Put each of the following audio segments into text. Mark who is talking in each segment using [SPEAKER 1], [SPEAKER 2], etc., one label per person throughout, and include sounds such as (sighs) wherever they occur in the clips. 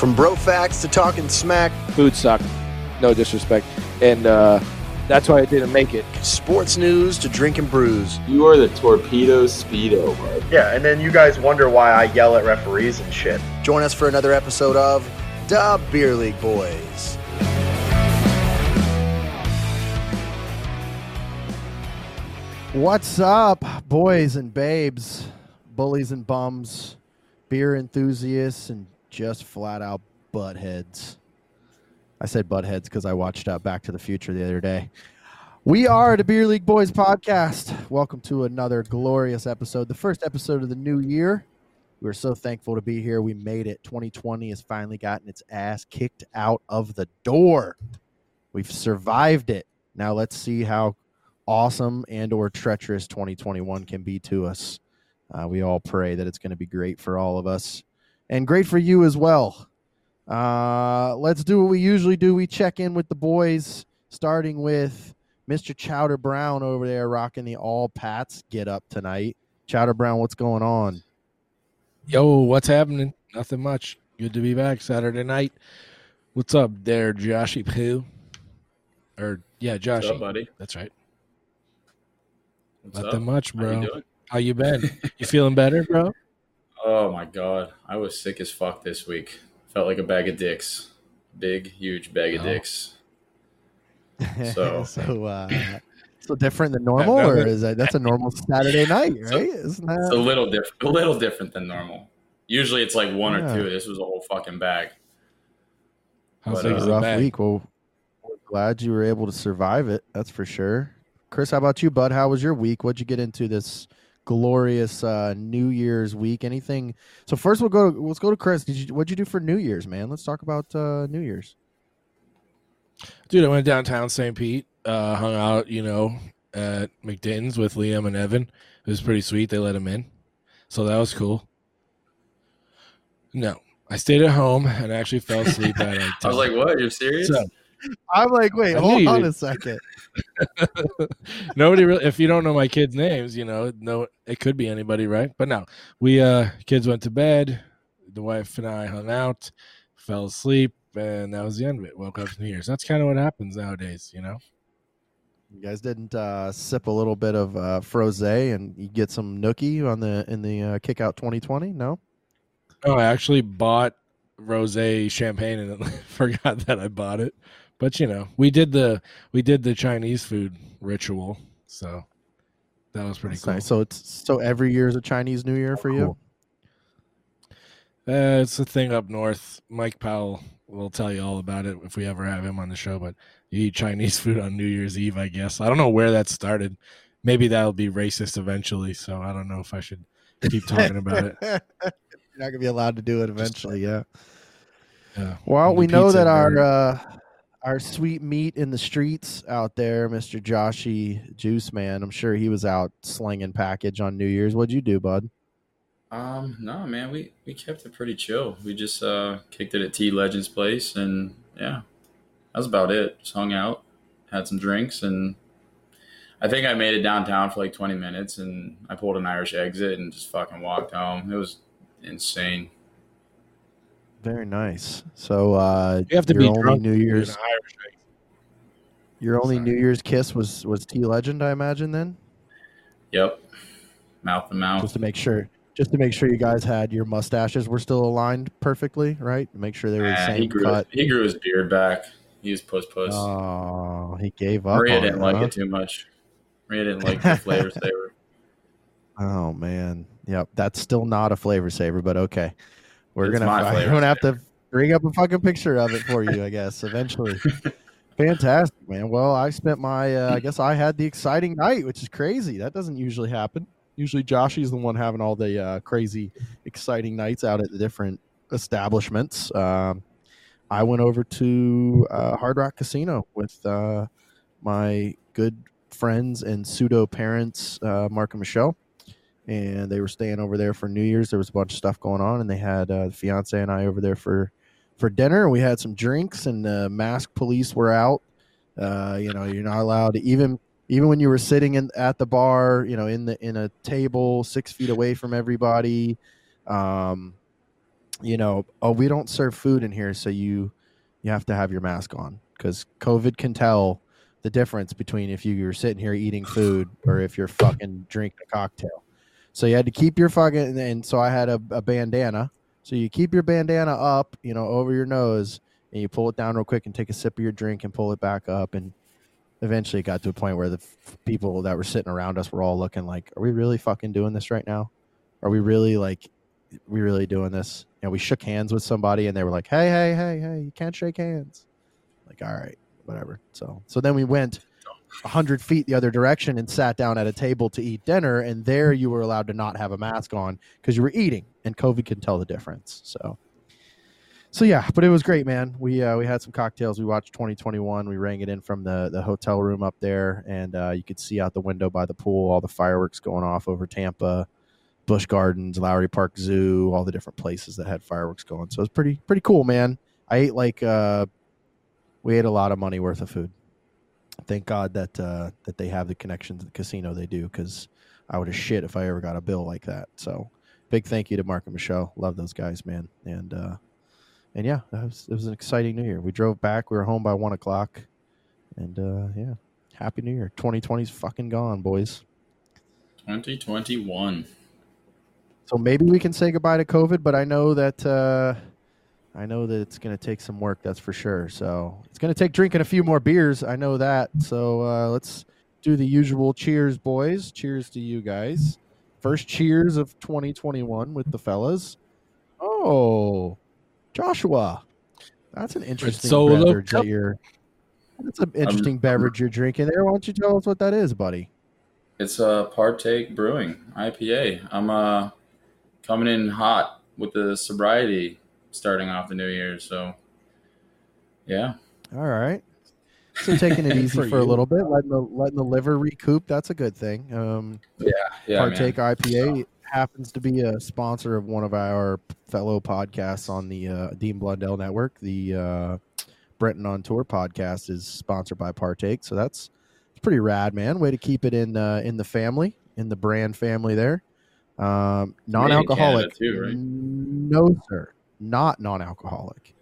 [SPEAKER 1] From bro facts to talking smack,
[SPEAKER 2] food sucked. No disrespect, and uh, that's why I didn't make it.
[SPEAKER 1] sports news to drinking brews.
[SPEAKER 3] You are the torpedo speedo, bud.
[SPEAKER 4] Yeah, and then you guys wonder why I yell at referees and shit.
[SPEAKER 1] Join us for another episode of the Beer League Boys.
[SPEAKER 5] What's up, boys and babes, bullies and bums, beer enthusiasts, and just flat out buttheads? I said buttheads because I watched uh, Back to the Future the other day. We are the Beer League Boys podcast. Welcome to another glorious episode, the first episode of the new year. We're so thankful to be here. We made it. 2020 has finally gotten its ass kicked out of the door. We've survived it. Now let's see how awesome and or treacherous 2021 can be to us. Uh, we all pray that it's going to be great for all of us and great for you as well. Uh, let's do what we usually do. We check in with the boys, starting with Mr. Chowder Brown over there rocking the all Pats get up tonight. Chowder Brown, what's going on?
[SPEAKER 2] Yo, what's happening? Nothing much. Good to be back Saturday night. What's up there, Joshy Poo? Or yeah,
[SPEAKER 3] What's
[SPEAKER 2] Joshy.
[SPEAKER 3] up, buddy?
[SPEAKER 2] That's right.
[SPEAKER 3] What's
[SPEAKER 2] Nothing
[SPEAKER 3] up?
[SPEAKER 2] much,
[SPEAKER 3] How you
[SPEAKER 2] bro.
[SPEAKER 3] doing?
[SPEAKER 2] How you been? you feeling better, bro? (laughs)
[SPEAKER 3] Oh my god, I was sick as fuck this week. Felt like a bag of dicks, big, huge bag of
[SPEAKER 2] Oh.
[SPEAKER 3] dicks. (laughs) So-
[SPEAKER 5] so, uh, (laughs) so different than normal, or is that that's a (laughs) normal Saturday night,
[SPEAKER 3] So-
[SPEAKER 5] right? Isn't
[SPEAKER 3] It's a little different, a little different than normal. Usually it's like one
[SPEAKER 5] Yeah.
[SPEAKER 3] or two. This was a whole fucking bag.
[SPEAKER 2] How's
[SPEAKER 3] But, uh,
[SPEAKER 5] a rough
[SPEAKER 2] bag?
[SPEAKER 5] week. Well, we're glad you were able to survive it. That's for sure. Chris, how about you, bud? How was your week? What'd you get into this glorious uh, New Year's week? Anything? So first, we'll go. To, Let's go to Chris. Did you? What'd you do for New Year's, man? Let's talk about uh, New Year's.
[SPEAKER 2] Dude, I went downtown St. Pete, uh, hung out, you know, at McDayton's with Liam and Evan. It was pretty sweet. They let him in. So that was cool. No, I stayed at home and actually fell asleep at like (laughs)
[SPEAKER 3] I was like, "What? You're serious?"
[SPEAKER 2] So-
[SPEAKER 5] I'm like, wait,
[SPEAKER 2] I
[SPEAKER 5] hold on a second. (laughs)
[SPEAKER 2] Nobody really if you don't know my kids' names, you know, no it could be anybody, right? But no. We uh kids went to bed, the wife and I hung out, fell asleep, and that was the end of it. Woke up New Year's. That's kind of what happens nowadays, you know?
[SPEAKER 5] You guys didn't uh, sip a little bit of uh, froze and you get some nookie on the in the uh, kick out 2020? No.
[SPEAKER 2] Oh, I actually bought rose champagne and (laughs) forgot that I bought it. But you know, we did the we did the Chinese food ritual, so that was pretty
[SPEAKER 5] That's
[SPEAKER 2] cool.
[SPEAKER 5] nice. So it's so every year is a Chinese New Year for you.
[SPEAKER 2] Cool. Uh, it's a thing up north. Mike Powell will tell you all about it if we ever have him on the show. But you eat Chinese food on New Year's Eve, I guess. I don't know where that started. Maybe that'll be racist eventually. So I don't know if I should keep talking about it. (laughs)
[SPEAKER 5] You're not gonna be allowed to do it eventually. Yeah.
[SPEAKER 2] Yeah.
[SPEAKER 5] Well,
[SPEAKER 2] Do
[SPEAKER 5] we know that our uh, our sweet meat in the streets out there, Mister Joshy Juice Man. I'm sure he was out slinging package on New Year's. What'd you do, bud?
[SPEAKER 3] Um, no, man, we we kept it pretty chill. We just uh kicked it at T Legends place, and yeah, that was about it. Just hung out, had some drinks, and I think I made it downtown for like 20 minutes, and I pulled an Irish exit and just fucking walked home. It was insane.
[SPEAKER 5] Very nice. So uh,
[SPEAKER 2] You have to
[SPEAKER 5] your
[SPEAKER 2] be
[SPEAKER 5] only
[SPEAKER 2] drunk
[SPEAKER 5] New
[SPEAKER 2] to do
[SPEAKER 5] Year's.
[SPEAKER 2] an Irish.
[SPEAKER 5] Your only
[SPEAKER 3] Sorry.
[SPEAKER 5] New Year's kiss was was T Legend, I imagine. Then
[SPEAKER 3] Yep, mouth to mouth.
[SPEAKER 5] just to make sure, just to make sure you guys had your mustaches were still aligned perfectly, right? Make sure they were the same
[SPEAKER 3] he grew
[SPEAKER 5] cut.
[SPEAKER 3] he grew his beard back. He was puss puss.
[SPEAKER 5] Oh, he gave up.
[SPEAKER 3] Maria
[SPEAKER 5] on
[SPEAKER 3] didn't
[SPEAKER 5] it,
[SPEAKER 3] like
[SPEAKER 5] huh?
[SPEAKER 3] it too much. Maria didn't like the flavor (laughs) saver.
[SPEAKER 5] Oh man, yep. That's still not a flavor saver, but okay. We're
[SPEAKER 3] It's
[SPEAKER 5] gonna. I'm (laughs) gonna have to bring up a fucking picture of it for you, I guess, eventually. (laughs) Fantastic, man. Well, I spent my. Uh, I guess I had the exciting night, which is crazy. That doesn't usually happen. Usually, Joshy's the one having all the uh, crazy, exciting nights out at the different establishments. Um, I went over to uh, Hard Rock Casino with uh, my good friends and pseudo parents, uh, Mark and Michelle, and they were staying over there for New Year's. There was a bunch of stuff going on, and they had uh, the fiance and I over there for for dinner. We had some drinks, and the mask police were out. Uh, you know, you're not allowed to even even when you were sitting in at the bar, you know, in the in a table six feet away from everybody. Um, you know, oh, we don't serve food in here, so you you have to have your mask on because COVID can tell the difference between if you, are sitting here eating food or if you're fucking drinking a cocktail. So you had to keep your fucking and so I had a, a bandana. So you keep your bandana up, you know, over your nose, and you pull it down real quick and take a sip of your drink and pull it back up and eventually it got to a point where the f- people that were sitting around us were all looking like, "Are we really fucking doing this right now? Are we really like, we really doing this?" Know, we shook hands with somebody and they were like, "Hey, hey, hey, hey, you can't shake hands." Like, all right, whatever. So, so then we went a hundred feet the other direction and sat down at a table to eat dinner, and there you were allowed to not have a mask on because you were eating, and COVID can tell the difference. So. So yeah, but it was great, man. We uh, we had some cocktails. We watched 2021. We rang it in from the the hotel room up there, and uh, you could see out the window by the pool all the fireworks going off over Tampa, Busch Gardens, Lowry Park Zoo, all the different places that had fireworks going. So it was pretty pretty cool, man. I ate like uh, we ate a lot of money worth of food. Thank God that uh, that they have the connection to the casino they do, because I would have shit if I ever got a bill like that. So big thank you to Mark and Michelle. Love those guys, man. And uh, and yeah, that was it was an exciting New Year. We drove back. We were home by one o'clock, and uh, yeah, happy New Year. 2020's fucking gone, boys.
[SPEAKER 3] 2021.
[SPEAKER 5] So maybe we can say goodbye to COVID, but I know that uh, I know that it's going to take some work. That's for sure. So it's going to take drinking a few more beers. I know that. So uh, let's do the usual cheers, boys. Cheers to you guys. First cheers of 2021 with the fellas. Oh, Joshua, that's an interesting
[SPEAKER 2] solo
[SPEAKER 5] beverage that you're. That's an interesting beverage you're drinking there. Why don't you tell us what that is, buddy?
[SPEAKER 3] It's a Partake Brewing IPA. I'm uh coming in hot with the sobriety starting off the new year. So yeah,
[SPEAKER 5] All right. So taking it (laughs) easy
[SPEAKER 2] For
[SPEAKER 5] for, a little bit, letting the letting the liver recoup. That's a good thing. Um,
[SPEAKER 3] yeah,
[SPEAKER 5] Partake
[SPEAKER 3] man.
[SPEAKER 5] IPA happens to be a sponsor of one of our fellow podcasts on the uh, Dean Blundell Network. The uh, Brenton on Tour podcast is sponsored by Partake, so that's pretty rad, man. Way to keep it in uh, in the family, in the brand family there. Um, non-alcoholic,
[SPEAKER 3] too, right?
[SPEAKER 5] No, sir, not non-alcoholic.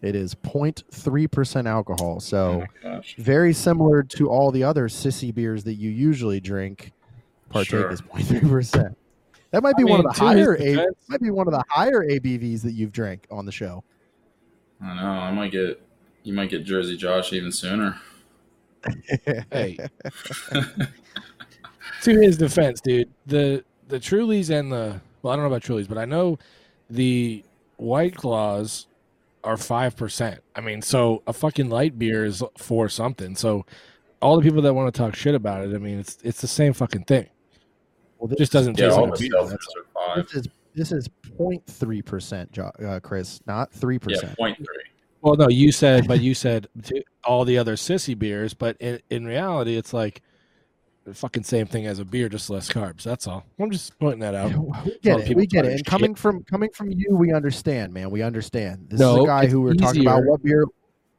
[SPEAKER 5] It is 0.3 percent alcohol,
[SPEAKER 3] Oh
[SPEAKER 5] so
[SPEAKER 3] my gosh.
[SPEAKER 5] very similar to all the other sissy beers that you usually drink. Partake
[SPEAKER 3] Sure.
[SPEAKER 5] is 0.3 percent. That might be
[SPEAKER 2] I
[SPEAKER 5] one of the higher a, might be one of the higher ABVs that you've drank on the show.
[SPEAKER 3] I know. I might get you might get Jersey Josh even sooner.
[SPEAKER 2] Hey, (laughs) to his defense, dude, the the Trulies and the well, I don't know about Trulies, but I know the White Claws are five percent. I mean, so a fucking light beer is for something. So all the people that want to talk shit about it, I mean, it's it's the same fucking thing.
[SPEAKER 5] Well,
[SPEAKER 2] this, just doesn't
[SPEAKER 3] Yeah,
[SPEAKER 2] taste
[SPEAKER 3] all
[SPEAKER 2] like
[SPEAKER 3] the
[SPEAKER 2] a beer.
[SPEAKER 3] seltzers
[SPEAKER 2] That's-
[SPEAKER 3] are five.
[SPEAKER 5] This is this is 0.3 percent, uh, Chris, not three
[SPEAKER 3] Yeah,
[SPEAKER 5] percent.
[SPEAKER 3] point three.
[SPEAKER 2] Well, no, you said, but you said to all the other sissy beers, but in, in reality, it's like the fucking same thing as a beer, just less carbs. That's all. I'm just pointing that out. (laughs)
[SPEAKER 5] We get it. We get it. And
[SPEAKER 2] shit.
[SPEAKER 5] coming from coming from you, we understand, man. We understand. This is
[SPEAKER 2] No,
[SPEAKER 5] a guy who we were talking about what beer.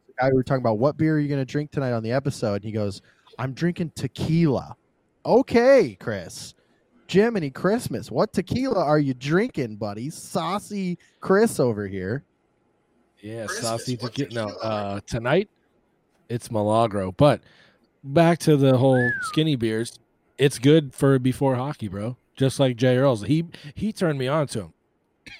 [SPEAKER 5] The guy we were talking about what beer are you going to drink tonight on the episode? And he goes, "I'm drinking tequila." Okay, Chris. Jiminy Christmas. What tequila are you drinking, buddy? Saucy Chris over here.
[SPEAKER 2] Yeah,
[SPEAKER 3] Christmas,
[SPEAKER 2] saucy
[SPEAKER 3] what
[SPEAKER 2] tequila. No, uh, tonight it's Milagro. But back to the whole skinny beers. It's good for before hockey, bro. Just like Jay Earls. He he turned me on to him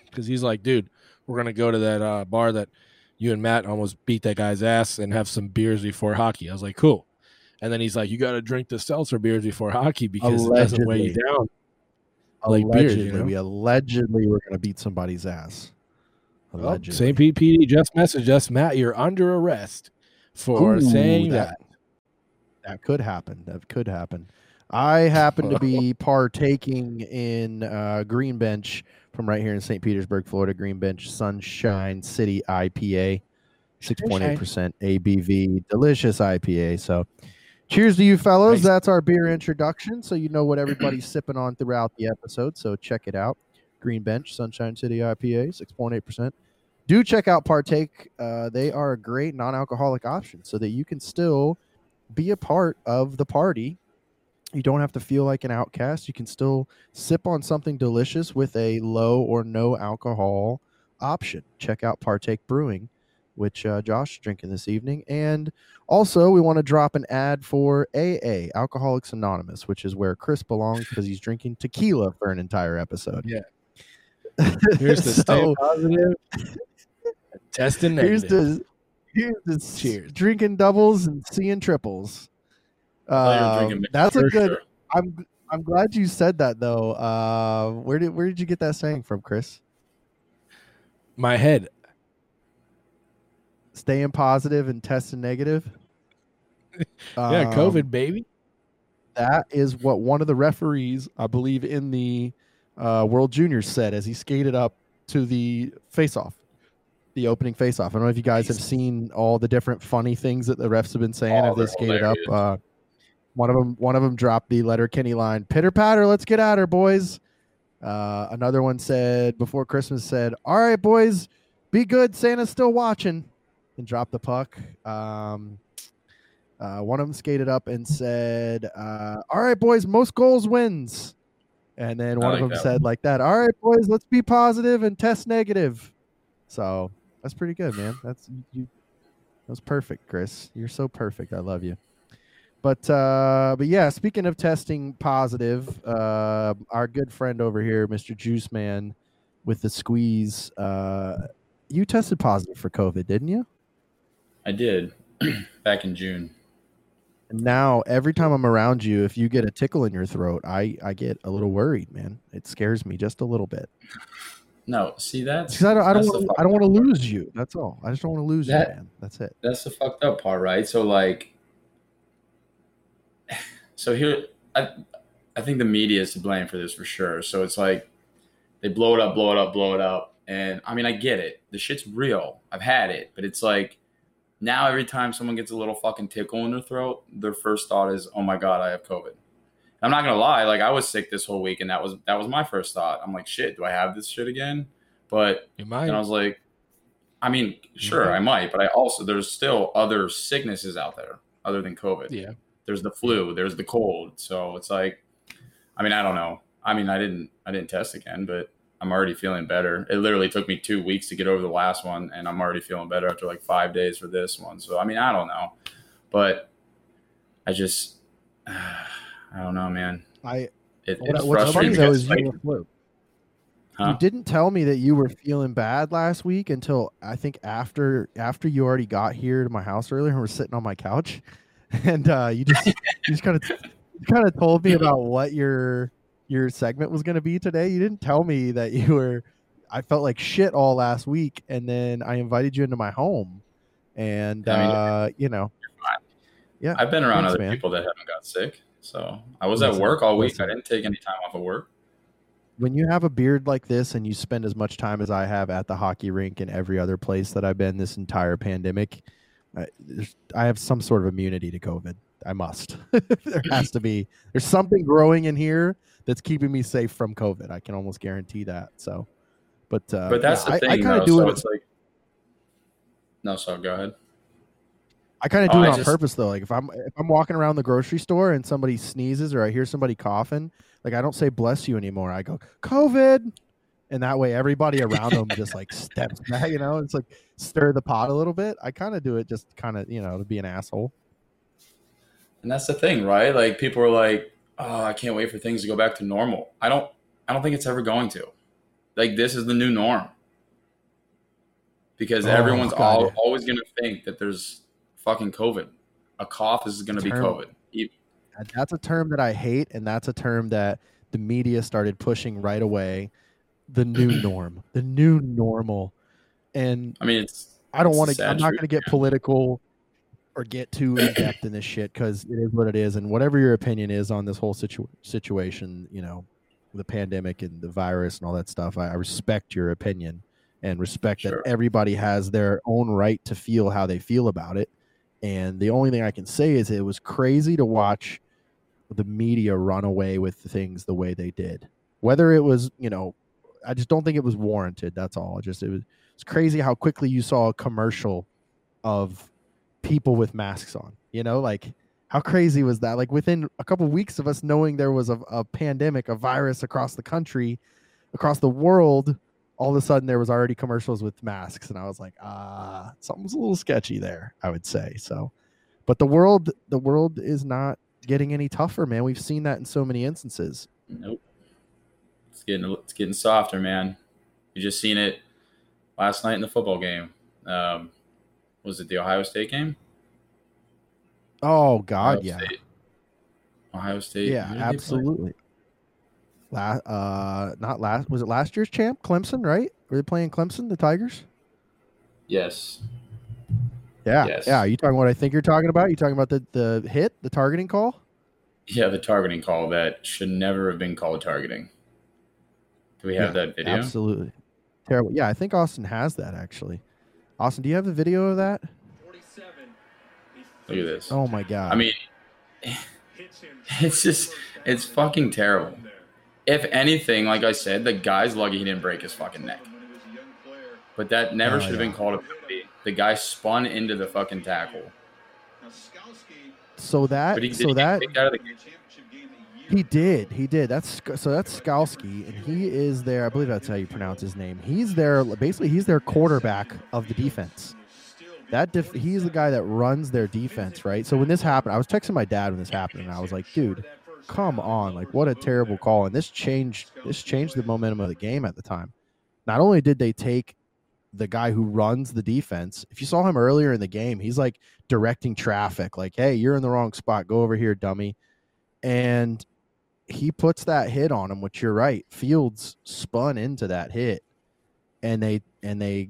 [SPEAKER 2] because he's like, dude, we're gonna go to that uh, bar that you and Matt almost beat that guy's ass and have some beers before hockey. I was like, cool. And then he's like, you got to drink the seltzer beers before hockey because it doesn't weigh you
[SPEAKER 5] Allegedly.
[SPEAKER 2] down. Like beers,
[SPEAKER 5] allegedly,
[SPEAKER 2] you know?
[SPEAKER 5] we allegedly were going to beat somebody's ass.
[SPEAKER 2] Oh,
[SPEAKER 5] Allegedly.
[SPEAKER 2] St. Pete PD just messaged us, Matt. You're under arrest for
[SPEAKER 5] Ooh,
[SPEAKER 2] saying
[SPEAKER 5] that-
[SPEAKER 2] that.
[SPEAKER 5] That could happen. That could happen. I happen to be (laughs) partaking in uh, Green Bench from right here in St. Petersburg, Florida. Green Bench Sunshine City IPA, six point eight percent ABV, delicious IPA. So, cheers to you, fellows.
[SPEAKER 2] Nice.
[SPEAKER 5] That's our beer introduction, so you know what everybody's (clears throat) sipping on throughout the episode. So check it out. Green Bench Sunshine City IPA, six point eight percent. Do check out Partake. Uh, they are a great non-alcoholic option, so that you can still be a part of the party. You don't have to feel like an outcast. You can still sip on something delicious with a low or no alcohol option. Check out Partake Brewing, which uh, Josh is drinking this evening. And also, we want to drop an ad for AA, Alcoholics Anonymous, which is where Chris belongs because he's drinking tequila for an entire episode.
[SPEAKER 2] Yeah. (laughs) Here's the stay positive. (laughs) Testing negative.
[SPEAKER 5] here's the s-
[SPEAKER 2] Cheers.
[SPEAKER 5] drinking doubles and seeing triples.
[SPEAKER 3] I thought you were
[SPEAKER 5] Um,
[SPEAKER 3] drinking
[SPEAKER 5] that's a good.
[SPEAKER 3] sure.
[SPEAKER 5] I'm I'm glad you said that though. Uh, where did where did you get that saying from, Chris?
[SPEAKER 2] My head.
[SPEAKER 5] Staying positive and testing negative. (laughs)
[SPEAKER 2] Yeah,
[SPEAKER 5] Um,
[SPEAKER 2] COVID, baby.
[SPEAKER 5] That is what one of the referees, I believe, in the uh, World Juniors said as he skated up to the face-off, the opening face-off. I don't know if you guys have seen all the different funny things that the refs have been saying
[SPEAKER 3] Oh,
[SPEAKER 5] as they skated up. Uh, one of them, one of them dropped the Letterkenny line, "Pitter patter, let's get at her, boys." Uh, another one said before Christmas said, "All right, boys, be good. Santa's still watching," and dropped the puck. Um, uh, one of them skated up and said, uh, "All right, boys, most goals wins." And then one
[SPEAKER 3] like
[SPEAKER 5] of them said like that, "All right, boys, let's be positive and test negative." So that's pretty good, man. That's you. that was perfect, Chris. You're so perfect. I love you. But uh, but yeah, speaking of testing positive, uh, our good friend over here, Mr. Juice Man, with the squeeze, uh, you tested positive for COVID, didn't you?
[SPEAKER 3] I did (clears throat) back in June.
[SPEAKER 5] And now every time I'm around you, if you get a tickle in your throat, I I get a little worried, man. It scares me just a little bit
[SPEAKER 3] No, see that's
[SPEAKER 5] because I don't I don't want
[SPEAKER 3] fucked
[SPEAKER 5] I don't want to
[SPEAKER 3] part.
[SPEAKER 5] lose you. That's all. I just don't want to lose
[SPEAKER 3] That-
[SPEAKER 5] you, man. That's it.
[SPEAKER 3] That's the fucked up part, right? So like, (sighs) so here, I I think the media is to blame for this for sure. So it's like they blow it up, blow it up, blow it up, and I mean I get it. The shit's real. I've had it, but it's like now every time someone gets a little fucking tickle in their throat, their first thought is, "Oh my god, I have COVID." I'm not gonna lie, like I was sick this whole week, and that was that was my first thought. I'm like, shit, do I have this shit again? But
[SPEAKER 2] You might.
[SPEAKER 3] and I was like, I mean, sure, I might, but I also there's still other sicknesses out there other than COVID.
[SPEAKER 2] yeah.
[SPEAKER 3] There's the flu, there's the cold. So it's like, I mean, I don't know. I mean, I didn't I didn't test again, but I'm already feeling better. It literally took me two weeks to get over the last one, and I'm already feeling better after like five days for this one. So I mean, I don't know, but I just (sighs) I don't know, man.
[SPEAKER 5] I
[SPEAKER 3] It,
[SPEAKER 5] what,
[SPEAKER 3] it's
[SPEAKER 5] what's funny
[SPEAKER 3] frustrating.
[SPEAKER 5] though is you were flu.
[SPEAKER 3] huh?
[SPEAKER 5] You didn't tell me that you were feeling bad last week until I think after after you already got here to my house earlier and were sitting on my couch, (laughs) and uh, you just you just kind of kind of told me about what your your segment was going to be today. You didn't tell me that you were. I felt like shit all last week, and then I invited you into my home, and
[SPEAKER 3] I mean,
[SPEAKER 5] uh, you know, yeah,
[SPEAKER 3] I've been around
[SPEAKER 5] Thanks,
[SPEAKER 3] other
[SPEAKER 5] man.
[SPEAKER 3] people that haven't got sick. So I was
[SPEAKER 5] Listen,
[SPEAKER 3] at work all week.
[SPEAKER 5] listen.
[SPEAKER 3] I didn't take any time off of work.
[SPEAKER 5] when you have a beard like this and you spend as much time as I have at the hockey rink and every other place that I've been this entire pandemic, I, I have some sort of immunity to COVID. I must. (laughs) there has to be. There's something growing in here that's keeping me safe from COVID. I can almost guarantee that. So, but uh,
[SPEAKER 3] But that's
[SPEAKER 5] yeah,
[SPEAKER 3] the
[SPEAKER 5] I, I kind of do
[SPEAKER 3] So
[SPEAKER 5] it.
[SPEAKER 3] it's like, no, so go ahead.
[SPEAKER 5] I kind of
[SPEAKER 3] Oh,
[SPEAKER 5] do it
[SPEAKER 3] I
[SPEAKER 5] on
[SPEAKER 3] just-
[SPEAKER 5] purpose though. Like if I'm if I'm walking around the grocery store and somebody sneezes or I hear somebody coughing, like I don't say bless you anymore. I go COVID, and that way everybody around them just like (laughs) steps back. You know, it's like stir the pot a little bit. I kind of do it just kind of you know to be an asshole.
[SPEAKER 3] And that's the thing, right? Like people are like, "Oh, I can't wait for things to go back to normal." I don't. I don't think it's ever going to. Like this is the new norm because
[SPEAKER 5] Oh,
[SPEAKER 3] everyone's all, always going to think that there's fucking COVID. A cough is going to be COVID.
[SPEAKER 5] That's a term that I hate, and that's a term that the media started pushing right away. The new (clears throat) norm, the new normal, and
[SPEAKER 3] I mean, it's
[SPEAKER 5] I don't want to. I'm not going to get political or get too in depth in this shit because it is what it is, and whatever your opinion is on this whole situ- situation, you know, the pandemic and the virus and all that stuff, I, I respect your opinion and respect
[SPEAKER 3] Sure.
[SPEAKER 5] that everybody has their own right to feel how they feel about it. And the only thing I can say is it was crazy to watch the media run away with things the way they did. Whether it was, you know, I just don't think it was warranted. That's all. Just it was it's crazy how quickly you saw a commercial of people with masks on. You know, like how crazy was that? Like within a couple weeks of us knowing there was a, a pandemic, a virus across the country, across the world, all of a sudden there was already commercials with masks, and I was like, ah, something's a little sketchy there. I would say so, but the world, the world is not getting any tougher, man. We've seen that in so many instances.
[SPEAKER 3] Nope. It's getting it's getting softer, man. You just seen it last night in the football game. Um, was it the Ohio State game?
[SPEAKER 5] Oh God,
[SPEAKER 3] Ohio
[SPEAKER 5] yeah,
[SPEAKER 3] State. Ohio State.
[SPEAKER 5] yeah,
[SPEAKER 3] absolutely play?
[SPEAKER 5] Absolutely. La- uh, not last. Was it last year's champ, Clemson? Right? Were they playing Clemson, the Tigers?
[SPEAKER 3] Yes.
[SPEAKER 5] Yeah,
[SPEAKER 3] Yes.
[SPEAKER 5] yeah. Are you talking what I think you're talking about? You talking about the the hit, the targeting call?
[SPEAKER 3] Yeah, the targeting call that should never have been called targeting. Do we have
[SPEAKER 5] Yeah,
[SPEAKER 3] that video?
[SPEAKER 5] Absolutely terrible. Yeah, I think Austin has that actually. Austin, do you have the video of that?
[SPEAKER 3] Look at this.
[SPEAKER 5] Oh my god.
[SPEAKER 3] I mean, (laughs) it's just it's fucking terrible. If anything, like I said, the guy's lucky he didn't break his fucking neck. But that never
[SPEAKER 5] Oh,
[SPEAKER 3] should have
[SPEAKER 5] yeah.
[SPEAKER 3] been called a penalty. The guy spun into the fucking tackle.
[SPEAKER 5] so that
[SPEAKER 3] he, did
[SPEAKER 5] so
[SPEAKER 3] he
[SPEAKER 5] that
[SPEAKER 3] out of the game?
[SPEAKER 5] He did. He did. That's so. That's Skalski, and he is there. I believe that's how you pronounce his name. He's there, basically. He's their quarterback of the defense. That def- he's the guy that runs their defense, right? So when this happened, I was texting my dad when this happened, and I was like, "Dude, come on! Like, what a terrible call!" And this changed. This changed the momentum of the game at the time. Not only did they take the guy who runs the defense, if you saw him earlier in the game, he's like directing traffic, like, "Hey, you're in the wrong spot. Go over here, dummy." And he puts that hit on him, which you're right. Fields spun into that hit, and they and they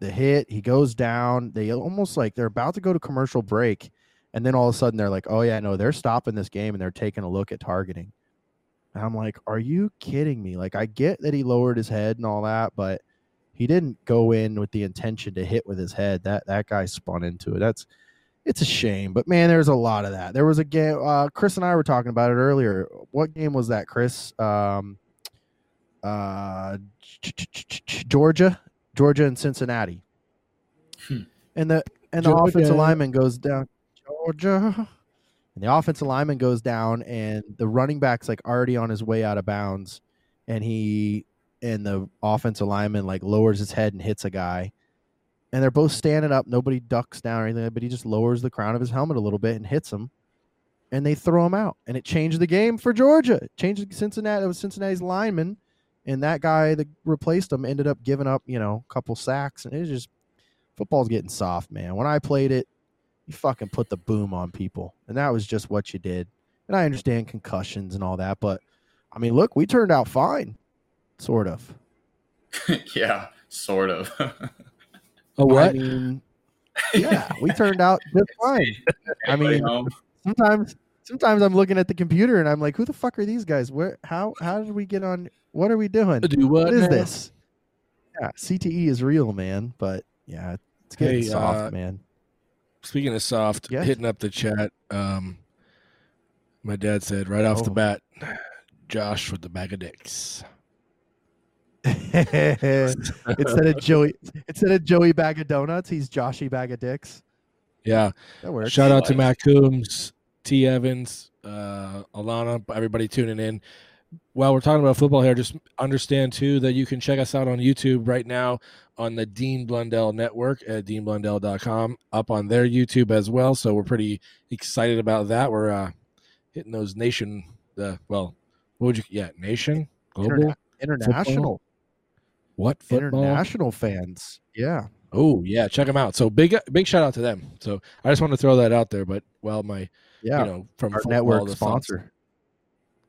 [SPEAKER 5] the hit. He goes down. They almost like they're about to go to commercial break, and then all of a sudden they're like, "Oh yeah, no, they're stopping this game and they're taking a look at targeting." And I'm like, "Are you kidding me?" Like I get that he lowered his head and all that, but he didn't go in with the intention to hit with his head. That that guy spun into it. That's it's a shame, but man, there's a lot of that. There was a game. Uh, Chris and I were talking about it earlier. What game was that, Chris? Um, uh, Georgia, Georgia, and Cincinnati.
[SPEAKER 3] Hmm.
[SPEAKER 5] And the and the
[SPEAKER 2] Georgia.
[SPEAKER 5] offensive lineman goes down. Georgia. And the offensive lineman goes down, and the running back's like already on his way out of bounds, and he and the offensive lineman like lowers his head and hits a guy and they're both standing up. Nobody ducks down or anything, but he just lowers the crown of his helmet a little bit and hits him, and they throw him out. And it changed the game for Georgia. It changed Cincinnati. It was Cincinnati's lineman, and that guy that replaced him ended up giving up, you know, a couple sacks. And it was just football's getting soft, man. When I played it, you fucking put the boom on people, and that was just what you did. And I understand concussions and all that, but I mean, look, we turned out fine, sort of. (laughs)
[SPEAKER 3] yeah, sort of.
[SPEAKER 2] Oh, what?
[SPEAKER 5] I mean, (laughs) yeah, we turned out just fine. I mean, sometimes sometimes I'm looking at the computer and I'm like, who the fuck are these guys? Where how how did we get on what are we doing?
[SPEAKER 2] Do what?
[SPEAKER 5] What is
[SPEAKER 2] now?
[SPEAKER 5] this? Yeah, CTE is real, man, but yeah, it's getting
[SPEAKER 2] Hey,
[SPEAKER 5] soft,
[SPEAKER 2] uh,
[SPEAKER 5] man.
[SPEAKER 2] Speaking of soft,
[SPEAKER 5] Yeah.
[SPEAKER 2] hitting up the chat. Um, my dad said right off the
[SPEAKER 5] Oh.
[SPEAKER 2] bat, Josh with the bag of dicks. (laughs)
[SPEAKER 5] instead of Joey instead of Joey bag of donuts, he's Joshy bag of dicks.
[SPEAKER 2] Yeah.
[SPEAKER 5] That works.
[SPEAKER 2] Shout out to Matt Coombs, T. Evans, uh, Alana, everybody tuning in. While we're talking about football here, just understand too that you can check us out on YouTube right now on the Dean Blundell Network at deanblundell.com, up on their YouTube as well. So we're pretty excited about that. We're uh, hitting those nation, uh, well, what would you, yeah, nation, global,
[SPEAKER 5] Interna- international
[SPEAKER 2] what football?
[SPEAKER 5] international fans. Yeah.
[SPEAKER 2] Oh yeah, check them out. So big, big shout out to them. So I just want to throw that out there. But well, my
[SPEAKER 5] Yeah.
[SPEAKER 2] you know from
[SPEAKER 5] our
[SPEAKER 2] football
[SPEAKER 5] network sponsor.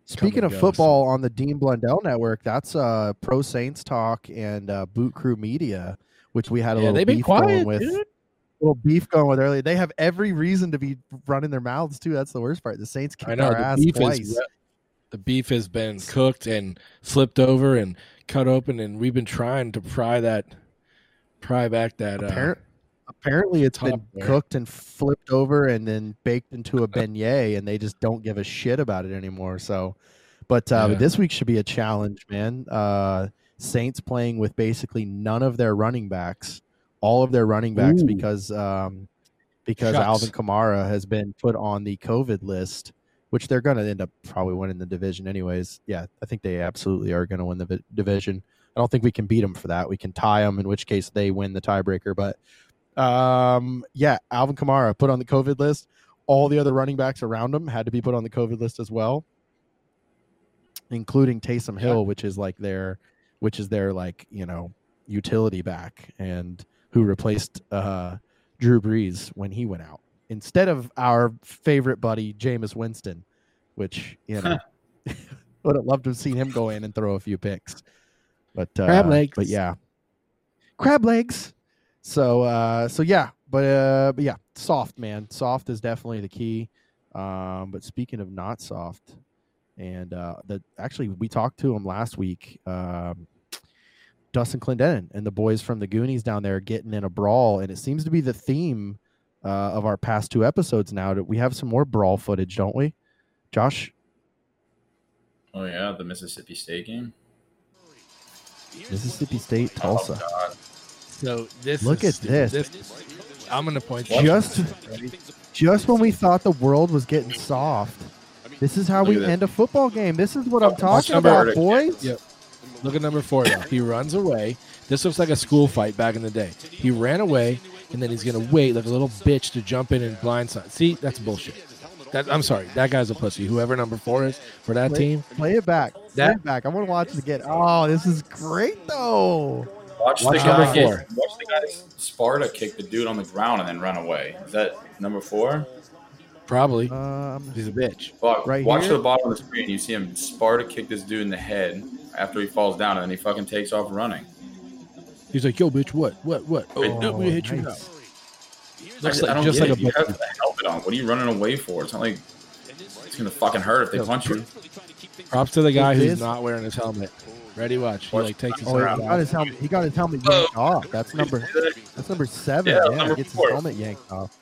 [SPEAKER 5] Speaking of football on the Dean Blundell network, that's uh Pro Saints Talk and uh, Boot Crew Media, which we had a
[SPEAKER 2] Yeah,
[SPEAKER 5] little beef going with.
[SPEAKER 2] dude.
[SPEAKER 5] Little beef going with earlier. They have every reason to be running their mouths too. That's the worst part. The Saints kicked
[SPEAKER 2] I know
[SPEAKER 5] our
[SPEAKER 2] the
[SPEAKER 5] ass
[SPEAKER 2] beef
[SPEAKER 5] twice.
[SPEAKER 2] is the beef has been cooked and flipped over and cut open, and we've been trying to pry that, pry back that. Uh,
[SPEAKER 5] apparently, it's been
[SPEAKER 2] there.
[SPEAKER 5] cooked and flipped over and then baked into a (laughs) beignet, and they just don't give a shit about it anymore. So, but uh,
[SPEAKER 2] Yeah.
[SPEAKER 5] this week should be a challenge, man. Uh, Saints playing with basically none of their running backs, all of their running backs
[SPEAKER 2] Ooh.
[SPEAKER 5] because um, because
[SPEAKER 2] Shucks.
[SPEAKER 5] Alvin Kamara has been put on the COVID list, which they're going to end up probably winning the division anyways. Yeah, I think they absolutely are going to win the vi- division. I don't think we can beat them for that. We can tie them, in which case they win the tiebreaker. But um, yeah, Alvin Kamara put on the COVID list. All the other running backs around him had to be put on the COVID list as well, including Taysom Hill, which is like their, which is their like you know utility back and who replaced uh, Drew Brees when he went out instead of our favorite buddy Jameis Winston, which you know (laughs) (laughs) would have loved to have seen him go in and throw a few picks. But uh,
[SPEAKER 2] Crab legs.
[SPEAKER 5] But yeah, crab legs. So uh, so yeah, but uh, but yeah, soft man, soft is definitely the key. Um, but speaking of not soft, and uh, that actually we talked to him last week. Um, Dustin Clendenin and the boys from the Goonies down there getting in a brawl, and it seems to be the theme uh, of our past two episodes. Now that we have some more brawl footage, don't we, Josh?
[SPEAKER 3] Oh yeah, the Mississippi State game.
[SPEAKER 5] Mississippi State, Tulsa.
[SPEAKER 3] Oh god.
[SPEAKER 2] So this
[SPEAKER 5] Look
[SPEAKER 2] is
[SPEAKER 5] at
[SPEAKER 2] stupid.
[SPEAKER 5] this.
[SPEAKER 2] I'm gonna point
[SPEAKER 3] What?
[SPEAKER 5] Just, just when we thought the world was getting soft, this is how
[SPEAKER 3] Look
[SPEAKER 5] we end a football game. This is what I'm talking
[SPEAKER 3] number-
[SPEAKER 5] about, boys.
[SPEAKER 2] Yep. Look at number four. Though. He runs away. This looks like a school fight back in the day. He ran away, and then he's gonna wait like a little bitch to jump in and blindside. See, that's bullshit. That, I'm sorry. That guy's a pussy. Whoever number four is for that
[SPEAKER 5] Play-
[SPEAKER 2] team.
[SPEAKER 5] Play it back. Play it back. I want to watch it again. Oh, this is great though.
[SPEAKER 3] Watch,
[SPEAKER 2] Watch
[SPEAKER 3] the guy get, watch the guy Sparta kick the dude on the ground and then run away. Is that number four?
[SPEAKER 2] Probably.
[SPEAKER 5] Um,
[SPEAKER 2] He's a bitch.
[SPEAKER 3] Fuck.
[SPEAKER 5] Right
[SPEAKER 3] watch
[SPEAKER 5] here?
[SPEAKER 3] the bottom of the screen. You see him Sparta kick this dude in the head after he falls down, and then he fucking takes off running.
[SPEAKER 2] He's like, yo, bitch, what, what, what? Oh,
[SPEAKER 3] Oh,
[SPEAKER 2] no, we hit you now. Looks like
[SPEAKER 3] I don't
[SPEAKER 2] just like
[SPEAKER 3] it.
[SPEAKER 2] a
[SPEAKER 3] You have the helmet on. What are you running away for? It's not like it's gonna fucking hurt if they punch you.
[SPEAKER 2] Props to the guy who's not wearing his helmet. Ready, watch. He like takes his
[SPEAKER 5] Oh,
[SPEAKER 2] helmet
[SPEAKER 5] he got his helmet. He got his helmet
[SPEAKER 3] Oh.
[SPEAKER 5] yanked off. That's number. That's number seven.
[SPEAKER 3] Yeah,
[SPEAKER 5] Yeah,
[SPEAKER 3] number
[SPEAKER 5] gets his
[SPEAKER 3] four.
[SPEAKER 5] helmet yanked off.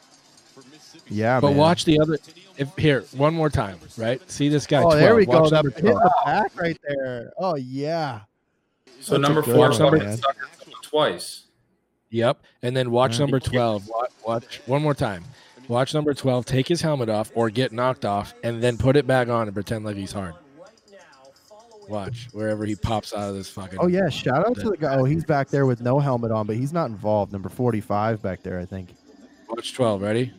[SPEAKER 5] Yeah,
[SPEAKER 2] But
[SPEAKER 5] man.
[SPEAKER 2] watch the other. If here, one more time, right? See this guy.
[SPEAKER 5] Oh,
[SPEAKER 2] 12.
[SPEAKER 5] there we go.
[SPEAKER 2] Watch
[SPEAKER 5] That
[SPEAKER 2] number
[SPEAKER 5] hit the back right there. Oh yeah.
[SPEAKER 3] So
[SPEAKER 5] That's a
[SPEAKER 3] number four
[SPEAKER 2] one,
[SPEAKER 3] fucking
[SPEAKER 5] man.
[SPEAKER 3] sucked it twice.
[SPEAKER 2] Yep. And then watch
[SPEAKER 5] Yeah.
[SPEAKER 2] number 12. Watch, watch one more time. Watch number 12 take his helmet off or get knocked off and then put it back on and pretend like he's hard. Watch wherever he pops out of this fucking.
[SPEAKER 5] Oh yeah. Shout out to the guy. Oh, he's back there with no helmet on, but he's not involved. Number forty-five back there, I think.
[SPEAKER 2] Watch 12. Ready?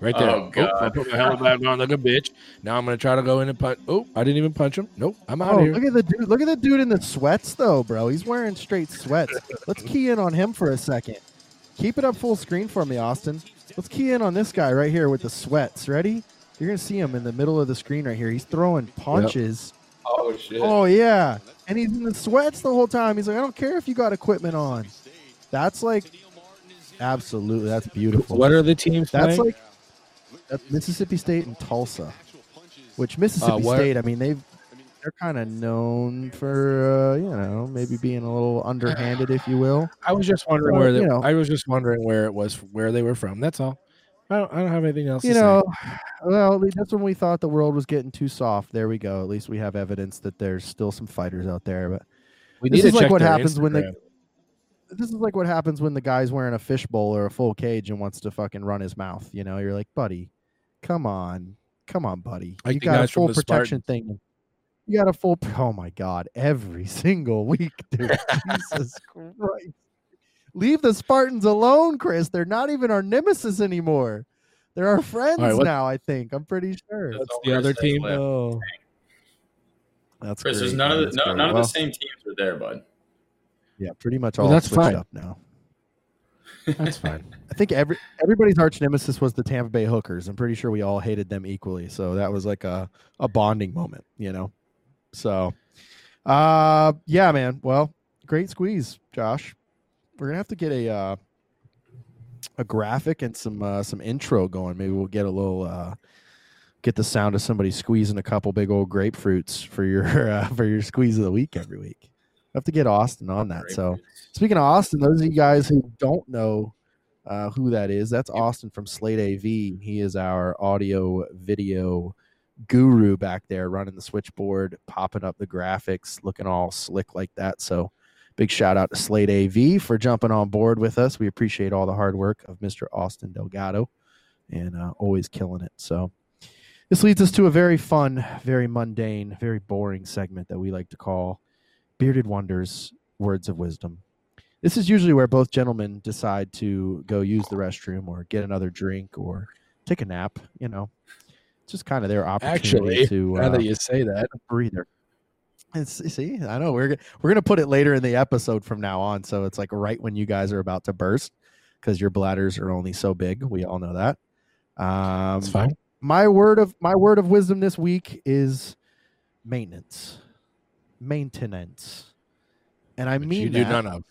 [SPEAKER 2] Right there.
[SPEAKER 3] Oh, oh God.
[SPEAKER 2] I put my helmet back on like a bitch. Now I'm going to try to go in and punch. Oh, I didn't even punch him. Nope. I'm out
[SPEAKER 5] Oh,
[SPEAKER 2] here.
[SPEAKER 5] look at the dude! Look at the dude in the sweats, though, bro. He's wearing straight sweats. Let's key in on him for a second. Keep it up full screen for me, Austin. Let's key in on this guy right here with the sweats. Ready? You're gonna see him in the middle of the screen right here. He's throwing punches.
[SPEAKER 3] Oh shit.
[SPEAKER 5] Oh yeah, and he's in the sweats the whole time. He's like, I don't care if you got equipment on. That's like, absolutely, that's beautiful.
[SPEAKER 2] What are the teams
[SPEAKER 5] That's
[SPEAKER 2] playing?
[SPEAKER 5] like that's Mississippi State and Tulsa, which Mississippi
[SPEAKER 2] Uh,
[SPEAKER 5] State. I mean, they've they're kind of known for uh, you know maybe being a little underhanded, if you will.
[SPEAKER 2] I was just wondering
[SPEAKER 5] Well,
[SPEAKER 2] where they,
[SPEAKER 5] you know.
[SPEAKER 2] I was just wondering where it was where they were from. That's all. I don't, I don't have anything else
[SPEAKER 5] You
[SPEAKER 2] to
[SPEAKER 5] know,
[SPEAKER 2] say.
[SPEAKER 5] well, that's when we thought the world was getting too soft. There we go. At least we have evidence that there's still some fighters out there. But
[SPEAKER 2] We
[SPEAKER 5] this
[SPEAKER 2] need
[SPEAKER 5] is
[SPEAKER 2] to
[SPEAKER 5] like what
[SPEAKER 2] their
[SPEAKER 5] happens when they-
[SPEAKER 2] Instagram.
[SPEAKER 5] this is like what happens when the guy's wearing a fishbowl or a full cage and wants to fucking run his mouth. You know, you're like, buddy, come on, come on, buddy.
[SPEAKER 2] Like
[SPEAKER 5] you got a full
[SPEAKER 2] the
[SPEAKER 5] protection thing. You got a full. Oh my god, every (laughs) single week, dude. (laughs) Jesus Christ. Leave the Spartans alone, Chris. They're not even our nemesis anymore. They're our friends
[SPEAKER 2] what-
[SPEAKER 5] now. I think. I'm pretty sure.
[SPEAKER 3] That's all
[SPEAKER 2] the other team?
[SPEAKER 3] left.
[SPEAKER 5] Oh, that's
[SPEAKER 3] Chris, there's none
[SPEAKER 5] man.
[SPEAKER 3] of the
[SPEAKER 5] That's
[SPEAKER 3] no,
[SPEAKER 5] great.
[SPEAKER 3] none of the same teams are there, bud.
[SPEAKER 5] Yeah, pretty much
[SPEAKER 2] Well,
[SPEAKER 5] all
[SPEAKER 2] that's
[SPEAKER 5] switched
[SPEAKER 2] fine.
[SPEAKER 5] up now. (laughs)
[SPEAKER 2] That's fine.
[SPEAKER 5] I think every everybody's arch nemesis was the Tampa Bay Hookers. I'm pretty sure we all hated them equally. So that was like a, a bonding moment, you know. So uh yeah, man. Well, great squeeze, Josh. We're gonna have to get a uh a graphic and some uh some intro going. Maybe we'll get a little uh get the sound of somebody squeezing a couple big old grapefruits for your (laughs) uh, for your squeeze of the week every week. I have to get Austin on that. So Speaking of Austin, those of you guys who don't know uh, who that is, that's Austin from Slate AV. He is our audio video guru back there running the switchboard, popping up the graphics, looking all slick like that. So, big shout out to Slate AV for jumping on board with us. We appreciate all the hard work of Mr. Austin Delgado and uh, always killing it. So, this leads us to a very fun, very mundane, very boring segment that we like to call Bearded Wonders words of wisdom. This is usually where both gentlemen decide to go use the restroom or get another drink or take a nap. You know, it's just kind of their opportunity
[SPEAKER 2] Actually,
[SPEAKER 5] to
[SPEAKER 2] now
[SPEAKER 5] uh,
[SPEAKER 2] that you say that,
[SPEAKER 5] breather. It's see, I know we're we're gonna put it later in the episode from now on, so it's like right when you guys are about to burst because your bladders are only so big. We all know that. Um,
[SPEAKER 2] it's fine.
[SPEAKER 5] my word of my word of wisdom this week is maintenance, maintenance, and I
[SPEAKER 2] Which
[SPEAKER 5] mean
[SPEAKER 2] you do
[SPEAKER 5] that.
[SPEAKER 2] none of.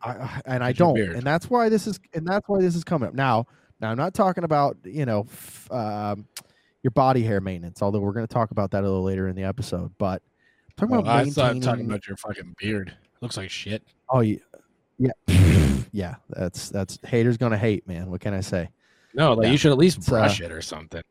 [SPEAKER 5] I, I- and I don't, and that's why this is, and that's why this is coming up now. Now I'm not talking about you know f- um, your body hair maintenance, although we're going to talk about that a little later in the episode. But I'm talking
[SPEAKER 2] Well,
[SPEAKER 5] about
[SPEAKER 2] I thought
[SPEAKER 5] maintaining.
[SPEAKER 2] talking about your fucking beard. Looks like shit.
[SPEAKER 5] oh yeah, yeah, (laughs) yeah. That's that's haters going to hate, man. What can I say?
[SPEAKER 2] No, like
[SPEAKER 5] Yeah.
[SPEAKER 2] you should at least
[SPEAKER 5] uh,
[SPEAKER 2] brush it or something.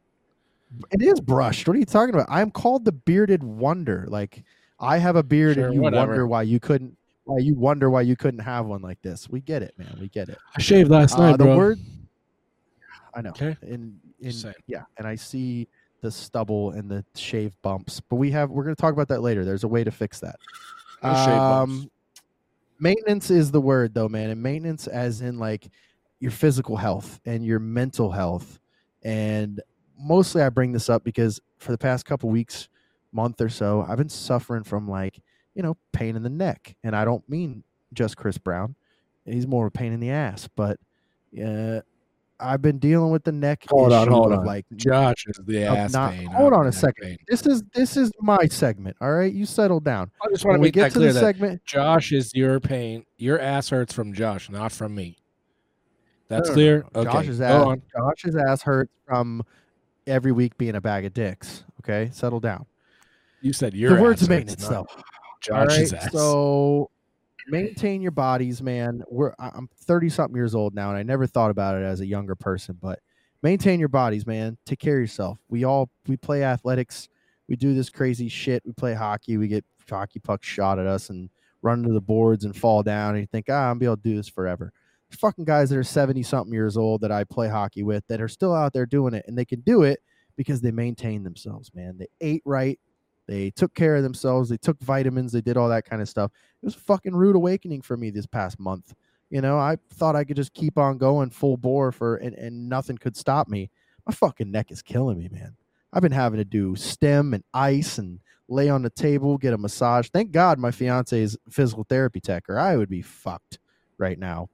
[SPEAKER 5] It is brushed. What are you talking about? I'm called the bearded wonder. Like I have a beard,
[SPEAKER 2] Sure,
[SPEAKER 5] and you
[SPEAKER 2] whatever.
[SPEAKER 5] wonder why you couldn't. Why you wonder why you couldn't have one like this? We get it, man. We get it.
[SPEAKER 2] I shaved last
[SPEAKER 5] Uh,
[SPEAKER 2] night, bro.
[SPEAKER 5] word. I know.
[SPEAKER 2] Okay.
[SPEAKER 5] In in
[SPEAKER 2] Just
[SPEAKER 5] yeah, and I see the stubble and the shave bumps, but we have we're going to talk about that later. There's a way to fix that.
[SPEAKER 2] No.
[SPEAKER 5] Um, maintenance is the word though, man, and maintenance as in like your physical health and your mental health, and mostly I bring this up because for the past couple weeks, month or so, I've been suffering from like you know pain in the neck, and I don't mean just Chris Brown. He's more of a pain in the ass, but uh, I've been dealing with the neck
[SPEAKER 2] Hold on,
[SPEAKER 5] issue
[SPEAKER 2] hold
[SPEAKER 5] of
[SPEAKER 2] on.
[SPEAKER 5] like
[SPEAKER 2] Josh is the ass
[SPEAKER 5] not-
[SPEAKER 2] pain.
[SPEAKER 5] hold on a second.
[SPEAKER 2] pain.
[SPEAKER 5] this is this is my segment. All right, you settle down.
[SPEAKER 2] I just want
[SPEAKER 5] When
[SPEAKER 2] to
[SPEAKER 5] we get to the segment,
[SPEAKER 2] Josh is your pain. Your ass hurts from Josh, not from me. That's
[SPEAKER 5] No, no,
[SPEAKER 2] clear.
[SPEAKER 5] no.
[SPEAKER 2] Okay,
[SPEAKER 5] Josh's ass,
[SPEAKER 2] on.
[SPEAKER 5] Josh's ass hurts from every week being a bag of dicks. Okay, settle down.
[SPEAKER 2] You said your
[SPEAKER 5] the words
[SPEAKER 2] ass
[SPEAKER 5] of
[SPEAKER 2] hurts,
[SPEAKER 5] maintenance, though.
[SPEAKER 2] Josh's
[SPEAKER 5] right,
[SPEAKER 2] ass.
[SPEAKER 5] So maintain your bodies, man. We're I'm 30 something years old now, and I never thought about it as a younger person, but maintain your bodies, man. Take care of yourself. We all we play athletics. We do this crazy shit. We play hockey. We get hockey pucks shot at us and run into the boards and fall down. And you think, ah, I'm be able to do this forever. There's fucking guys that are 70 something years old that I play hockey with that are still out there doing it, and they can do it because they maintain themselves, man. They ate right. They took care of themselves. They took vitamins. They did all that kind of stuff. It was a fucking rude awakening for me this past month. You know, I thought I could just keep on going full bore for and, and nothing could stop me. My fucking neck is killing me, man. I've been having to do stem and ice and lay on the table, get a massage. Thank God my fiance is physical therapy tech, or I would be fucked right now.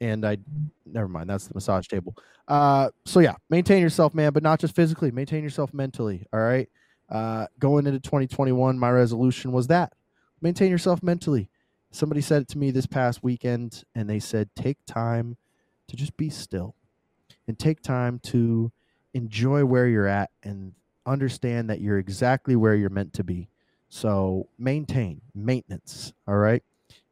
[SPEAKER 5] And I never mind, that's the massage table. Uh so yeah, maintain yourself, man, but not just physically, maintain yourself mentally. All right. Uh going into 2021, my resolution was that. Maintain yourself mentally. Somebody said it to me this past weekend and they said take time to just be still and take time to enjoy where you're at and understand that you're exactly where you're meant to be. So maintain maintenance all right?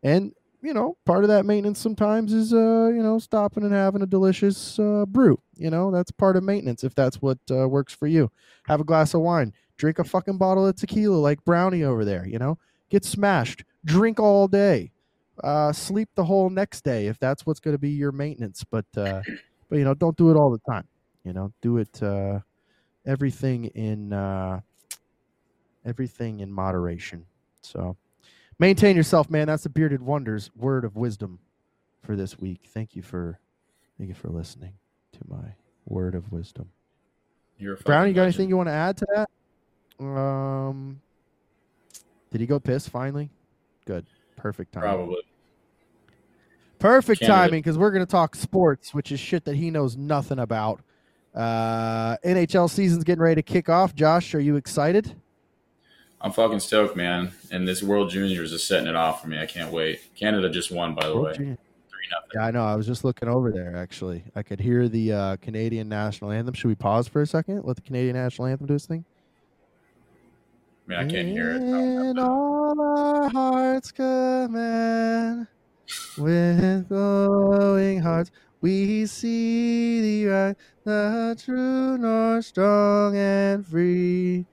[SPEAKER 5] And you know part of that maintenance sometimes is uh you know stopping and having a delicious uh, brew you know? That's part of maintenance if that's what uh, works for you. Have a glass of wine drink a fucking bottle of tequila like brownie over there you know? Get smashed. Drink all day. Uh sleep the whole next day if that's what's going to be your maintenance but uh but you know don't do it all the time. You know do it uh everything in uh everything in moderation. So maintain yourself man. That's the bearded wonders word of wisdom for this week. Thank you for thank you for listening to my word of wisdom.
[SPEAKER 3] You're
[SPEAKER 5] brown you got
[SPEAKER 3] legend.
[SPEAKER 5] anything you want to add to that um did he go piss finally good perfect time
[SPEAKER 3] Probably.
[SPEAKER 5] Perfect timing because we're going to talk sports, which is shit that he knows nothing about. Uh, NHL season's getting ready to kick off. Josh, are you excited?
[SPEAKER 3] I'm fucking stoked, man. And this World Juniors is setting it off for me. I can't wait. Canada just won, by the
[SPEAKER 5] World
[SPEAKER 3] way.
[SPEAKER 5] Junior-. Yeah, I know. I was just looking over there. Actually, I could hear the uh, Canadian national anthem. Should we pause for a second? Let the Canadian national anthem do its thing.
[SPEAKER 3] I mean, I can't hear it. I don't have
[SPEAKER 5] In all our hearts command, with glowing hearts, we see thee rise, the true north, strong and free.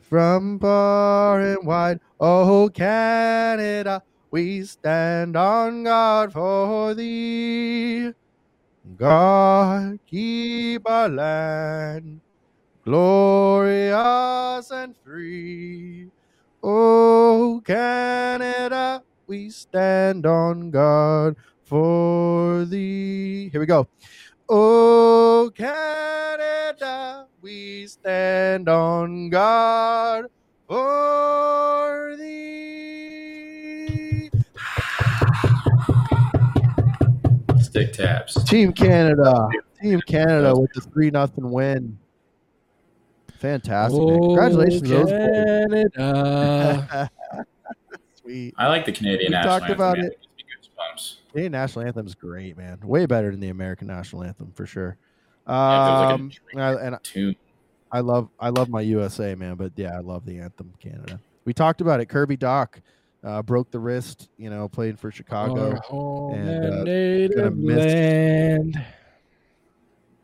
[SPEAKER 5] From far and wide, oh Canada, we stand on guard for thee. God keep our land glorious and free. Oh, Canada, we stand on guard for thee. Here we go. Oh, Canada, we stand on guard for thee.
[SPEAKER 3] Stick taps.
[SPEAKER 5] Team Canada. Team Canada with the 3 nothing win. Fantastic. man. Congratulations,
[SPEAKER 2] Oh,
[SPEAKER 5] those.
[SPEAKER 2] Canada. (laughs)
[SPEAKER 5] Sweet.
[SPEAKER 3] I like the Canadian
[SPEAKER 5] We
[SPEAKER 3] national
[SPEAKER 5] talked
[SPEAKER 3] anthem.
[SPEAKER 5] about
[SPEAKER 3] man.
[SPEAKER 5] it.
[SPEAKER 3] gives.
[SPEAKER 5] Canadian national anthem is great, man. Way better than the American national anthem for sure.
[SPEAKER 3] Yeah, like
[SPEAKER 5] Um, and I- and
[SPEAKER 3] Tune.
[SPEAKER 5] I love I love my USA man, but yeah, I love the anthem Canada. We talked about it. Kirby Dach uh, broke the wrist, you know, playing for Chicago.
[SPEAKER 2] Our home
[SPEAKER 5] and,
[SPEAKER 2] and,
[SPEAKER 5] uh,
[SPEAKER 2] native land.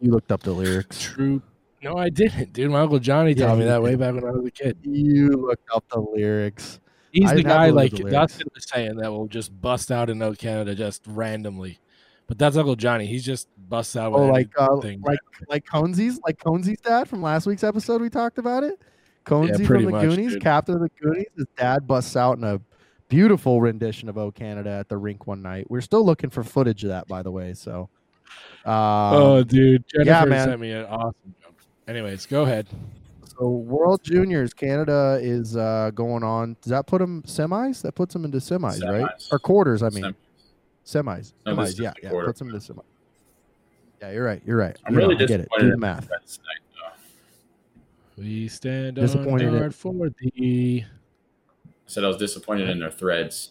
[SPEAKER 5] You looked up the lyrics.
[SPEAKER 2] True. No, I didn't, dude. My uncle Johnny
[SPEAKER 5] Yeah,
[SPEAKER 2] taught me that way back when I was a kid.
[SPEAKER 5] You looked up the lyrics.
[SPEAKER 2] He's the guy like
[SPEAKER 5] the
[SPEAKER 2] Dustin was saying that will just bust out in No Canada just randomly. But that's Uncle Johnny. He's just busts out. With
[SPEAKER 5] Oh, like uh, like like Conesy's like Conesy's dad from last week's episode. We talked about it. Conesy
[SPEAKER 2] pretty
[SPEAKER 5] from the
[SPEAKER 2] much,
[SPEAKER 5] Goonies,
[SPEAKER 2] dude.
[SPEAKER 5] captain of the Goonies. His dad busts out in a beautiful rendition of "O Canada" at the rink one night. We're still looking for footage of that, by the way. So, um,
[SPEAKER 2] oh, dude, Jennifer
[SPEAKER 5] man.
[SPEAKER 2] sent me an awesome. Anyways, go ahead.
[SPEAKER 5] So World Juniors Canada is uh, going on. Does that put them semis? That puts them into semis, right? Or quarters? I mean,
[SPEAKER 3] Sem-
[SPEAKER 5] semis.
[SPEAKER 3] No,
[SPEAKER 5] semis. Yeah, yeah.
[SPEAKER 3] quarter.
[SPEAKER 5] Puts them into semis. Yeah, you're right. You're right.
[SPEAKER 3] I'm
[SPEAKER 5] You know,
[SPEAKER 3] really
[SPEAKER 5] get it.
[SPEAKER 3] disappointed
[SPEAKER 5] Do the math.
[SPEAKER 3] Reds tonight, though.
[SPEAKER 2] We stand
[SPEAKER 5] Disappointed
[SPEAKER 2] on
[SPEAKER 5] in-
[SPEAKER 2] guard for thee.
[SPEAKER 3] I said I was disappointed in their threads.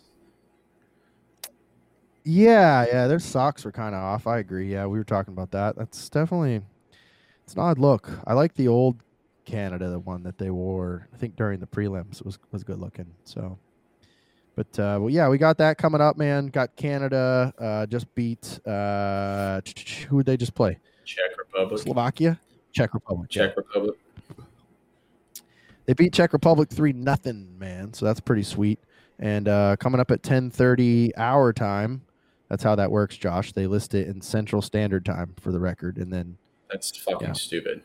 [SPEAKER 5] Yeah, yeah. Their socks were kind of off. I agree. Yeah, we were talking about that. That's definitely it's an odd look. I like the old Canada, the one that they wore. I think during the prelims was was good looking. So, but uh, well, yeah, we got that coming up, man. Got Canada uh, just beat uh, who would they just play?
[SPEAKER 3] Czech Republic.
[SPEAKER 5] Slovakia, Czech Republic. yeah.
[SPEAKER 3] Czech Republic.
[SPEAKER 5] They beat Czech Republic three nothing, man. So that's pretty sweet. And uh, coming up at ten thirty hour time. That's how that works, Josh. They list it in Central Standard Time for the record, and then
[SPEAKER 3] That's fucking
[SPEAKER 5] Yeah.
[SPEAKER 3] stupid.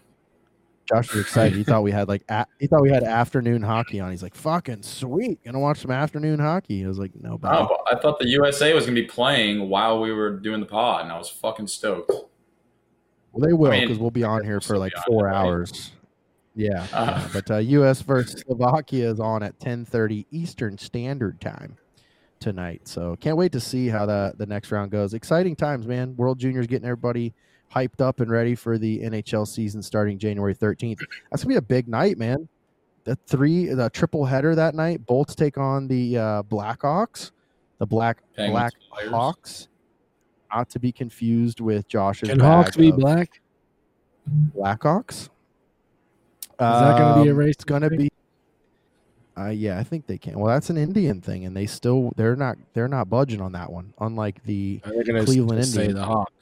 [SPEAKER 5] Josh was excited. He thought we had like a- he thought we had afternoon hockey on. He's like, "Fucking sweet, gonna watch some afternoon hockey." I was like, "No, buddy."
[SPEAKER 3] Oh, but I thought the USA was gonna be playing while we were doing the pod, and I was fucking stoked.
[SPEAKER 5] Well, they will
[SPEAKER 3] I mean,
[SPEAKER 5] because we'll be on here for like four
[SPEAKER 3] it, right?
[SPEAKER 5] hours. Yeah,
[SPEAKER 3] Uh.
[SPEAKER 5] yeah. but uh, U.S. versus Slovakia is on at 10:30 Eastern Standard Time tonight. So can't wait to see how the the next round goes. Exciting times, man. World Juniors getting everybody hyped up and ready for the NHL season starting January 13th. That's gonna be a big night, man. The three, the triple header that night. Bolts take on the uh, Blackhawks, the Black
[SPEAKER 3] Penguins
[SPEAKER 5] Black
[SPEAKER 3] players.
[SPEAKER 5] Hawks. Not to be confused with Josh's.
[SPEAKER 2] Can Hawks be black?
[SPEAKER 5] Blackhawks. Is
[SPEAKER 2] that gonna be a race,
[SPEAKER 5] It's gonna be. Uh, yeah, I think they can. Well, that's an Indian thing, and they still they're not they're not budging on that one. Unlike the,
[SPEAKER 2] Are they going
[SPEAKER 5] Cleveland
[SPEAKER 2] to say
[SPEAKER 5] Indians.
[SPEAKER 2] the Hawks?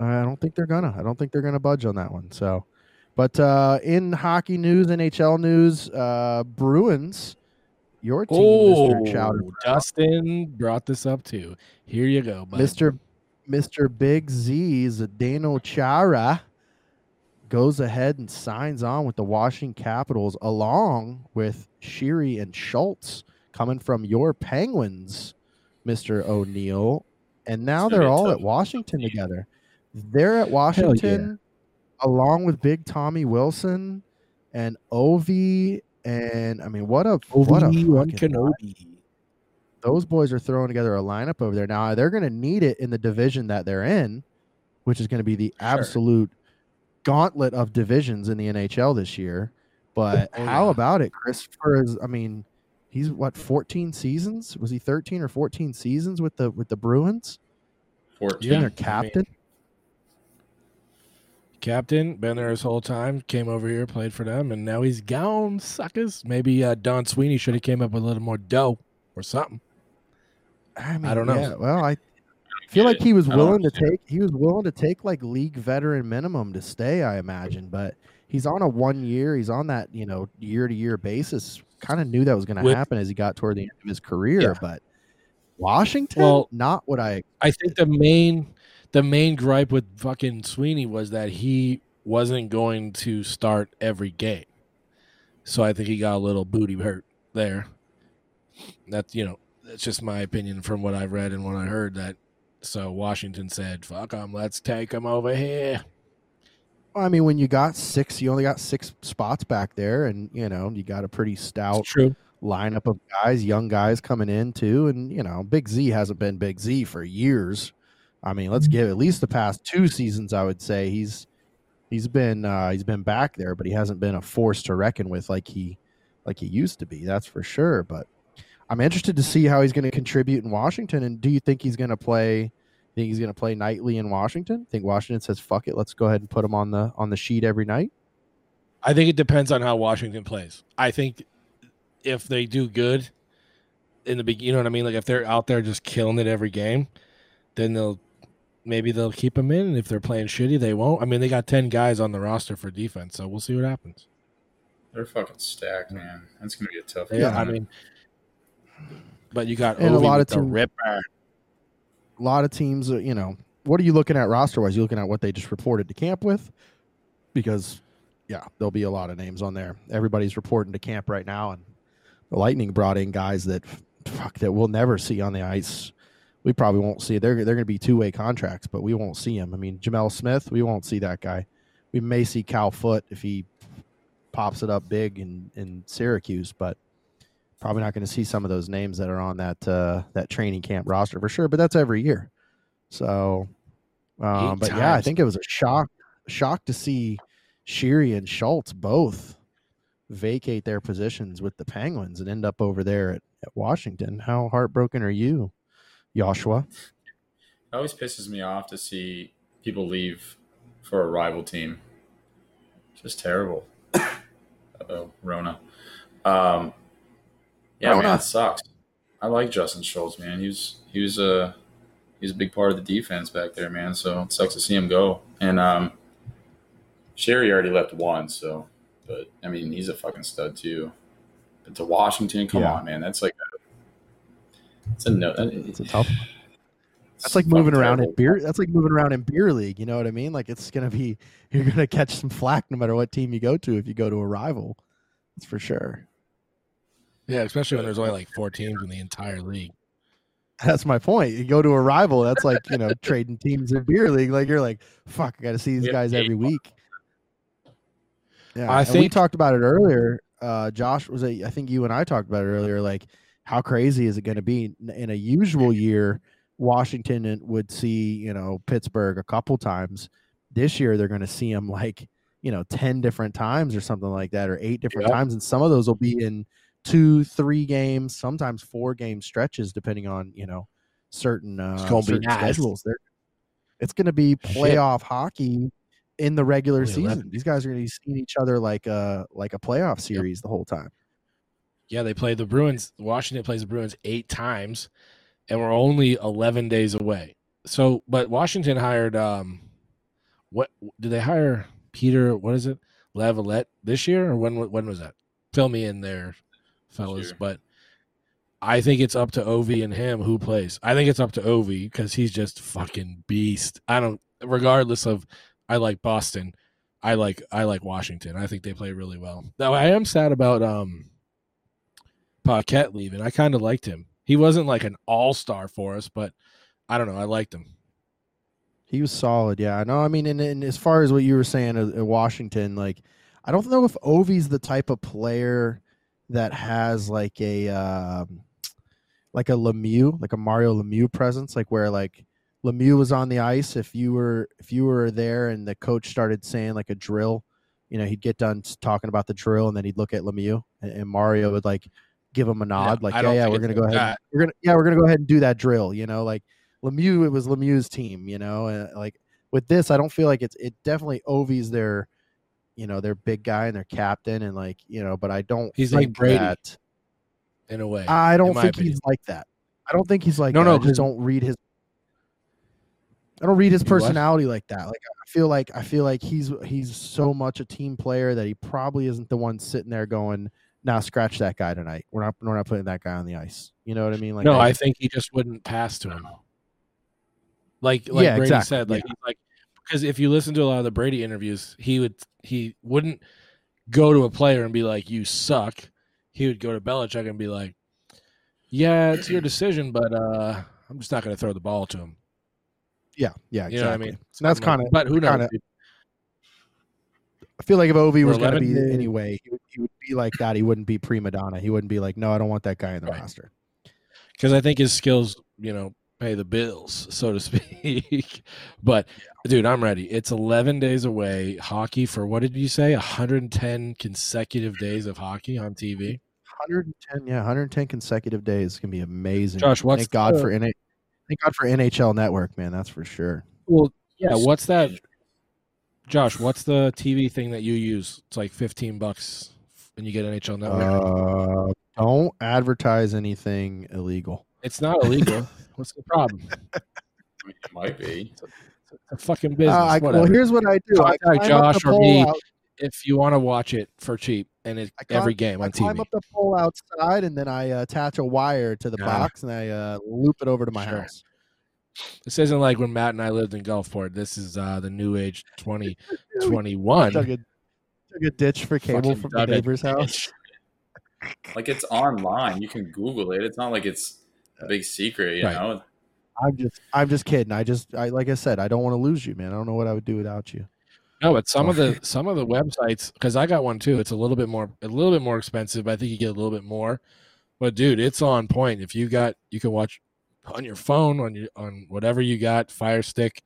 [SPEAKER 5] I don't think they're gonna. I don't think they're gonna budge on that one. So, but uh, in hockey news, NHL news, uh, Bruins, your team,
[SPEAKER 2] Oh,
[SPEAKER 5] Mister Chowder,
[SPEAKER 2] Dustin brought this up too. Here you go, bud.
[SPEAKER 5] Mister Mister Big Z, Zdeno Chara, goes ahead and signs on with the Washington Capitals, along with Sheary and Schultz coming from your Penguins, Mister O'Neill, and now they're all at Washington together. They're at Washington, along with Big Tommy Wilson and Ovi, and I mean, what a what a
[SPEAKER 2] Obi-Wan
[SPEAKER 5] fucking
[SPEAKER 2] Kenobi.
[SPEAKER 5] those boys are throwing together a lineup over there. Now they're going to need it in the division that they're in, which is going to be the
[SPEAKER 3] Sure.
[SPEAKER 5] absolute gauntlet of divisions in the NHL this year. But
[SPEAKER 2] Oh,
[SPEAKER 5] how
[SPEAKER 2] yeah.
[SPEAKER 5] about it? Christopher is. I mean, he's what 14 seasons? Was he 13 or 14 seasons with the with the Bruins?
[SPEAKER 3] Fourteen.
[SPEAKER 5] Being their
[SPEAKER 2] I mean,
[SPEAKER 5] captain.
[SPEAKER 2] Captain, been there his whole time, came over here, played for them, and now he's gone, suckers. Maybe uh, Don Sweeney should have came up with a little more dough or something.
[SPEAKER 5] I, mean,
[SPEAKER 2] don't know.
[SPEAKER 5] yeah, well, I feel like he was willing to take. He was willing to take like league veteran minimum to stay. I imagine, but he's on a one year. He's on that you know year to year basis. Kind of knew that was going to happen as he got toward the end of his career,
[SPEAKER 2] Yeah.
[SPEAKER 5] but Washington,
[SPEAKER 2] Well-
[SPEAKER 5] not what I.
[SPEAKER 2] I think the main the main gripe with fucking Sweeney was that he wasn't going to start every game. So I think he got a little booty hurt there. That's you know that's just my opinion from what I've read and what I heard. That so Washington said, "Fuck him, let's take him over here."
[SPEAKER 5] I mean, when you got six, you only got six spots back there, and you know you got a pretty stout lineup of guys, young guys coming in too, and you know Big Z hasn't been Big Z for years. I mean, let's give at least the past two seasons. I would say he's he's been uh, he's been back there, but he hasn't been a force to reckon with like he like he used to be. That's for sure. But I'm interested to see how he's going to contribute in Washington. And do you think he's going to play? Think he's going to play nightly in Washington? Think Washington says fuck it, let's go ahead and put him on the on the sheet every night?
[SPEAKER 2] I think it depends on how Washington plays. I think if they do good in the beginning, you know what I mean? Like if they're out there just killing it every game, then they'll maybe they'll keep them in. And if they're playing shitty, they won't. I mean, they got 10 guys on the roster for defense, so we'll see what happens.
[SPEAKER 3] They're fucking stacked, man. That's gonna be a tough.
[SPEAKER 2] Yeah,
[SPEAKER 3] game.
[SPEAKER 2] I mean, but you got
[SPEAKER 5] And a lot
[SPEAKER 2] with
[SPEAKER 5] of
[SPEAKER 2] the
[SPEAKER 5] team-
[SPEAKER 2] ripper.
[SPEAKER 5] a lot of teams, uh, you know, what are you looking at roster wise? You looking at what they just reported to camp with? Because, yeah, there'll be a lot of names on there. Everybody's reporting to camp right now, and the Lightning brought in guys that fuck that we'll never see on the ice. We probably won't see. They're they're going to be two way contracts, but we won't see him. I mean, Gemel Smith, we won't see that guy. We may see Cal Foote if he pops it up big in in Syracuse, but probably not going to see some of those names that are on that uh, that training camp roster for sure. But that's every year. So, um, but yeah, I think it was a shock shock to see Sheary and Schultz both vacate their positions with the Penguins and end up over there at, at Washington. How heartbroken are you, Joshua?
[SPEAKER 3] It always pisses me off to see people leave for a rival team. Just terrible. (coughs) oh, Rona. Um, yeah,
[SPEAKER 5] Rona.
[SPEAKER 3] man, it sucks. I like Justin Schultz, man. He was he was a he was a big part of the defense back there, man. So it sucks to see him go. And um, Sheary already left once, so but I mean he's a fucking stud too. But to Washington, come
[SPEAKER 5] Yeah.
[SPEAKER 3] on, man, that's like it's a no.
[SPEAKER 5] It's a tough. One. That's like moving
[SPEAKER 3] fucking
[SPEAKER 5] around in beer. That's like moving around in beer league. You know what I mean? Like it's gonna be (laughs) you're gonna catch some flack no matter what team you go to if you go to a rival. That's for sure.
[SPEAKER 2] Yeah, especially when there's only like four teams in the entire league.
[SPEAKER 5] That's my point. You go to a rival, that's like, you know, (laughs) trading teams in beer league. Like you're like, fuck, I gotta see these guys every week. Yeah.
[SPEAKER 2] I
[SPEAKER 5] and we talked about it earlier. Uh Josh was a I think you and I talked about it earlier, like how crazy is it gonna be in- a usual year, Washington would see, you know, Pittsburgh a couple times. This year they're gonna see them like, you know, 10 different times or something like that, or eight different
[SPEAKER 2] Yep.
[SPEAKER 5] times. And some of those will be in two, three games, sometimes four game stretches, depending on you know certain uh,
[SPEAKER 2] gonna be
[SPEAKER 5] certain
[SPEAKER 2] nice.
[SPEAKER 5] schedules. They're, it's going to be
[SPEAKER 2] Shit.
[SPEAKER 5] playoff hockey in the regular
[SPEAKER 2] Only
[SPEAKER 5] season.
[SPEAKER 2] 11.
[SPEAKER 5] These guys are going to be seeing each other like a like a playoff series the whole time.
[SPEAKER 2] Yeah, they play the Bruins. Washington plays the Bruins eight times, and we're only eleven days away. So, but Washington hired um, what did they hire? Peter, what is it? Laviolette this year or when? When was that? Fill me in there, fellas. But I think it's up to Ovi and him who plays. I think it's up to Ovi because he's just fucking beast. I don't, regardless of. I like Boston. I like I like Washington. I think they play really well. Now I am sad about um Paquette leaving. I kind of liked him. He wasn't like an all star for us, but I don't know. I liked him.
[SPEAKER 5] He was solid. Yeah, no, I mean, and, and as far as what you were saying in Washington, like I don't know if Ovi's the type of player that has like a um, like a Lemieux, like a Mario Lemieux presence, like where like Lemieux was on the ice. If you were if you were there and the coach started saying like a drill, you know, he'd get done talking about the drill and then he'd look at Lemieux and, and Mario would like give him a nod, like yeah, yeah, we're gonna go ahead,
[SPEAKER 2] that.
[SPEAKER 5] we're gonna yeah, we're gonna go ahead and do that drill, you know, like Lemieux, it was Lemieux's team, you know, and like with this, I don't feel like it's it definitely Ovi's their, you know, their big guy and their captain, and like you know, but I don't.
[SPEAKER 2] He's like Brady,
[SPEAKER 5] That,
[SPEAKER 2] in a way.
[SPEAKER 5] I don't think
[SPEAKER 2] opinion.
[SPEAKER 5] he's like that. I don't think he's like
[SPEAKER 2] No,
[SPEAKER 5] that.
[SPEAKER 2] no,
[SPEAKER 5] I just don't read his. I don't read his personality like that. Like I feel like I feel like he's he's so much a team player that he probably isn't the one sitting there going, "Now scratch that guy tonight. We're not we're not putting that guy on the ice." You know what I mean? Like
[SPEAKER 2] no, I think he just wouldn't pass to him. Like like
[SPEAKER 5] Yeah,
[SPEAKER 2] Brady
[SPEAKER 5] exactly,
[SPEAKER 2] said, like he's like because if you listen to a lot of the Brady interviews, he would he wouldn't go to a player and be like, "You suck." he would go to Belichick and be like, "Yeah, it's your decision, but uh, I'm just not going to throw the ball to him."
[SPEAKER 5] Yeah, yeah, exactly.
[SPEAKER 2] You know what I mean?
[SPEAKER 5] And that's kind of.
[SPEAKER 2] But who knows?
[SPEAKER 5] kinda- I feel like if Ovi was going to be anyway, he would, he would be like that. He wouldn't be prima donna. He wouldn't be like, no, I don't want that guy in the
[SPEAKER 2] Right.
[SPEAKER 5] roster.
[SPEAKER 2] because I think his skills, you know, pay the bills, (laughs) so to speak. but dude, I'm ready. It's 11 days away. Hockey for what did you say? 110 consecutive days of hockey on TV.
[SPEAKER 5] 110, yeah, 110 consecutive days can be amazing.
[SPEAKER 2] Josh, what's
[SPEAKER 5] thank God
[SPEAKER 2] the-
[SPEAKER 5] for NH, thank God for NHL Network, man. That's for sure.
[SPEAKER 2] Well, yeah. What's that, Josh? What's the TV thing that you use? It's like 15 bucks, and you get NHL Network.
[SPEAKER 5] Uh, don't advertise anything illegal.
[SPEAKER 2] it's not illegal. (laughs) What's the problem?
[SPEAKER 3] I it might be.
[SPEAKER 2] It's a fucking business.
[SPEAKER 5] Uh, I, well, here's what I do. I
[SPEAKER 2] Contact
[SPEAKER 5] climb
[SPEAKER 2] Josh
[SPEAKER 5] the
[SPEAKER 2] or me.
[SPEAKER 5] out-
[SPEAKER 2] if you want to watch it for cheap, and it,
[SPEAKER 5] climb-
[SPEAKER 2] every game
[SPEAKER 5] I
[SPEAKER 2] on
[SPEAKER 5] climb
[SPEAKER 2] TV.
[SPEAKER 5] up the pole outside and then I uh, attach a wire to the
[SPEAKER 2] Yeah.
[SPEAKER 5] box and I uh, loop it over to my
[SPEAKER 2] Sure.
[SPEAKER 5] house.
[SPEAKER 2] This isn't like when Matt and I lived in Gulfport. This is uh, the new age (laughs) 2021.
[SPEAKER 5] Dug a, ditch for cable
[SPEAKER 2] Fucking
[SPEAKER 5] from the neighbor's house. (laughs)
[SPEAKER 3] Like it's online. You can Google it. It's not like it's a big secret, you
[SPEAKER 2] Right.
[SPEAKER 3] know.
[SPEAKER 5] I'm just I'm just kidding. I just I like I said, I don't want to lose you, man. I don't know what I would do without you.
[SPEAKER 2] No, but some of the some of the websites because I got one too. It's a little bit more a little bit more expensive. But I think you get a little bit more, but dude, it's on point. If you got you can watch on your phone on your on whatever you got Fire Stick,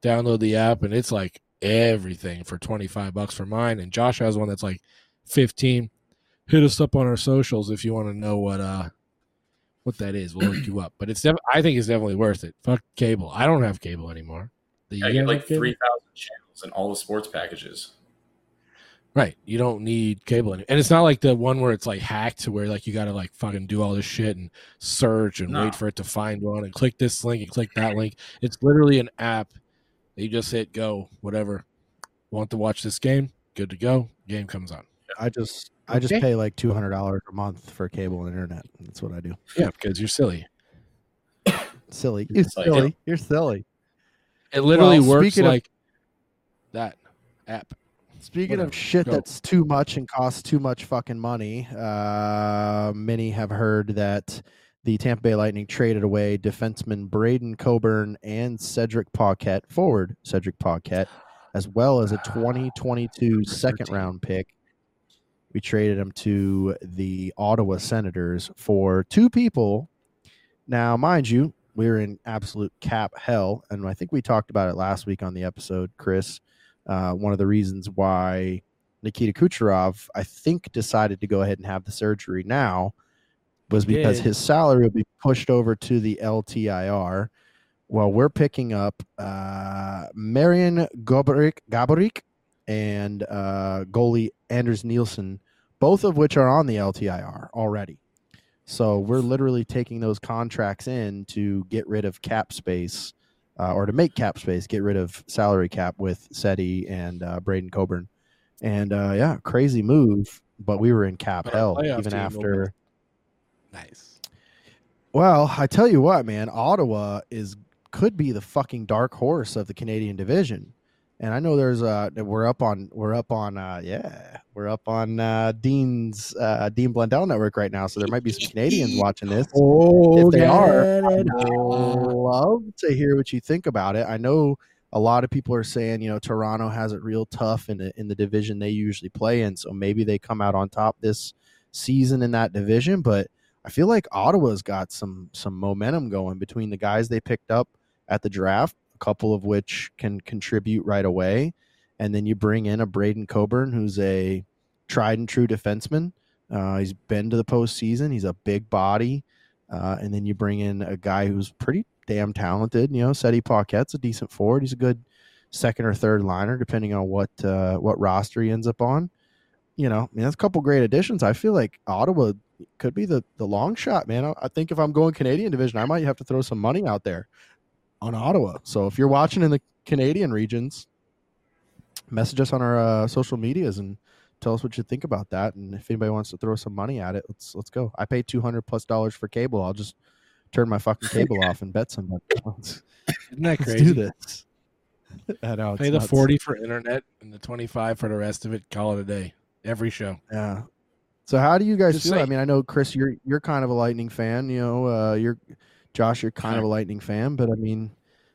[SPEAKER 2] download the app, and it's like everything for twenty five bucks for mine. And Josh has one that's like fifteen. Hit us up on our socials if you want to know what uh what that is. We'll hook you up. But it's def- I think it's definitely worth it. Fuck cable. I don't have cable anymore. Do
[SPEAKER 3] I
[SPEAKER 2] you
[SPEAKER 3] get like three thousand channels and all the sports packages.
[SPEAKER 2] Right. You don't need cable. any- And it's not like the one where it's like hacked to where like you got to like fucking do all this shit and search and
[SPEAKER 3] No.
[SPEAKER 2] wait for it to find one and click this link and click that link. It's literally an app you just hit go, whatever. Want to watch this game? Good to go. Game comes on.
[SPEAKER 5] I just I just
[SPEAKER 2] Okay.
[SPEAKER 5] pay like two hundred dollars a month for cable and internet. That's what I do.
[SPEAKER 2] Yeah, because you're silly.
[SPEAKER 5] Silly. You're
[SPEAKER 3] Like,
[SPEAKER 5] silly. You're silly.
[SPEAKER 2] It literally
[SPEAKER 5] Well,
[SPEAKER 2] works
[SPEAKER 5] speaking of-
[SPEAKER 2] like that app.
[SPEAKER 5] Speaking
[SPEAKER 2] Whatever.
[SPEAKER 5] of shit
[SPEAKER 2] Go.
[SPEAKER 5] that's too much and costs too much fucking money, uh, many have heard that the Tampa Bay Lightning traded away defenseman Braden Coburn and Cedric Paquette, forward Cedric Paquette, as well as a 2022 (sighs) second round pick. We traded him to the Ottawa Senators for two people. Now, mind you, we're in absolute cap hell, and I think we talked about it last week on the episode, Chris uh, one of the reasons why Nikita Kucherov, I think, decided to go ahead and have the surgery now was because
[SPEAKER 2] did.
[SPEAKER 5] his salary will be pushed over to the LTIR. Well, we're picking up uh, Marian Gaborik, Gaborik and uh, goalie Anders Nilsson, both of which are on the LTIR already. So we're literally taking those contracts in to get rid of cap space uh, or to make cap space, get rid of salary cap with SETI and uh, Braden Coburn. And uh, yeah, crazy move, but we were in cap
[SPEAKER 2] But
[SPEAKER 5] hell even after.
[SPEAKER 2] Nice.
[SPEAKER 5] Well, I tell you what, man, Ottawa is could be the fucking dark horse of the Canadian division. And I know there's uh we're up on we're up on uh yeah, we're up on uh Dean's uh Dean Blundell network right now, so there might be some Canadians (laughs) watching this.
[SPEAKER 2] Oh,
[SPEAKER 5] if they are, I'd love to hear what you think about it. I know a lot of people are saying, you know, Toronto has it real tough in the, in the division they usually play in, so maybe they come out on top this season in that division. But I feel like Ottawa's got some some momentum going between the guys they picked up at the draft, a couple of which can contribute right away, and then you bring in a Braden Coburn who's a tried and true defenseman. Uh, he's been to the postseason. He's a big body. Uh, and then you bring in a guy who's pretty damn talented. You know, Seti Paquette's a decent forward. He's a good second or third liner, depending on what uh, what roster he ends up on. You know, I mean, that's a couple great additions. I feel like Ottawa could be the the long shot, man. I, I think if I'm going Canadian division, I might have to throw some money out there on Ottawa. So if you're watching in the Canadian regions, message us on our uh, social medias and tell us what you think about that. And if anybody wants to throw some money at it, let's let's go. I paid two hundred plus dollars for cable. I'll just turn my fucking cable off and bet somebody. Let's, (laughs)
[SPEAKER 2] Isn't that
[SPEAKER 5] let's
[SPEAKER 2] crazy?
[SPEAKER 5] do this. (laughs) I know,
[SPEAKER 2] Pay the
[SPEAKER 5] nuts.
[SPEAKER 2] 40 for internet and the 25 for the rest of it. Call it a day. Every show.
[SPEAKER 5] Yeah. So how do you guys
[SPEAKER 2] Just
[SPEAKER 5] feel? I mean, I know Chris, you're you're kind of a Lightning fan. You know, uh, you're Josh, you're kind of a Lightning fan. But I mean,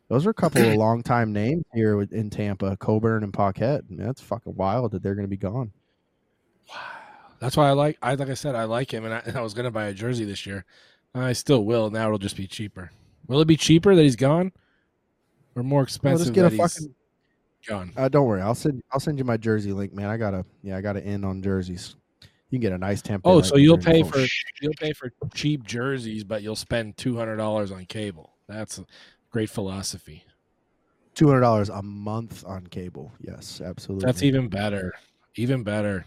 [SPEAKER 5] those are a couple of (clears throat) long time names here in Tampa, Coburn and Paquette. Mean, that's fucking wild that they're going to be gone.
[SPEAKER 2] Wow, that's why I like. I like I said, I like him, and I, I was gonna buy a jersey this year. I still will. Now it'll just be cheaper. Will it be cheaper that he's gone, or more expensive
[SPEAKER 5] just get a
[SPEAKER 2] that he's
[SPEAKER 5] fucking.
[SPEAKER 2] gone?
[SPEAKER 5] Uh, don't worry, I'll send I'll send you my jersey link, man. I gotta yeah, I gotta end on jerseys. You can get a nice Tampa.
[SPEAKER 2] Oh, so you'll pay
[SPEAKER 5] for
[SPEAKER 2] for you'll pay for cheap jerseys, but you'll spend two hundred dollars on cable. That's a great philosophy.
[SPEAKER 5] two hundred dollars a month on cable. Yes, absolutely.
[SPEAKER 2] That's even better. Even better.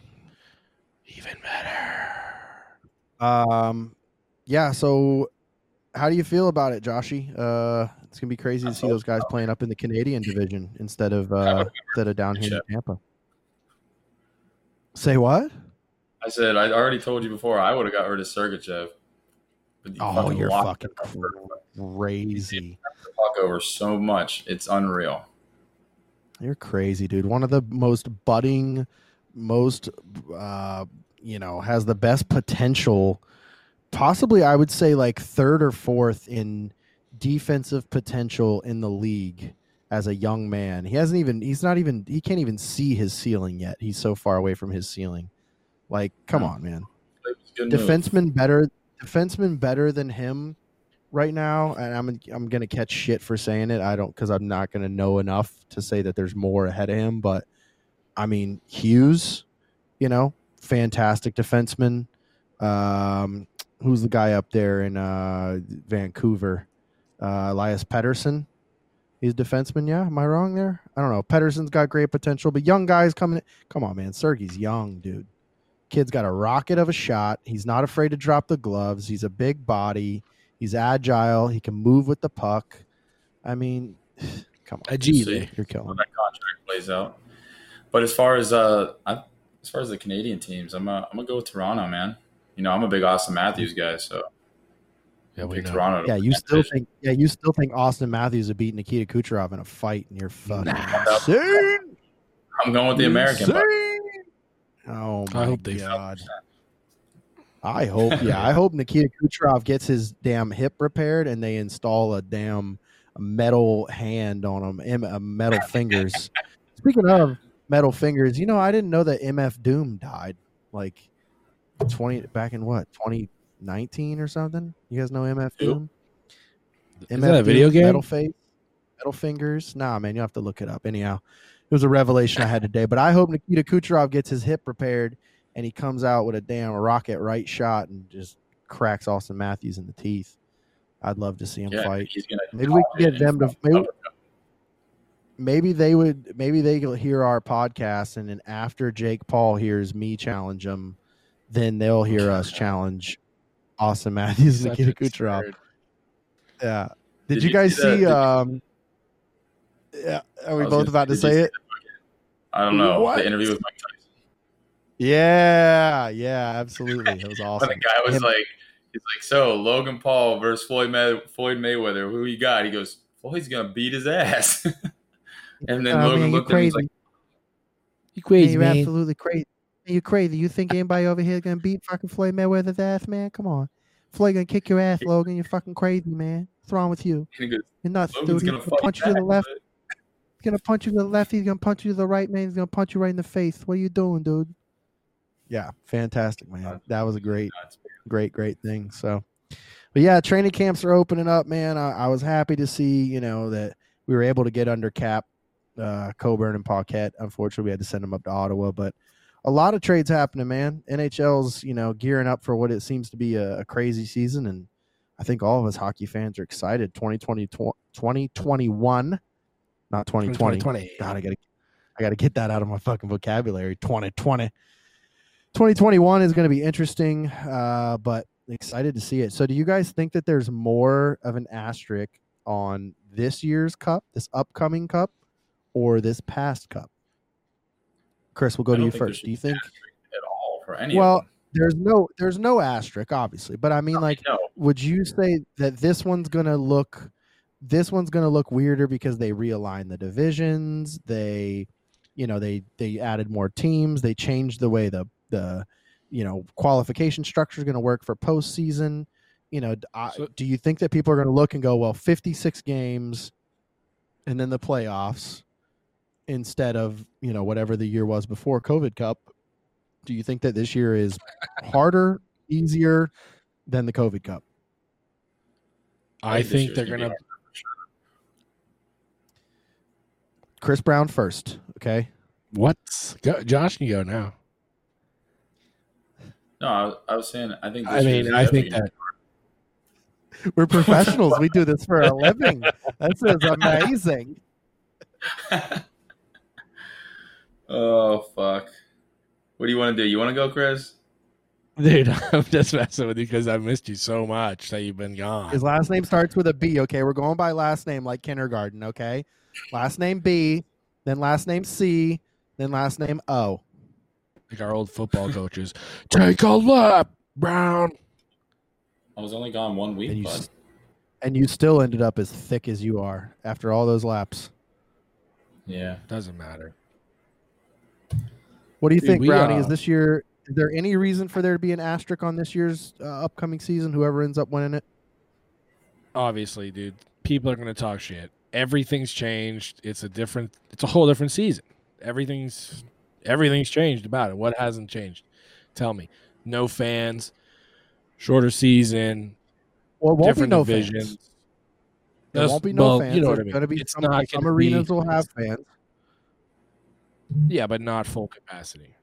[SPEAKER 2] Even better.
[SPEAKER 5] Um, yeah. So, how do you feel about it, Joshy? Uh, it's gonna be crazy to see those guys playing up in the Canadian division instead of uh, instead of down here in Tampa. Say what?
[SPEAKER 3] I said I already told you before. I would have got rid of Sergachev.
[SPEAKER 5] Oh,
[SPEAKER 3] fucking
[SPEAKER 5] you're fucking crazy.
[SPEAKER 3] puck over so much. It's unreal.
[SPEAKER 5] You're crazy, dude. One of the most budding, most uh, you know, has the best potential. Possibly, I would say like third or fourth in defensive potential in the league as a young man. He hasn't even. He's not even. He can't even see his ceiling yet. He's so far away from his ceiling. Like, come
[SPEAKER 3] Yeah.
[SPEAKER 5] on, man.
[SPEAKER 3] It was a good move.
[SPEAKER 5] defenseman better defenseman better than him right now and i'm i'm going to catch shit for saying it i don't cuz i'm not going to know enough to say that there's more ahead of him but i mean hughes you know fantastic defenseman um who's the guy up there in uh vancouver uh elias Pettersson. he's a defenseman yeah am i wrong there i don't know Pettersson's got great potential but young guys coming come on man sergey's young dude kid's got a rocket of a shot. He's not afraid to drop the gloves. He's a big body. He's agile. He can move with the puck. I mean, (sighs) come on,
[SPEAKER 2] Ajive.
[SPEAKER 3] See.
[SPEAKER 5] you're killing.
[SPEAKER 3] how that contract plays out. But as far as uh, I, as far as the Canadian teams, I'm uh, I'm gonna go with Toronto, man. You know, I'm a big Auston Matthews guy, so
[SPEAKER 2] Yeah, we
[SPEAKER 3] pick. Toronto.
[SPEAKER 5] Yeah, you still
[SPEAKER 3] division.
[SPEAKER 5] think? Yeah, you still think Auston Matthews would beat Nikita Kucherov in a fight, and you're fucking
[SPEAKER 2] Nah.
[SPEAKER 5] insane.
[SPEAKER 3] I'm going with the American. But
[SPEAKER 5] Insane. Oh my
[SPEAKER 2] I hope they
[SPEAKER 5] god. I hope, yeah, I hope Nikita Kucherov gets his damn hip repaired and they install a damn metal hand on him, M- uh, metal fingers. (laughs) Speaking of metal fingers, you know, I didn't know that MF Doom died like twenty back in what twenty nineteen or something. You guys know MF Doom?
[SPEAKER 2] Is that a video game?
[SPEAKER 5] Metal face, metal fingers. Nah, man, you have to look it up. Anyhow, it was a revelation I had today. But I hope Nikita Kucherov gets his hip repaired and he comes out with a damn rocket right shot and just cracks Auston Matthews in the teeth. I'd love to see him
[SPEAKER 3] yeah,
[SPEAKER 5] fight. Maybe we can get them to maybe, maybe they would maybe they will hear our podcast and then after Jake Paul hears me challenge him, then they'll hear us (laughs) challenge Auston Matthews and Nikita Kucherov. Yeah. Did,
[SPEAKER 3] Did
[SPEAKER 5] you
[SPEAKER 3] you
[SPEAKER 5] guys
[SPEAKER 3] see? Did
[SPEAKER 5] um, yeah. Are we both about to say it?
[SPEAKER 3] I don't know
[SPEAKER 5] What?
[SPEAKER 3] the interview with Mike Tyson.
[SPEAKER 5] Yeah. Yeah. Absolutely. That was (laughs) awesome.
[SPEAKER 3] the guy was
[SPEAKER 5] Him-
[SPEAKER 3] like, he's like, so Logan Paul versus Floyd May- Floyd Mayweather. Who you got? He goes, Floyd's gonna beat his ass. (laughs) and then
[SPEAKER 5] Oh,
[SPEAKER 3] Logan
[SPEAKER 5] man, you
[SPEAKER 3] looked at him. He's
[SPEAKER 5] crazy.
[SPEAKER 3] like,
[SPEAKER 2] You
[SPEAKER 5] Man,
[SPEAKER 2] crazy
[SPEAKER 5] you're
[SPEAKER 2] man.
[SPEAKER 5] absolutely crazy. Man, You crazy. You think anybody over here gonna beat fucking Floyd Mayweather's ass, man? Come on. Floyd gonna kick your ass, Logan. You're fucking crazy, man. What's wrong with you?
[SPEAKER 3] goes,
[SPEAKER 5] You're nuts,
[SPEAKER 3] Logan's
[SPEAKER 5] dude. He's gonna
[SPEAKER 3] fight
[SPEAKER 5] punch you to the
[SPEAKER 3] back,
[SPEAKER 5] left.
[SPEAKER 3] but-
[SPEAKER 5] He's gonna punch you to the left. He's gonna punch you to the right, man. He's gonna punch you right in the face. What are you doing, dude? Yeah, fantastic, man. That was a great, great, great thing. So, but yeah, training camps are opening up, man. I, I was happy to see, you know, that we were able to get under cap uh, Coburn and Paquette. Unfortunately, we had to send them up to Ottawa, but a lot of trades happening, man. NHL's, you know, gearing up for what it seems to be a, a crazy season, and I think all of us hockey fans are excited. 2020, 2021, not 2020.
[SPEAKER 2] 2020.
[SPEAKER 5] God, I gotta, I gotta get that out of my fucking vocabulary. 2020. 2021 is going to be interesting, uh, but excited to see it. So, do you guys think that there's more of an asterisk on this year's cup, this upcoming cup, or this past cup? Chris, we'll go to you first. Do you think?
[SPEAKER 3] at all for any
[SPEAKER 5] Well,
[SPEAKER 3] of them.
[SPEAKER 5] There's no, there's no asterisk, obviously, but I mean, like,
[SPEAKER 3] no,
[SPEAKER 5] would you say that this one's gonna look this one's gonna look weirder because they realigned the divisions they you know they they added more teams they changed the way the the you know qualification structure is going to work for postseason. You know, d- I-
[SPEAKER 2] So-
[SPEAKER 5] do you think that people are going to look and go, well, 56 games, and then the playoffs, instead of you know whatever the year was before COVID Cup? Do you think that this year is (laughs) harder, easier than the COVID Cup?
[SPEAKER 2] I
[SPEAKER 3] this
[SPEAKER 2] think they're gonna.
[SPEAKER 3] hard for sure.
[SPEAKER 5] Chris Brown first, okay?
[SPEAKER 2] What? Go, Josh can go now.
[SPEAKER 3] No, I, was- I was saying I think.
[SPEAKER 2] I mean, I think that
[SPEAKER 5] We're professionals. we do this for a living. This is amazing. (laughs)
[SPEAKER 3] oh fuck! What do you want to do? You want to go, Chris?
[SPEAKER 2] dude, (laughs) I'm just messing with you because I missed you so much that you've been gone.
[SPEAKER 5] His last name starts with a B. Okay, we're going by last name like kindergarten. Okay, last name B, then last name C, then last name O.
[SPEAKER 2] Like our old football coaches. Take a lap, Brown.
[SPEAKER 3] I was only gone one
[SPEAKER 5] And
[SPEAKER 3] week,
[SPEAKER 5] you,
[SPEAKER 3] bud.
[SPEAKER 5] s- and you still ended up as thick as you are after all those laps.
[SPEAKER 3] Yeah.
[SPEAKER 2] Doesn't matter.
[SPEAKER 5] What do you
[SPEAKER 2] Dude,
[SPEAKER 5] think,
[SPEAKER 2] we,
[SPEAKER 5] Brownie?
[SPEAKER 2] uh,
[SPEAKER 5] is this year? Is there any reason for there to be an asterisk on this year's uh, upcoming season? Whoever ends up winning it.
[SPEAKER 2] Obviously, dude, people are gonna talk shit. Everything's changed. It's a different. It's a whole different season. Everything's everything's changed about it. What hasn't changed? Tell me. No fans. Shorter season.
[SPEAKER 5] Well, won't
[SPEAKER 2] different
[SPEAKER 5] be no
[SPEAKER 2] divisions.
[SPEAKER 5] fans. There won't be no
[SPEAKER 2] well,
[SPEAKER 5] fans.
[SPEAKER 2] You know what I mean.
[SPEAKER 5] gonna be
[SPEAKER 2] it's
[SPEAKER 5] some,
[SPEAKER 2] not
[SPEAKER 5] some arenas
[SPEAKER 2] be,
[SPEAKER 5] will have fans.
[SPEAKER 2] Yeah, but not full capacity.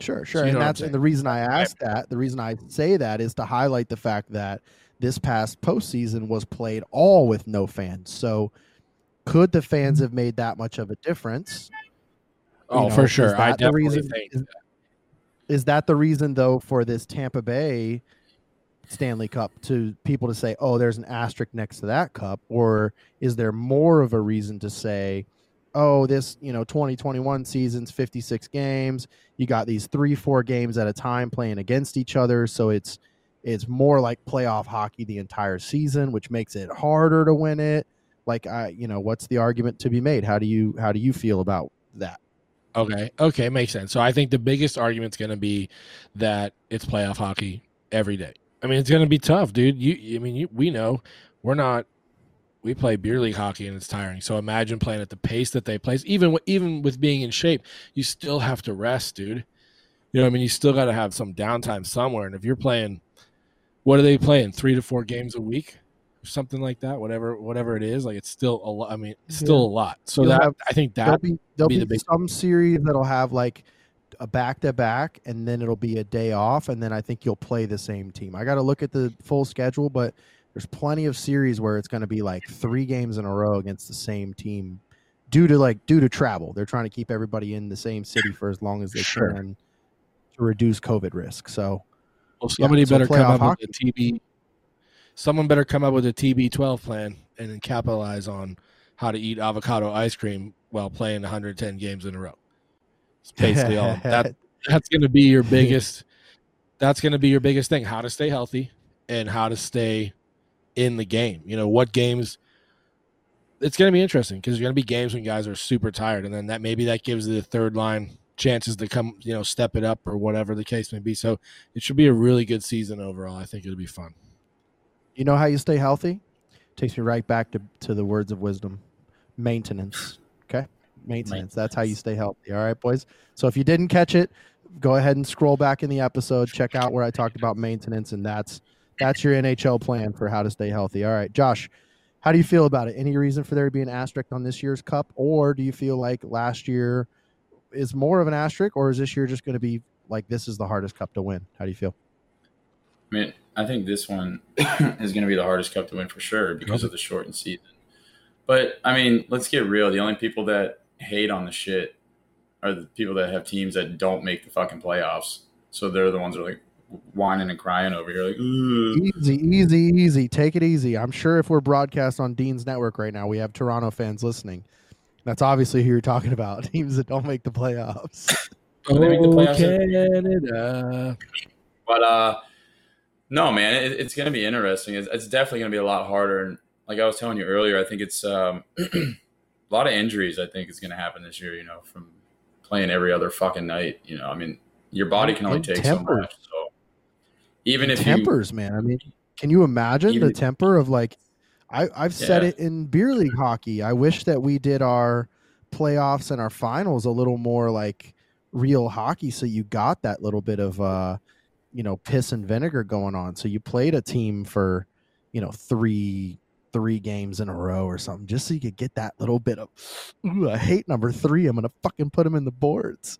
[SPEAKER 5] Sure, sure.
[SPEAKER 2] you
[SPEAKER 5] and
[SPEAKER 2] know what I'm
[SPEAKER 5] that's and the reason I asked that, the reason I say that is to highlight the fact that this past postseason was played all with no fans. So could the fans have made that much of a difference? Oh, you
[SPEAKER 2] Oh,
[SPEAKER 5] know,
[SPEAKER 2] for sure. I definitely
[SPEAKER 5] reason-
[SPEAKER 2] think.
[SPEAKER 5] is, is that the reason though for this Tampa Bay Stanley Cup to people to say, "Oh, there's an asterisk next to that cup," or is there more of a reason to say, "Oh, this you know 2021 season's 56 games. You got these three, four games at a time playing against each other, so it's it's more like playoff hockey the entire season, which makes it harder to win it." Like, I you know, what's the argument to be made? How do you how do you feel about that?
[SPEAKER 2] Okay. Okay. Makes sense. So I think the biggest argument's going to be that it's playoff hockey every day. I mean, it's going to be tough, dude. You, I mean, you, we know we're not. We play beer league hockey and it's tiring. So imagine playing at the pace that they play. Even even with being in shape, you still have to rest, dude. You know, I mean, you still got to have some downtime somewhere. And if you're playing, what are they playing? Three to four games a week, or something like that. Whatever, whatever it is, like it's still a lot. I mean, it's still a lot. So
[SPEAKER 5] You'll
[SPEAKER 2] that
[SPEAKER 5] have-
[SPEAKER 2] I think
[SPEAKER 5] there'll
[SPEAKER 2] that
[SPEAKER 5] be there'll
[SPEAKER 2] be
[SPEAKER 5] be,
[SPEAKER 2] the big-
[SPEAKER 5] some series that'll have like a back to back, and then it'll be a day off, and then I think you'll play the same team. I got to look at the full schedule, but there's plenty of series where it's going to be like three games in a row against the same team due to like due to travel. They're trying to keep everybody in the same city for as long as they
[SPEAKER 2] Sure.
[SPEAKER 5] can to reduce COVID risk. So
[SPEAKER 2] Well, somebody
[SPEAKER 5] so
[SPEAKER 2] better come up
[SPEAKER 5] hockey.
[SPEAKER 2] with a TB. Someone better come up with a TB12 plan and then capitalize on how to eat avocado ice cream while playing 110 games in a row. It's basically all (laughs) that. That's going to be your biggest. That's going to be your biggest thing: how to stay healthy and how to stay in the game. You know what games. It's going to be interesting because there's going to be games when guys are super tired, and then that maybe that gives the third line chances to come, you know, step it up or whatever the case may be. So it should be a really good season overall. I think it'll be fun.
[SPEAKER 5] You know how you stay healthy? Takes me right back to, to the words of wisdom. Maintenance. Okay? Maintenance. That's how you stay healthy. All right, boys. So if you didn't catch it, go ahead and scroll back in the episode, check out where I talked about maintenance, and that's that's your NHL plan for how to stay healthy. All right, Josh, how do you feel about it? Any reason for there to be an asterisk on this year's cup, or do you feel like last year is more of an asterisk, or is this year just going to be like this is the hardest cup to win? How do you feel?
[SPEAKER 3] I mean, I think this one (coughs) is going to be the hardest cup to win for sure because of the shortened season. But I mean, let's get real. The only people that hate on the shit are the people that have teams that don't make the fucking playoffs. So they're the ones that are like whining and crying over here, like, "Ugh."
[SPEAKER 5] Easy, easy, easy. Take it easy. I'm sure if we're broadcast on Dean's network right now, we have Toronto fans listening. That's obviously who you're talking about. (laughs) Teams that don't make the playoffs. (laughs)
[SPEAKER 3] They make the
[SPEAKER 2] Oh,
[SPEAKER 3] playoffs.
[SPEAKER 2] Canada.
[SPEAKER 3] But uh, no, man, it, it's going to be interesting. It's, it's definitely going to be a lot harder. And like I was telling you earlier, I think it's um, (clears throat) a lot of injuries. I think is going to happen this year. You know, from playing every other fucking night. You know, I mean, your body can only
[SPEAKER 5] And
[SPEAKER 3] take
[SPEAKER 5] temper.
[SPEAKER 3] so much. So even if you
[SPEAKER 5] tempers, man. I mean, can you imagine
[SPEAKER 3] Even
[SPEAKER 5] the temper of like? I I've said
[SPEAKER 3] Yeah.
[SPEAKER 5] it in beer league hockey. I wish that we did our playoffs and our finals a little more like real hockey, so you got that little bit of uh, you know, piss and vinegar going on. So you played a team for, you know, three three games in a row or something, just so you could get that little bit of. Ooh, I hate number three. I'm gonna fucking put him in the boards.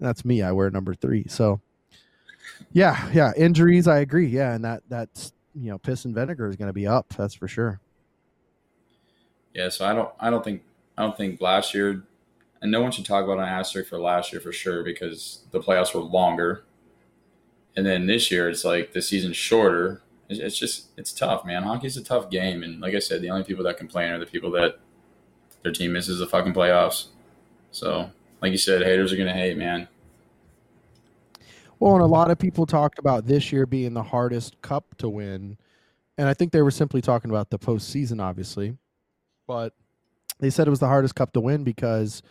[SPEAKER 5] That's me. I wear number three. So yeah, yeah, injuries. I agree. Yeah, and that that's you know, piss and vinegar is going to be up. That's for sure.
[SPEAKER 3] Yeah, so I don't I don't think I don't think last year and no one should talk about an asterisk for last year for sure because the playoffs were longer. And then this year it's like the season's shorter. It's, it's just it's tough, man. Hockey's a tough game and like I said, the only people that complain are the people that their team misses the fucking playoffs. So, like you said, haters are going to hate, man.
[SPEAKER 5] Well, and a lot of people talked about this year being the hardest cup to win, and I think they were simply talking about the postseason, obviously, but they said it was the hardest cup to win because,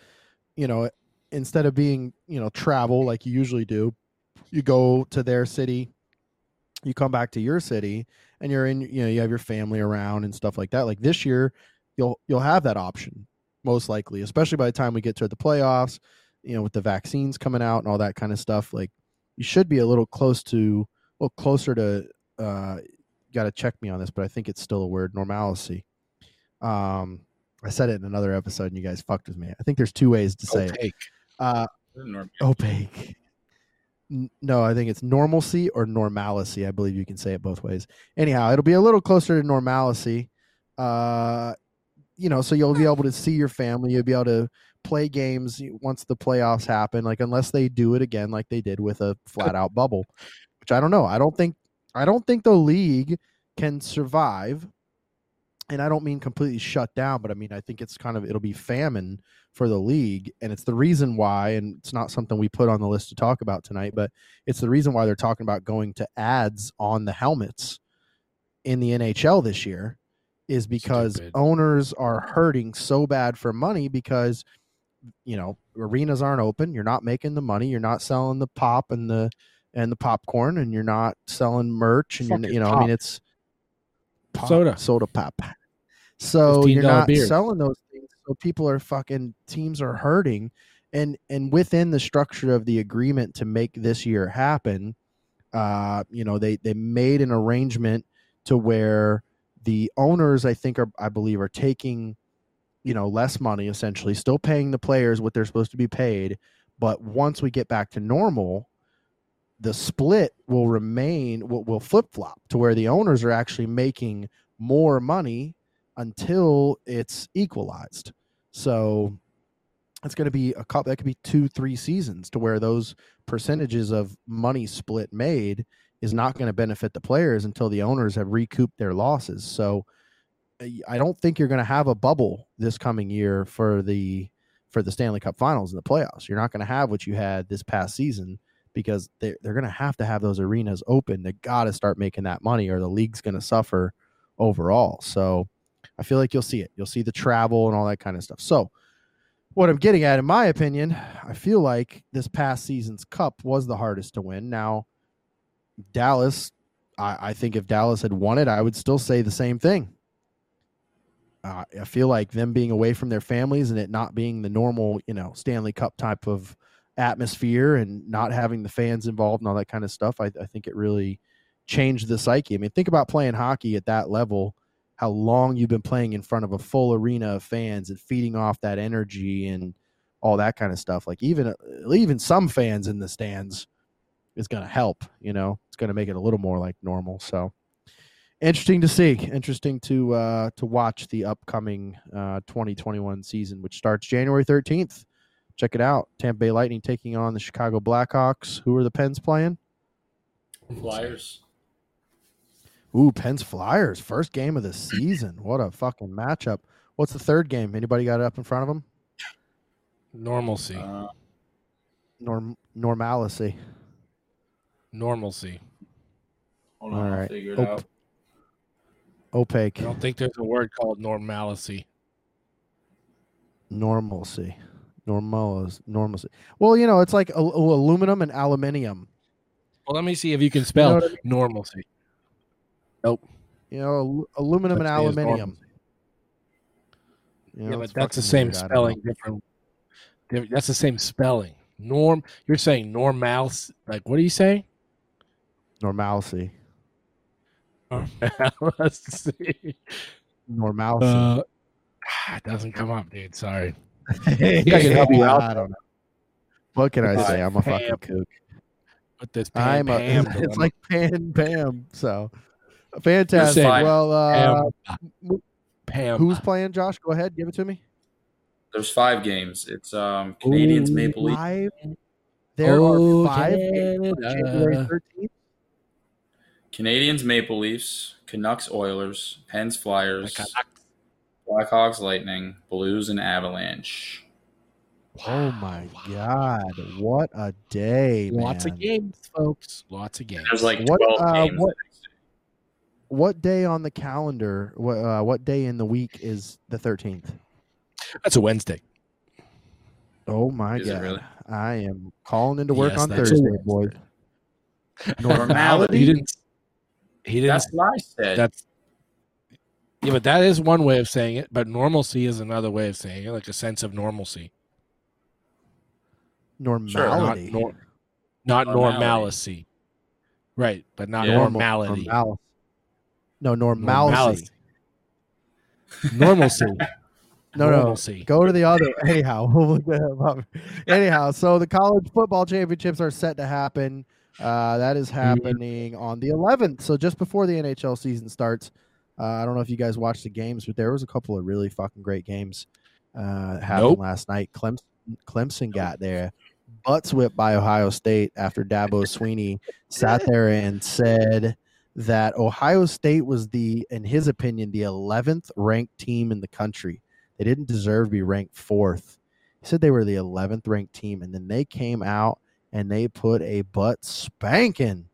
[SPEAKER 5] you know, instead of being you know travel like you usually do, you go to their city, you come back to your city, and you're in you know you have your family around and stuff like that. Like this year, you'll you'll have that option most likely, especially by the time we get to the playoffs. You know, with the vaccines coming out and all that kind of stuff, like you should be a little close to, well, closer to. uh Got to check me on this, but I think it's still a word normalcy. Um, I said it in another episode, and you guys fucked with me. I think there's two ways to say it.
[SPEAKER 2] Opaque.
[SPEAKER 5] Uh, opaque. N- No, I think it's normalcy or normalcy. I believe you can say it both ways. Anyhow, it'll be a little closer to normalcy. Uh, you know, so you'll be able to see your family. You'll be able to play games once the playoffs happen. Like unless they do it again, like they did with a flat out bubble, which I don't know. I don't think. I don't think the league can survive. And I don't mean completely shut down, but I mean I think it's kind of it'll be famine for the league and it's the reason why and it's not something we put on the list to talk about tonight but it's the reason why they're talking about going to ads on the helmets in the NHL this year is because
[SPEAKER 2] Stupid.
[SPEAKER 5] owners are hurting so bad for money because you know arenas aren't open you're not making the money you're not selling the pop and the and the popcorn and you're not selling merch and you're you know I mean it's pop,
[SPEAKER 2] Soda.
[SPEAKER 5] soda pop so you're not
[SPEAKER 2] beers.
[SPEAKER 5] selling those things so people are fucking teams are hurting and and within the structure of the agreement to make this year happen uh you know they they made an arrangement to where the owners i think are i believe are taking you know less money essentially still paying the players what they're supposed to be paid but once we get back to normal the split will remain will, will flip-flop to where the owners are actually making more money until it's equalized. So it's going to be a couple that could be two three seasons to where those percentages of money split made is not going to benefit the players until the owners have recouped their losses. So i don't think you're going to have a bubble this coming year for the for the stanley cup finals and the playoffs. You're not going to have what you had this past season because they're, they're going to have to have those arenas open. They got to start making that money or the league's going to suffer overall. So i feel like you'll see it you'll see the travel and all that kind of stuff so what I'm getting at, in my opinion, I feel like this past season's cup was the hardest to win. Now, Dallas, I, I think if Dallas had won it, I would still say the same thing. Uh, I feel like them being away from their families and it not being the normal, you know, Stanley Cup type of atmosphere and not having the fans involved and all that kind of stuff, I, I think it really changed the psyche. I mean, think about playing hockey at that level how long you've been playing in front of a full arena of fans and feeding off that energy and all that kind of stuff. Like even even some fans in the stands is going to help. You know, it's going to make it a little more like normal. So interesting to see. Interesting to uh, to watch the upcoming uh, 2021 season, which starts January 13th. Check it out. Tampa Bay Lightning taking on the Chicago Blackhawks. Who are the Pens playing?
[SPEAKER 3] Flyers.
[SPEAKER 5] Ooh, Pens Flyers, first game of the season. What a fucking matchup. What's the third game? Anybody got it up in front of them?
[SPEAKER 2] Normalcy.
[SPEAKER 3] Uh,
[SPEAKER 5] Norm normalcy.
[SPEAKER 2] Normalcy.
[SPEAKER 3] hold on,
[SPEAKER 5] All
[SPEAKER 3] I'll figure it
[SPEAKER 5] Op-
[SPEAKER 3] out.
[SPEAKER 5] Opaque.
[SPEAKER 2] I don't think there's a word called normalcy.
[SPEAKER 5] Normalcy. Normal normalcy. Well, you know, it's like al- aluminum and aluminium.
[SPEAKER 2] Well, let me see if you can spell
[SPEAKER 5] what I mean?
[SPEAKER 2] normalcy.
[SPEAKER 5] You know, al- aluminum and
[SPEAKER 2] Let's say it's
[SPEAKER 5] aluminium.
[SPEAKER 2] normalcy.
[SPEAKER 5] You
[SPEAKER 2] Yeah, but that's the same
[SPEAKER 5] weird. I don't know.
[SPEAKER 2] spelling. Different. diff- That's the same spelling. Norm. You're saying normal. Like what are you saying?
[SPEAKER 5] Normalcy.
[SPEAKER 2] Let's.
[SPEAKER 5] Normalcy.
[SPEAKER 2] Uh, it doesn't come up, dude. Sorry. (laughs)
[SPEAKER 5] I
[SPEAKER 2] can help you out,
[SPEAKER 5] I don't know. What can I
[SPEAKER 2] It's
[SPEAKER 5] say? I'm a fucking
[SPEAKER 2] Pam.
[SPEAKER 5] kook.
[SPEAKER 2] With this Pam,
[SPEAKER 5] I'm a. (laughs)
[SPEAKER 2] Pam
[SPEAKER 5] it's
[SPEAKER 2] dilemma.
[SPEAKER 5] like Pan and Pam. So fantastic. Well, uh,
[SPEAKER 2] Pam. Pam.
[SPEAKER 5] who's playing? Josh, go ahead. Give it to me.
[SPEAKER 3] There's five games. It's um, Canadiens,
[SPEAKER 2] Ooh,
[SPEAKER 3] Maple Leafs,
[SPEAKER 5] Five. There
[SPEAKER 2] Oh,
[SPEAKER 5] are five games on January 13th.
[SPEAKER 3] Canadiens, Maple Leafs, Canucks, Oilers, Pens, Flyers,
[SPEAKER 2] Canucks.
[SPEAKER 3] Blackhawks, Lightning, Blues, and Avalanche.
[SPEAKER 5] Oh my God! What a day,
[SPEAKER 2] Lots
[SPEAKER 5] man.
[SPEAKER 2] of games, folks. Lots of games.
[SPEAKER 3] There's like
[SPEAKER 5] What,
[SPEAKER 3] 12
[SPEAKER 5] uh,
[SPEAKER 3] games.
[SPEAKER 5] what- What day on the calendar? What uh, what day in the week is the 13th?
[SPEAKER 2] That's a Wednesday.
[SPEAKER 5] Oh my
[SPEAKER 3] Is it
[SPEAKER 5] God!
[SPEAKER 3] really?
[SPEAKER 5] I am calling into work
[SPEAKER 2] Yes,
[SPEAKER 5] on Thursday,
[SPEAKER 2] Wednesday.
[SPEAKER 5] boys. (laughs)
[SPEAKER 3] Normality.
[SPEAKER 2] He didn't. He didn't.
[SPEAKER 3] That's what I said.
[SPEAKER 2] That's yeah, but that is one way of saying it. But normalcy is another way of saying it, like a sense of normalcy,
[SPEAKER 3] Sure,
[SPEAKER 2] not
[SPEAKER 5] Normality.
[SPEAKER 2] nor, not
[SPEAKER 3] Normality.
[SPEAKER 2] normalcy. Right, but not
[SPEAKER 3] Yeah.
[SPEAKER 5] Normal-
[SPEAKER 2] normality.
[SPEAKER 5] No, normalcy.
[SPEAKER 2] Normalcy. (laughs)
[SPEAKER 5] No, no.
[SPEAKER 2] normalcy.
[SPEAKER 5] Go to the other. (laughs) Anyhow, we'll look that up. anyhow, so the college football championships are set to happen. Uh, that is happening on the 11th, so just before the NHL season starts. Uh, I don't know if you guys watched the games, but there was a couple of really fucking great games uh, happened
[SPEAKER 2] Nope.
[SPEAKER 5] last night. Clemson, Clemson got there, butts whipped by Ohio State after Dabo Swinney sat there and said that Ohio State was the, in his opinion, the 11th ranked team in the country. They didn't deserve to be ranked fourth. He said they were the 11th ranked team, and then they came out and they put a butt spanking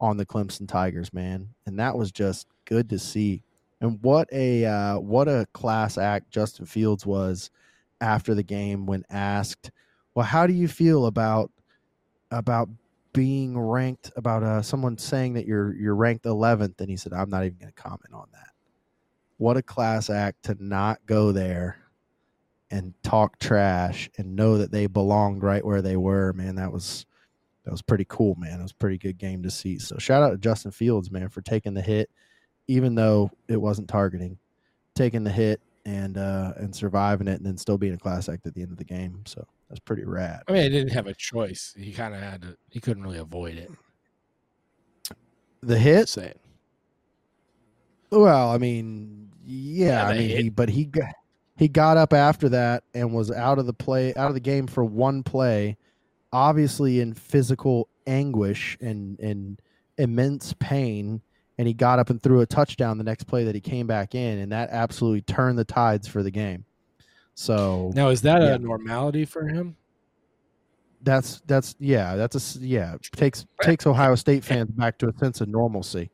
[SPEAKER 5] on the Clemson Tigers, man, and that was just good to see. And what a uh, what a class act Justin Fields was after the game when asked, "Well, how do you feel about about being ranked about uh, someone saying that you're you're ranked 11th?" And he said, "I'm not even going to comment on that." What a class act to not go there and talk trash and know that they belonged right where they were, man. That was that was pretty cool, man. It was pretty good game to see. So shout out to Justin Fields, man, for taking the hit, even though it wasn't targeting, taking the hit and uh and surviving it and then still being a class act at the end of the game. So that's pretty rad.
[SPEAKER 2] I mean, he didn't have a choice. He kind of had to. He couldn't really avoid it.
[SPEAKER 5] The hit,
[SPEAKER 2] Saying
[SPEAKER 5] well, I mean, yeah,
[SPEAKER 2] Yeah,
[SPEAKER 5] I mean,
[SPEAKER 2] hit-
[SPEAKER 5] he but he got he got up after that and was out of the play out of the game for one play, obviously in physical anguish and and immense pain. And he got up and threw a touchdown the next play that he came back in, and that absolutely turned the tides for the game. So
[SPEAKER 2] now, is that
[SPEAKER 5] Yeah.
[SPEAKER 2] a normality for him?
[SPEAKER 5] that's that's yeah, that's a yeah takes takes Ohio State fans back to a sense of normalcy.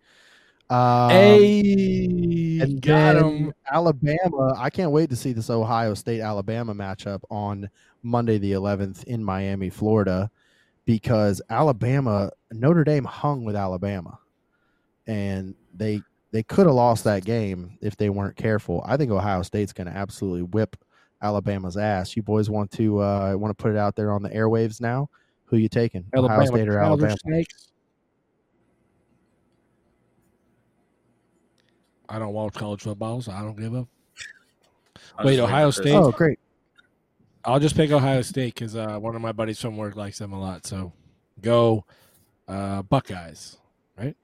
[SPEAKER 5] Um,
[SPEAKER 2] hey,
[SPEAKER 5] and
[SPEAKER 2] got him.
[SPEAKER 5] Alabama. I can't wait to see this Ohio State Alabama matchup on Monday the 11th in Miami, Florida, because Alabama Notre Dame hung with Alabama, and they they could have lost that game if they weren't careful. I think Ohio State's going to absolutely whip Alabama's ass. You boys want to uh, want to put it out there on the airwaves now? Who you taking? Ohio State or Alabama?
[SPEAKER 2] Snakes. I don't watch college football, so I don't give
[SPEAKER 3] up.
[SPEAKER 2] Wait, Ohio State?
[SPEAKER 5] Oh, great.
[SPEAKER 2] I'll just pick Ohio State because uh, one of my buddies from work likes them a lot. So go uh, Buckeyes. Right?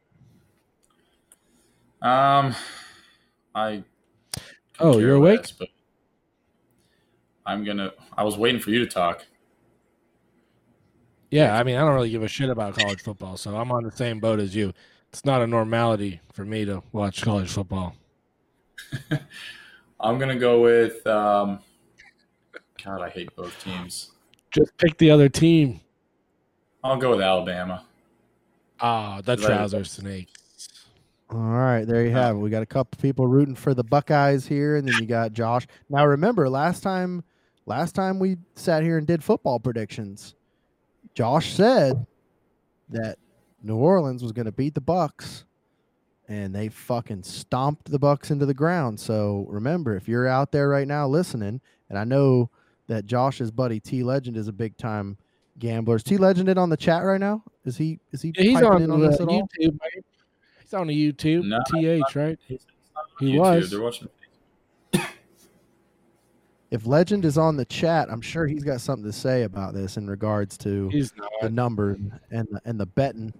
[SPEAKER 3] Um, I.
[SPEAKER 2] Oh, you're awake?
[SPEAKER 3] less, but I'm gonna. I was waiting for you to talk.
[SPEAKER 2] Yeah, I mean, I don't really give a shit about college football, so I'm on the same boat as you. It's not a normality for me to watch college football. (laughs)
[SPEAKER 3] I'm gonna go with. Um, God, I hate both teams.
[SPEAKER 2] Just pick the other team.
[SPEAKER 3] I'll go with Alabama.
[SPEAKER 2] Ah, the
[SPEAKER 3] Right.
[SPEAKER 2] trouser snakes.
[SPEAKER 5] All right, there you have it. We got a couple people rooting for the Buckeyes here, and then you got Josh. Now remember, last time, last time we sat here and did football predictions, Josh said that New Orleans was going to beat the Bucks and they fucking stomped the Bucks into the ground. So remember, if you're out there right now listening, and I know that Josh's buddy T Legend is a big time gambler. Is T Legend in on the chat right now? Is he is he
[SPEAKER 2] Yeah, he's on,
[SPEAKER 5] in on
[SPEAKER 2] the
[SPEAKER 5] this at?
[SPEAKER 2] YouTube. right? He's on the YouTube.
[SPEAKER 3] No,
[SPEAKER 2] TH, right?
[SPEAKER 3] He's on
[SPEAKER 2] He
[SPEAKER 3] YouTube.
[SPEAKER 2] was.
[SPEAKER 3] They're watching.
[SPEAKER 5] If Legend is on the chat, I'm sure he's got something to say about this in regards to the number and the, and the betting.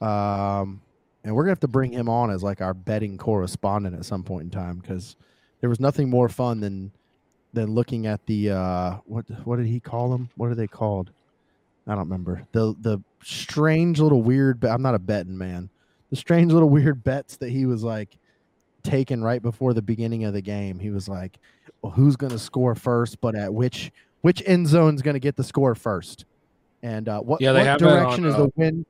[SPEAKER 5] Um, and we're gonna have to bring him on as like our betting correspondent at some point in time because there was nothing more fun than than looking at the uh, what what did he call them? What are they called? I don't remember the the strange little weird. I'm not a betting man. The strange little weird bets that he was like taking right before the beginning of the game. He was like, well, "Who's going to score first? But at which which end zone's going to get the score first? And uh, what,
[SPEAKER 2] Yeah,
[SPEAKER 5] what
[SPEAKER 2] that on,
[SPEAKER 5] direction is
[SPEAKER 2] uh,
[SPEAKER 5] the wind?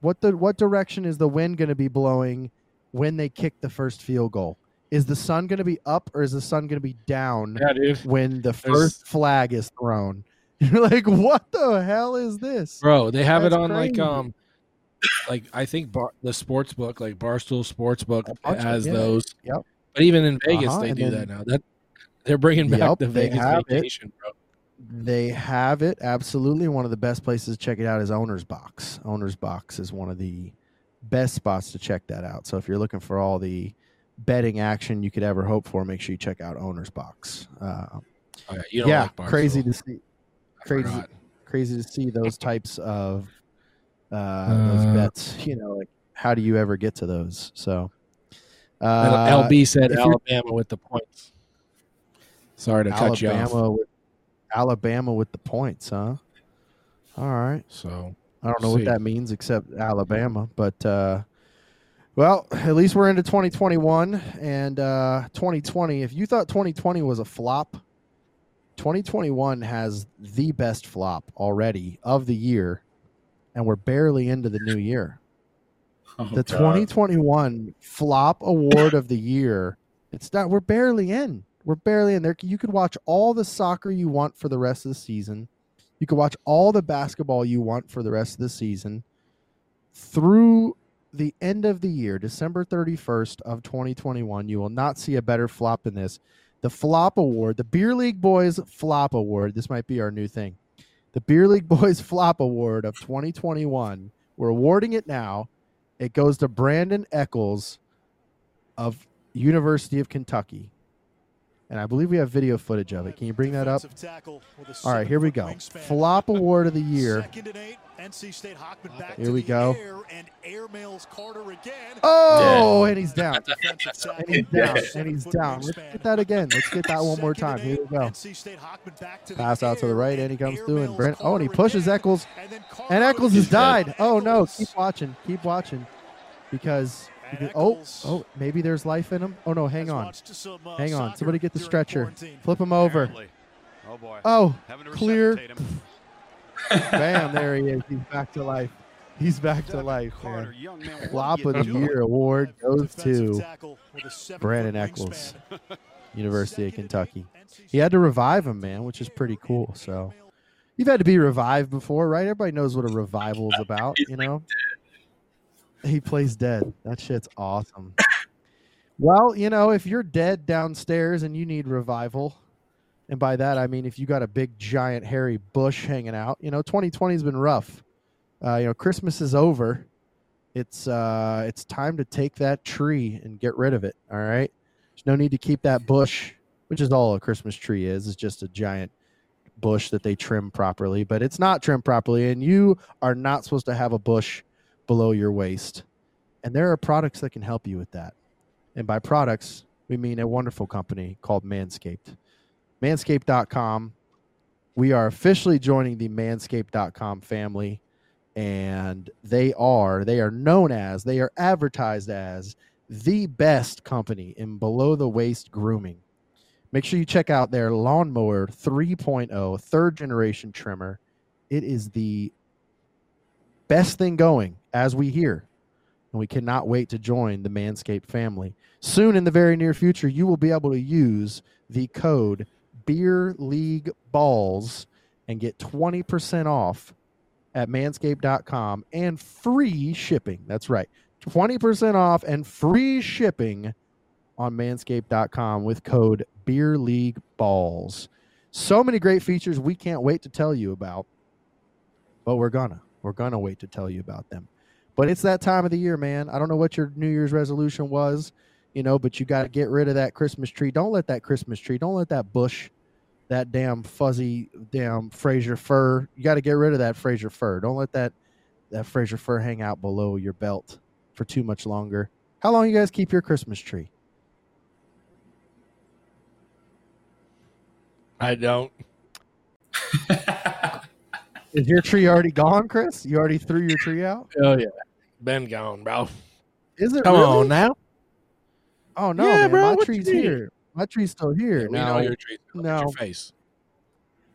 [SPEAKER 5] What the what direction is the wind going to be blowing when they kick the first field goal? Is the sun going to be up or is the sun going to be down
[SPEAKER 2] Yeah,
[SPEAKER 5] when the
[SPEAKER 2] There's-
[SPEAKER 5] first flag is thrown? (laughs) You're like, what the hell is this?
[SPEAKER 2] Bro, they have it
[SPEAKER 5] That's
[SPEAKER 2] on like um like I think bar, the sports book, like Barstool Sportsbook
[SPEAKER 5] bunch of-
[SPEAKER 2] has
[SPEAKER 5] yeah.
[SPEAKER 2] those.
[SPEAKER 5] Yep.
[SPEAKER 2] But even in Vegas
[SPEAKER 5] Uh-huh,
[SPEAKER 2] they do
[SPEAKER 5] then-
[SPEAKER 2] that now. That they're bringing back
[SPEAKER 5] Yep,
[SPEAKER 2] the Vegas
[SPEAKER 5] have it.
[SPEAKER 2] bro.
[SPEAKER 5] They have it absolutely. One of the best places to check it out is Owner's Box. Owner's Box is one of the best spots to check that out. So if you're looking for all the betting action you could ever hope for, make sure you check out Owner's Box. Uh,
[SPEAKER 2] Oh, yeah,
[SPEAKER 5] yeah,
[SPEAKER 2] like
[SPEAKER 5] crazy to see. Crazy, crazy to see those types of uh, those
[SPEAKER 2] Uh,
[SPEAKER 5] bets. You know, like how do you ever get to those? So, uh,
[SPEAKER 2] LB said Alabama with the points. Sorry to cut you off.
[SPEAKER 5] Alabama with Alabama with the points, huh? All right.
[SPEAKER 2] So
[SPEAKER 5] I don't know
[SPEAKER 2] See.
[SPEAKER 5] what that means except Alabama, but uh, well, at least we're into 2021 and uh, 2020. If you thought 2020 was a flop, 2021 has the best flop already of the year, and we're barely into the new year.
[SPEAKER 3] Oh,
[SPEAKER 5] the
[SPEAKER 3] God.
[SPEAKER 5] 2021 flop award of the year. It's not. We're barely in. We're barely in there. You could watch all the soccer you want for the rest of the season. You could watch all the basketball you want for the rest of the season. Through the end of the year, December 31st of 2021, you will not see a better flop than this. The flop award, the Beer League Boys Flop Award. This might be our new thing. The Beer League Boys (laughs) Flop Award of 2021. We're awarding it now. It goes to Brandon Eccles of University of Kentucky. And I believe we have video footage of it. Can you bring that up? All right, here we go. Flop award of the year. Here we go. Oh, and he's down. (laughs) And he's down. And he's down. Let's get that again. Let's get that one more time. Here we go. Pass out to the right, and he comes through. And Brent, oh, and he pushes Eccles. And Eccles has died. Oh no! Keep watching. Keep watching, because because- oh oh maybe there's life in him. Oh no! Hang on. Hang on. Somebody get the stretcher. Flip him over.
[SPEAKER 6] Oh boy.
[SPEAKER 5] Oh, clear.
[SPEAKER 6] Resuscitate
[SPEAKER 5] bam! There he is. He's back to life. He's back to life,
[SPEAKER 6] Carter,
[SPEAKER 5] man.
[SPEAKER 6] young
[SPEAKER 5] Flop of the year award goes to Brandon Eccles, (laughs) University of Kentucky. He had to revive him, man, which is pretty cool. So you've had to be revived before, right? Everybody knows what a revival is about, you know. He plays dead. That shit's awesome. Well, you know, if you're dead downstairs and you need revival, and by that I mean if you got a big giant hairy bush hanging out, you know, 2020 has been rough. Uh, you know, Christmas is over. It's uh, it's time to take that tree and get rid of it. All right. There's no need to keep that bush, which is all a Christmas tree is. It's just a giant bush that they trim properly, but it's not trimmed properly, and you are not supposed to have a bush below your waist. And there are products that can help you with that. And by products, we mean a wonderful company called Manscaped. Manscaped.com. We are officially joining the Manscaped.com family and they are they are known as they are advertised as the best company in below the waist grooming. Make sure you check out their lawnmower 3.0 third generation trimmer. It is the best thing going as we hear. And we cannot wait to join the manscaped family. Soon in the very near future you will be able to use the code Beer League Balls and get 20% off at manscaped.com and free shipping. That's right. 20% off and free shipping on manscaped.com with code Beer League Balls. So many great features we can't wait to tell you about, but we're gonna. We're gonna wait to tell you about them. But it's that time of the year, man. I don't know what your New Year's resolution was, you know, but you got to get rid of that Christmas tree. Don't let that Christmas tree, don't let that bush, that damn fuzzy, damn Fraser fur. You got to get rid of that Fraser fur. Don't let that that Fraser fur hang out below your belt for too much longer. How long you guys keep your Christmas tree?
[SPEAKER 2] I don't. (laughs)
[SPEAKER 5] Is your tree already gone, Chris? You already threw your tree out?
[SPEAKER 2] Oh yeah, been gone, bro.
[SPEAKER 5] Is it
[SPEAKER 2] Come
[SPEAKER 5] really?
[SPEAKER 2] on now.
[SPEAKER 5] Oh no,
[SPEAKER 2] Yeah,
[SPEAKER 5] man,
[SPEAKER 2] bro,
[SPEAKER 5] my
[SPEAKER 2] what you
[SPEAKER 5] tree's
[SPEAKER 2] mean?
[SPEAKER 5] here. My tree's still here.
[SPEAKER 2] we
[SPEAKER 5] now,
[SPEAKER 2] know your trees. Look at
[SPEAKER 5] no.
[SPEAKER 2] your face.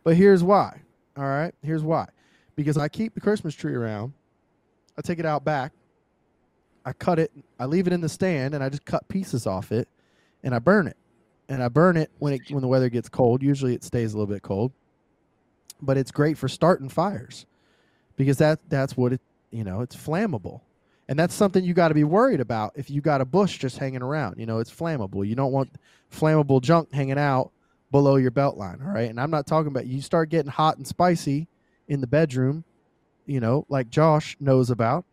[SPEAKER 5] But here's why. All right. Here's why. Because I keep the Christmas tree around. I take it out back. I cut it. I leave it in the stand, and I just cut pieces off it, and I burn it. And I burn it when it when the weather gets cold. Usually it stays a little bit cold, but it's great for starting fires because that that's what it you know it's flammable, and that's something you got to be worried about if you got a bush just hanging around. You know it's flammable. You don't want flammable junk hanging out below your belt line. All right. And I'm not talking about you start getting hot and spicy in the bedroom, you know, like Josh knows about.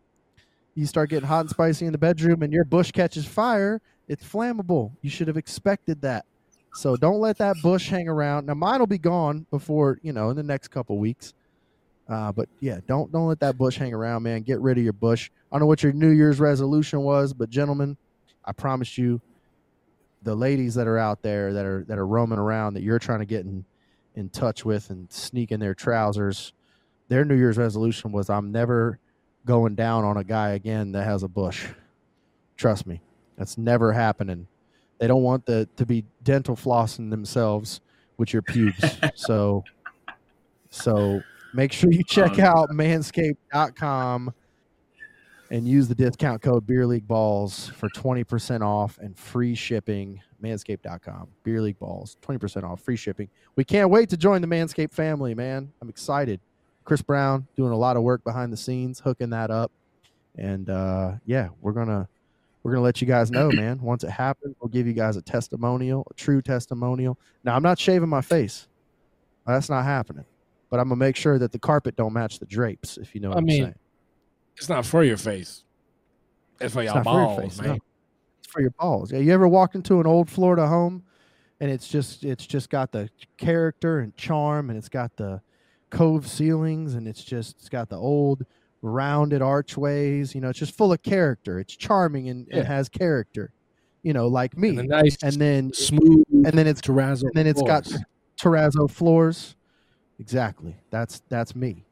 [SPEAKER 5] You start getting hot and spicy in the bedroom and your bush catches fire, it's flammable. You should have expected that. So don't let that bush hang around. Now mine will be gone before, you know, in the next couple weeks. Uh, but yeah, don't don't let that bush hang around, man. Get rid of your bush. I don't know what your New Year's resolution was, but gentlemen, I promise you, the ladies that are out there that are that are roaming around that you're trying to get in in touch with and sneak in their trousers, their New Year's resolution was I'm never going down on a guy again that has a bush. Trust me, that's never happening. They don't want the to be dental flossing themselves with your pubes. (laughs) so so make sure you check
[SPEAKER 3] Oh,
[SPEAKER 5] out manscaped.com and use the discount code beer league balls for 20% off and free shipping. manscaped.com beer league balls 20% off free shipping. We can't wait to join the manscaped family man. I'm excited. Chris brown doing a lot of work behind the scenes hooking that up. And uh yeah we're gonna we're gonna let you guys know (clears throat) man. Once it happens we'll give you guys a testimonial a true testimonial. Now i'm not shaving my face. That's not happening but i'm gonna make sure that the carpet don't match the drapes if you know what
[SPEAKER 2] I
[SPEAKER 5] am
[SPEAKER 2] mean,
[SPEAKER 5] saying
[SPEAKER 2] It's not for your face. It's for
[SPEAKER 5] It's
[SPEAKER 2] your
[SPEAKER 5] not for your
[SPEAKER 2] balls,
[SPEAKER 5] face,
[SPEAKER 2] man.
[SPEAKER 5] no. It's for your balls. Yeah, you ever walked into an old Florida home and it's just it's just got the character and charm and it's got the cove ceilings and it's just it's got the old rounded archways, you know, it's just full of character. It's charming and
[SPEAKER 2] Yeah.
[SPEAKER 5] it has character. You know, like me.
[SPEAKER 2] And the nice,
[SPEAKER 5] And then
[SPEAKER 2] smooth,
[SPEAKER 5] and then it's
[SPEAKER 2] terrazzo.
[SPEAKER 5] and then it's got terrazzo floors. Exactly. That's that's me.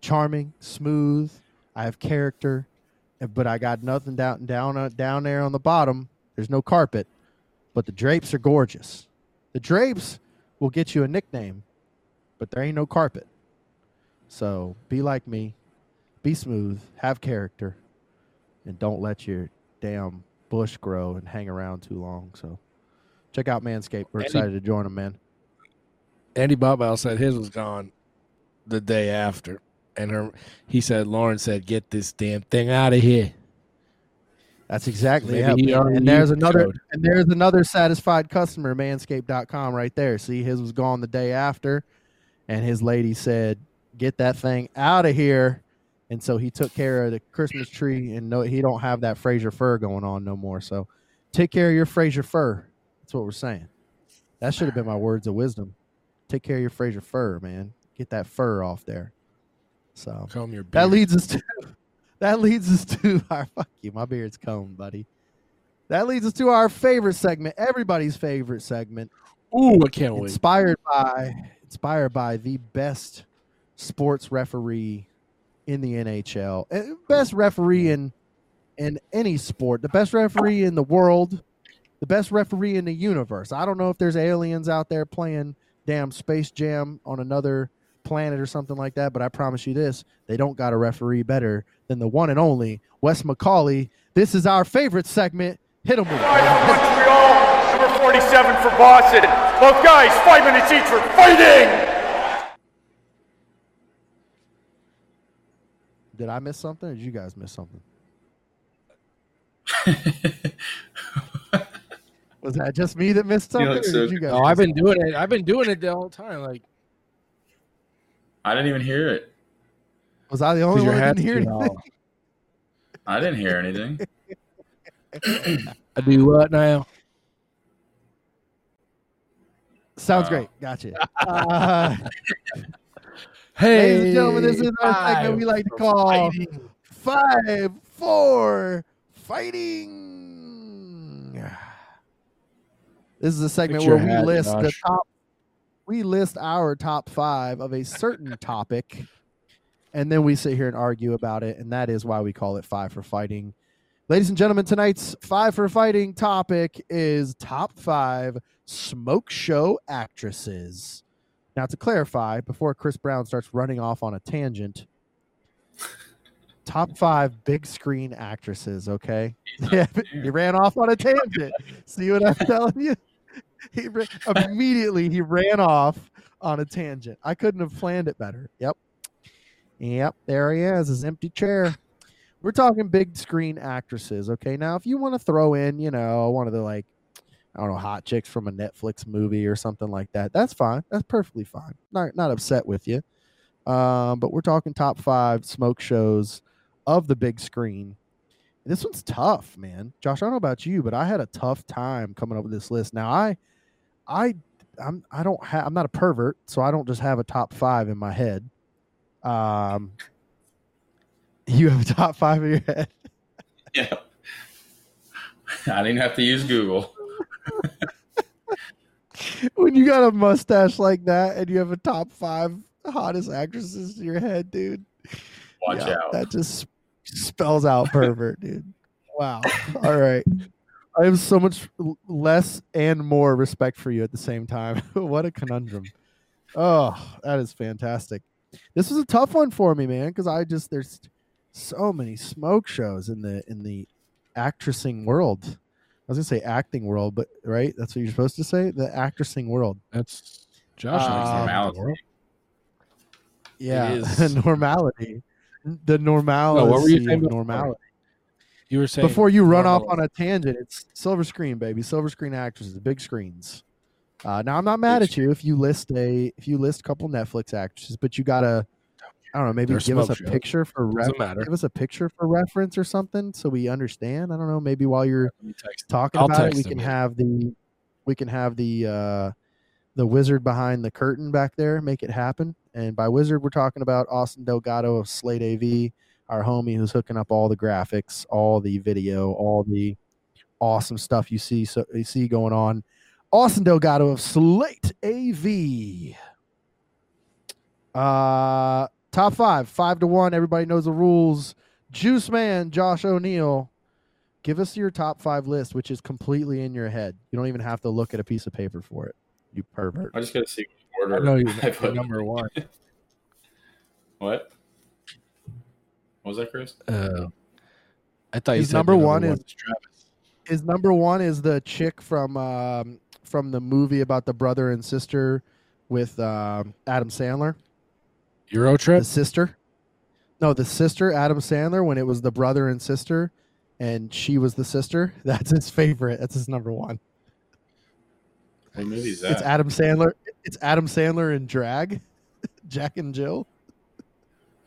[SPEAKER 5] Charming, smooth. I have character, but I got nothing down down uh, down there on the bottom. There's no carpet, but the drapes are gorgeous. The drapes will get you a nickname, but there ain't no carpet. So be like me, be smooth, have character, and don't let your damn bush grow and hang around too long. So check out Manscaped. We're excited to join them, man.
[SPEAKER 2] Andy Bobbell said his was gone the day after, and her he said Lauren said, "Get this damn thing out of here."
[SPEAKER 5] That's exactly
[SPEAKER 2] Maybe
[SPEAKER 5] it. And there's another
[SPEAKER 2] code.
[SPEAKER 5] and there's another satisfied customer, manscaped.com right there. See, his was gone the day after, and his lady said, Get that thing out of here. And so he took care of the Christmas tree and no he don't have that Fraser fur going on no more. So take care of your Fraser fur. That's what we're saying. That should have been my words of wisdom. Take care of your Fraser fur, man. Get that fur off there. So
[SPEAKER 2] Comb your beard.
[SPEAKER 5] that leads us to (laughs) that leads us to our fuck you, my beard's combed, buddy. That leads us to our favorite segment, everybody's favorite segment,
[SPEAKER 2] Ooh, I can't wait.
[SPEAKER 5] inspired by inspired by the best sports referee in the NHL, eh, best referee in in any sport, the best referee in the world, the best referee in the universe. I don't know if there's aliens out there playing damn Space Jam on another planet or something like that, but I promise you this, they don't got a referee better than the one and only Wes McCauley. This is our favorite segment. Hit him with it.
[SPEAKER 6] Montreal, number 47 for Boston. Both guys, five minutes each for fighting!
[SPEAKER 5] Did I miss something or did you guys miss something? (laughs) Was that just me that missed something?
[SPEAKER 3] look
[SPEAKER 5] or
[SPEAKER 3] so
[SPEAKER 5] did you guys
[SPEAKER 2] No, I've been doing it. I've been doing it the whole time. Like,
[SPEAKER 3] I didn't even hear it.
[SPEAKER 5] Was I the only one that
[SPEAKER 2] hat's
[SPEAKER 5] didn't hear
[SPEAKER 2] too
[SPEAKER 5] anything?
[SPEAKER 2] tall.
[SPEAKER 3] I didn't hear anything. (laughs)
[SPEAKER 2] I do what now?
[SPEAKER 5] Sounds
[SPEAKER 3] Oh.
[SPEAKER 5] great. Gotcha. (laughs) Uh,
[SPEAKER 2] Hey,
[SPEAKER 5] ladies and gentlemen, this is our segment we like to call
[SPEAKER 2] fighting.
[SPEAKER 5] Five, Four, Fighting. This is a segment where we
[SPEAKER 2] hat,
[SPEAKER 5] list the top. We list our top five of a certain (laughs) topic, and then we sit here and argue about it, and that is why we call it Five for Fighting. Ladies and gentlemen, tonight's Five for Fighting topic is top five smoke show actresses. Now, to clarify, before Chris Brown starts running off on a tangent, top five big screen actresses, okay? Yeah, (laughs) he ran off on a tangent. See what I'm telling you? He immediately he ran off on a tangent. I couldn't have planned it better. Yep. Yep, there he is, his empty chair. We're talking big screen actresses, okay? Now, if you want to throw in, you know, one of the like I don't know, hot chicks from a Netflix movie or something like that. That's fine. That's perfectly fine. Not not upset with you. Um, but we're talking top five smoke shows of the big screen. This one's tough, man. Josh, I don't know about you, but I had a tough time coming up with this list. Now I I I'm I don't have I'm not a pervert, so I don't just have a top five in my head. Um (laughs) you have a top five in your head. (laughs)
[SPEAKER 3] Yeah. I didn't have to use Google. (laughs)
[SPEAKER 5] when you got a mustache like that and you have a top five hottest actresses in your head, dude.
[SPEAKER 3] Watch
[SPEAKER 5] yeah,
[SPEAKER 3] out.
[SPEAKER 5] That just spells out pervert, dude. Wow. All right. I have so much less and more respect for you at the same time. (laughs) what a conundrum. Oh, that is fantastic. This was a tough one for me, man, because I just there's so many smoke shows in the in the actressing world. I was gonna say acting world, but right, that's what you're supposed to say. The actressing world.
[SPEAKER 2] That's Josh.
[SPEAKER 5] Uh, (laughs)
[SPEAKER 3] Normality.
[SPEAKER 5] Yeah,
[SPEAKER 2] is.
[SPEAKER 5] normality. The normality.
[SPEAKER 2] No, what were you saying
[SPEAKER 5] normality.
[SPEAKER 2] You were saying
[SPEAKER 5] Before you run off on a tangent, it's silver screen, baby. Silver screen actresses, big screens. Uh, now I'm not mad
[SPEAKER 3] Big
[SPEAKER 5] at you if you list a if you list a couple Netflix actresses, but you gotta I don't know maybe
[SPEAKER 2] They're
[SPEAKER 5] give us a
[SPEAKER 2] shows.
[SPEAKER 5] picture for
[SPEAKER 2] Doesn't
[SPEAKER 5] ref-
[SPEAKER 2] matter.
[SPEAKER 5] give us a picture for reference or something so we understand. I don't know maybe while you're talking
[SPEAKER 2] I'll
[SPEAKER 5] about it, we can have the we can have the uh, the wizard behind the curtain back there make it happen. And by wizard, we're talking about Austin Delgado of Slate AV, our homie who's hooking up all the graphics, all the video, all the awesome stuff you see so you see going on. Austin Delgado of Slate AV. Uh top five, five to one. Everybody knows the rules. Juice Man, Josh O'Neill. Give us your top five list, which is completely in your head. You don't even have to look at a piece of paper for it. You pervert.
[SPEAKER 3] I just gotta see what
[SPEAKER 2] I
[SPEAKER 3] order.
[SPEAKER 2] know you're, (laughs)
[SPEAKER 3] I put-
[SPEAKER 2] number one. (laughs)
[SPEAKER 3] What? What was that, Chris?
[SPEAKER 2] Uh, I thought you
[SPEAKER 5] His
[SPEAKER 2] said
[SPEAKER 5] number one is-
[SPEAKER 2] Travis.
[SPEAKER 5] His number one is the chick from um, from the movie about the brother and sister with um, Adam Sandler.
[SPEAKER 2] Euro trip.
[SPEAKER 5] The sister. No, the sister, Adam Sandler, when it was the brother and sister, and she was the sister. (laughs) That's his favorite. That's his number one.
[SPEAKER 3] What movie is
[SPEAKER 5] It's? Adam Sandler. It's Adam Sandler in drag, (laughs) Jack and Jill.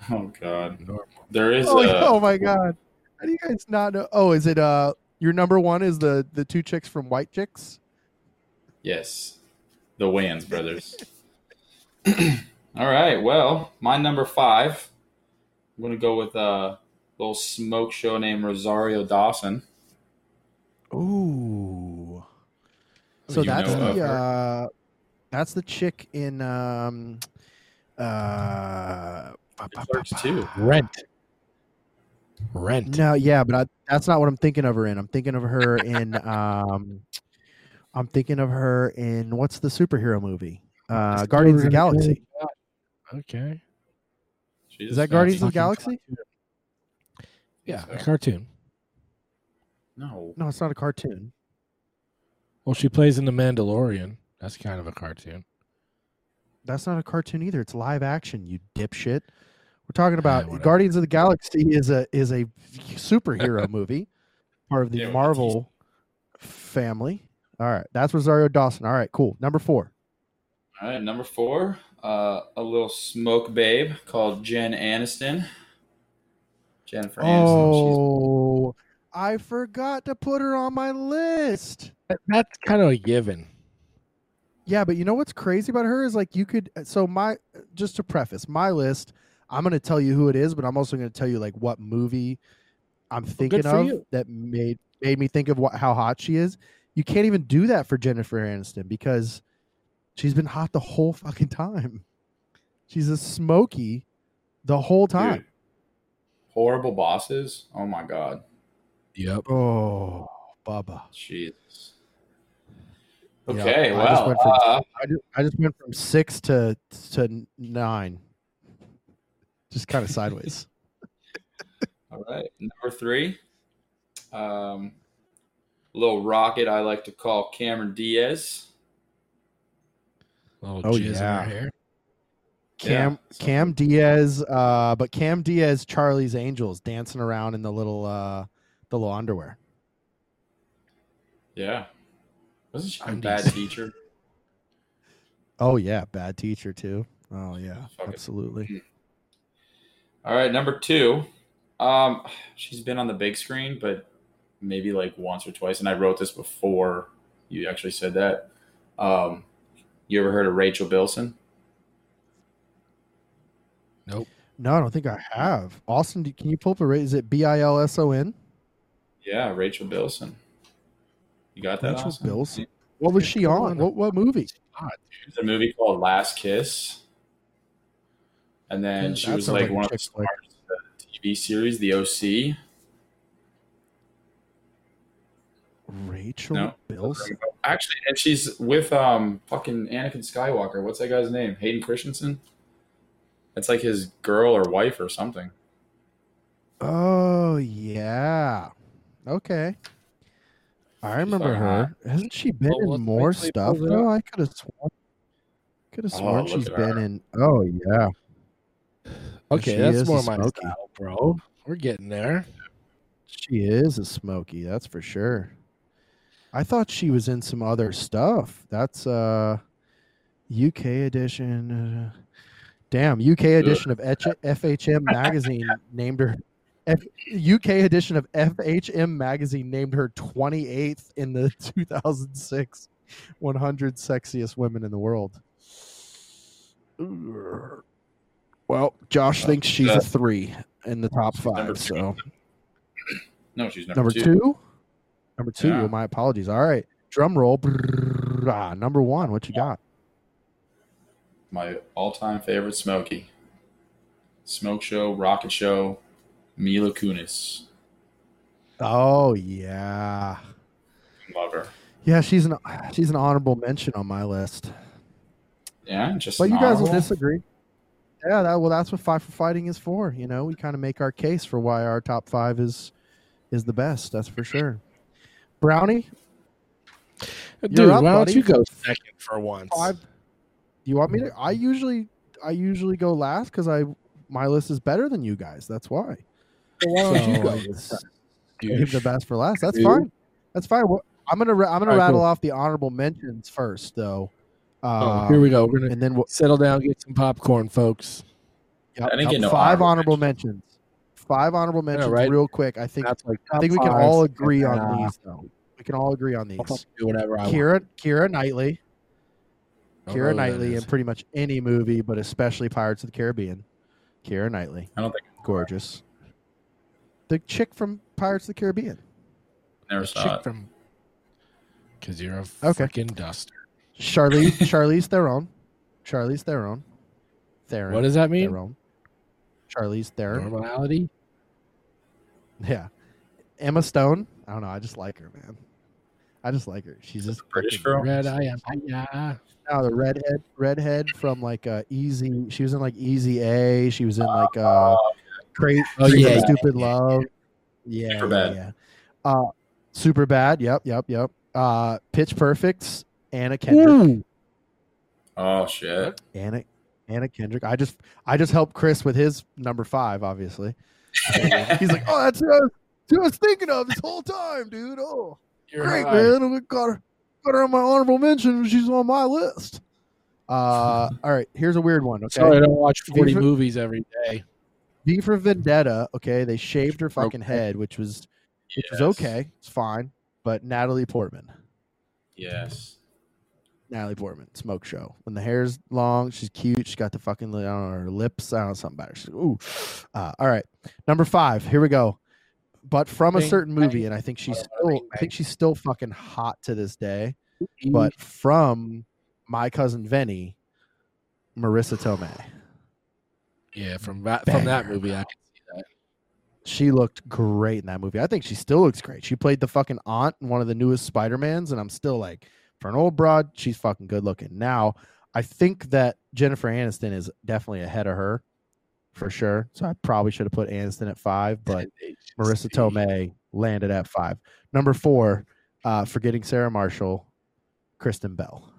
[SPEAKER 3] Oh God, there is.
[SPEAKER 5] Oh,
[SPEAKER 3] a,
[SPEAKER 5] oh my god! How do you guys not know? Oh, is it uh your number one is the the two chicks from White Chicks?
[SPEAKER 3] Yes, the Wayans brothers. (clears throat) All right. Well, my number five. I'm gonna go with a little smoke show named Rosario Dawson.
[SPEAKER 5] Ooh. So
[SPEAKER 3] You
[SPEAKER 5] that's the uh, that's the chick in um uh
[SPEAKER 3] Clerks too.
[SPEAKER 2] Rent. Rent.
[SPEAKER 5] no yeah but I, that's not what I'm thinking of her in. I'm thinking of her in (laughs) um I'm thinking of her in what's the superhero movie? Uh
[SPEAKER 2] That's
[SPEAKER 5] Guardians of the
[SPEAKER 2] what we're gonna
[SPEAKER 5] Galaxy.
[SPEAKER 2] Okay.
[SPEAKER 3] She's
[SPEAKER 5] Is that
[SPEAKER 3] a
[SPEAKER 5] Guardians of the
[SPEAKER 3] fat-
[SPEAKER 5] Galaxy?
[SPEAKER 2] Yeah,
[SPEAKER 3] So-
[SPEAKER 2] a cartoon.
[SPEAKER 3] No.
[SPEAKER 5] No, it's not a cartoon.
[SPEAKER 2] Well, she plays in The Mandalorian. That's kind of a cartoon.
[SPEAKER 5] That's not a cartoon either. It's live action. You dipshit. We're talking about
[SPEAKER 2] whatever.
[SPEAKER 5] Guardians of the Galaxy is a is a superhero (laughs) movie, part of the
[SPEAKER 3] Yeah, with
[SPEAKER 5] Marvel family. All right, that's Rosario Dawson. All right, cool. Number four.
[SPEAKER 3] All right, number four, uh, a little smoke babe called Jen Aniston. Jennifer Aniston.
[SPEAKER 5] Oh, I forgot to put her on my list.
[SPEAKER 2] That- That's kind of a given.
[SPEAKER 5] Yeah, but you know what's crazy about her is like you could. Uh, so my just to preface my list, I'm going to tell you who it is, but I'm also going to tell you like what movie I'm thinking
[SPEAKER 2] for
[SPEAKER 5] of
[SPEAKER 2] you.
[SPEAKER 5] that made made me think of what how hot she is. You can't even do that for Jennifer Aniston because she's been hot the whole fucking time. She's a smoky the whole
[SPEAKER 3] Dude,
[SPEAKER 5] time.
[SPEAKER 3] horrible bosses. Oh my god.
[SPEAKER 2] Yep.
[SPEAKER 5] Oh, Baba.
[SPEAKER 3] Jesus.
[SPEAKER 5] Yeah,
[SPEAKER 3] Okay,
[SPEAKER 5] I just went from-
[SPEAKER 3] uh,
[SPEAKER 5] I just, I just went from six to to nine, just kind of (laughs) sideways.
[SPEAKER 3] all right. Number three, um, little rocket I like to call Cameron Diaz.
[SPEAKER 2] Little
[SPEAKER 5] Oh, yeah.
[SPEAKER 2] her.
[SPEAKER 5] Cam
[SPEAKER 3] Yeah, so-
[SPEAKER 5] Cam Diaz, uh, but Cam Diaz, Charlie's Angels, dancing around in the little uh, the little underwear.
[SPEAKER 3] Yeah. Wasn't she a
[SPEAKER 2] Undies.
[SPEAKER 3] bad teacher? (laughs)
[SPEAKER 5] Oh yeah, bad teacher too. Oh yeah,
[SPEAKER 3] Fuck it.
[SPEAKER 5] absolutely.
[SPEAKER 3] All right, number two. Um, she's been on the big screen, but maybe like once or twice. And I wrote this before you actually said that. Um, you ever heard of Rachel Bilson?
[SPEAKER 2] Nope.
[SPEAKER 5] No, I don't think I have. Austin, can you pull up a rate? Is it B I L S O N?
[SPEAKER 3] Yeah, Rachel Bilson. You got that?
[SPEAKER 5] Rachel
[SPEAKER 3] Austin?
[SPEAKER 5] Bilson? What was she on?
[SPEAKER 2] on.
[SPEAKER 5] What what movie?
[SPEAKER 3] It's a movie called Last Kiss. And then
[SPEAKER 5] Yeah,
[SPEAKER 3] she was like
[SPEAKER 5] like
[SPEAKER 3] one of the
[SPEAKER 5] chick flick.
[SPEAKER 3] stars of the TV series, The OC.
[SPEAKER 5] Rachel
[SPEAKER 3] No.
[SPEAKER 5] Bilson.
[SPEAKER 3] Actually, and she's with um fucking Anakin Skywalker. What's that guy's name? Hayden Christensen. It's like his girl or wife or something.
[SPEAKER 5] Oh yeah. Okay. I remember her. Hasn't she been
[SPEAKER 2] Well,
[SPEAKER 5] in more
[SPEAKER 2] wait till he
[SPEAKER 5] stuff though? I could have sworn. Could have
[SPEAKER 3] Oh,
[SPEAKER 5] sworn
[SPEAKER 3] look
[SPEAKER 5] she's been
[SPEAKER 3] her.
[SPEAKER 5] in. Oh yeah.
[SPEAKER 2] Okay,
[SPEAKER 5] She
[SPEAKER 2] that's more my
[SPEAKER 5] smoky.
[SPEAKER 2] style, bro. We're getting there.
[SPEAKER 5] She is a smoky. That's for sure. I thought she was in some other stuff. That's uh UK edition. uh, damn, UK edition of FHM magazine named her F- UK edition of FHM magazine named her 28th in the (laughs) 2006 100 sexiest women in the world. Well, Josh thinks she's a
[SPEAKER 3] Uh,
[SPEAKER 5] 3 in the top 5, so
[SPEAKER 3] No, she's number,
[SPEAKER 5] number
[SPEAKER 3] two.
[SPEAKER 5] two. Number two.
[SPEAKER 3] Yeah.
[SPEAKER 5] My apologies. All right. Drum roll. Brrrr. Ah, number one. What you got?
[SPEAKER 3] My all-time favorite Smokey. Smoke Show, Rocket Show, Mila Kunis.
[SPEAKER 5] Oh yeah,
[SPEAKER 3] Love her.
[SPEAKER 5] yeah. She's an she's an honorable mention on my list.
[SPEAKER 3] Yeah, just.
[SPEAKER 5] But
[SPEAKER 3] an
[SPEAKER 5] you guys will disagree. Yeah, that well, that's what Five for Fighting is for. You know, we kind of make our case for why our top five is is the best. That's for sure. Brownie,
[SPEAKER 2] Dude,
[SPEAKER 5] up,
[SPEAKER 2] why don't you go second for once?
[SPEAKER 5] five. You want me to? I usually I usually go last because I my list is better than you guys. That's why. So why don't you
[SPEAKER 2] So,
[SPEAKER 5] go? Leave the best for last. That's
[SPEAKER 2] Dude.
[SPEAKER 5] fine. That's fine. Well, I'm gonna ra- I'm gonna
[SPEAKER 2] All right,
[SPEAKER 5] rattle
[SPEAKER 2] cool.
[SPEAKER 5] off the honorable mentions first, though.
[SPEAKER 2] Oh,
[SPEAKER 5] Um,
[SPEAKER 2] here we go. We're gonna
[SPEAKER 5] And then we'll,
[SPEAKER 2] settle down, get some popcorn, folks.
[SPEAKER 5] yep,
[SPEAKER 3] I didn't
[SPEAKER 5] yep,
[SPEAKER 3] get no
[SPEAKER 5] five
[SPEAKER 3] honorable
[SPEAKER 5] honorable mentions. Five honorable mentions,
[SPEAKER 2] right?
[SPEAKER 5] real quick. I think
[SPEAKER 2] That's like
[SPEAKER 5] I think we can all agree on
[SPEAKER 2] uh,
[SPEAKER 5] these, though. We can all agree on these.
[SPEAKER 2] Do whatever I want.
[SPEAKER 5] Keira Keira Knightley,
[SPEAKER 2] Keira
[SPEAKER 5] Knightley in pretty much any movie, but especially Pirates of the Caribbean. Keira Knightley,
[SPEAKER 3] I don't think
[SPEAKER 5] gorgeous. The chick from Pirates of the Caribbean.
[SPEAKER 3] I never
[SPEAKER 2] The
[SPEAKER 3] saw
[SPEAKER 2] chick
[SPEAKER 3] it.
[SPEAKER 2] from because you're a
[SPEAKER 5] Okay.
[SPEAKER 2] freaking duster.
[SPEAKER 5] Charlize (laughs) Charlize Theron. Charlize Theron. Theron.
[SPEAKER 2] What does that mean?
[SPEAKER 5] Theron. Charlize Theron.
[SPEAKER 2] Normality.
[SPEAKER 5] Yeah. Emma Stone. I don't know. I just like her, man. I just like her. She's just
[SPEAKER 3] British girl.
[SPEAKER 2] Red eye empire.
[SPEAKER 5] No, the redhead, redhead from like uh, Easy. She was in like Easy A. She was in like uh, Crazy,
[SPEAKER 2] Oh, yeah,
[SPEAKER 5] Stupid Love. Yeah, yeah,
[SPEAKER 3] Superbad.
[SPEAKER 5] yeah. Uh, super bad. Yep, yep, yep. Uh, Pitch Perfect. Anna Kendrick.
[SPEAKER 2] Ooh,
[SPEAKER 3] Oh shit.
[SPEAKER 5] Anna Anna Kendrick. I just I just helped Chris with his number five, obviously. (laughs) He's like, oh, that's who I was, who I was thinking of this whole time, dude. Oh,
[SPEAKER 2] You're
[SPEAKER 5] great,
[SPEAKER 2] high.
[SPEAKER 5] man. We got her, got her on my honorable mention. She's on my list. Uh, all right. Here's a weird one. Okay,
[SPEAKER 2] Sorry, I don't watch 40 movies every day.
[SPEAKER 5] V for Vendetta. Okay, they shaved her fucking
[SPEAKER 2] Okay.
[SPEAKER 5] head, which was which was okay. It's fine. But Natalie Portman,
[SPEAKER 3] Yes.
[SPEAKER 5] Natalie Portman, smoke show. When the hair's long, she's cute. She's got the fucking I don't know, her lips. I don't know something about her. She's, ooh. Uh, all right, number five. Here we go. But from a certain movie, and I think she's still, I think she's still fucking hot to this day. But from my cousin Vinny, Marisa Tomei.
[SPEAKER 2] Yeah, from that from that movie, I can see that.
[SPEAKER 5] She looked great in that movie. I think she still looks great. She played the fucking aunt in one of the newest Spider-Mans, and I'm still like, for an old broad, she's fucking good looking. Now, I think that Jennifer Aniston is definitely ahead of her for sure. So I probably should have put Aniston at five, but Marisa Tomei landed at five. Number four, uh, forgetting Sarah Marshall, Kristen Bell.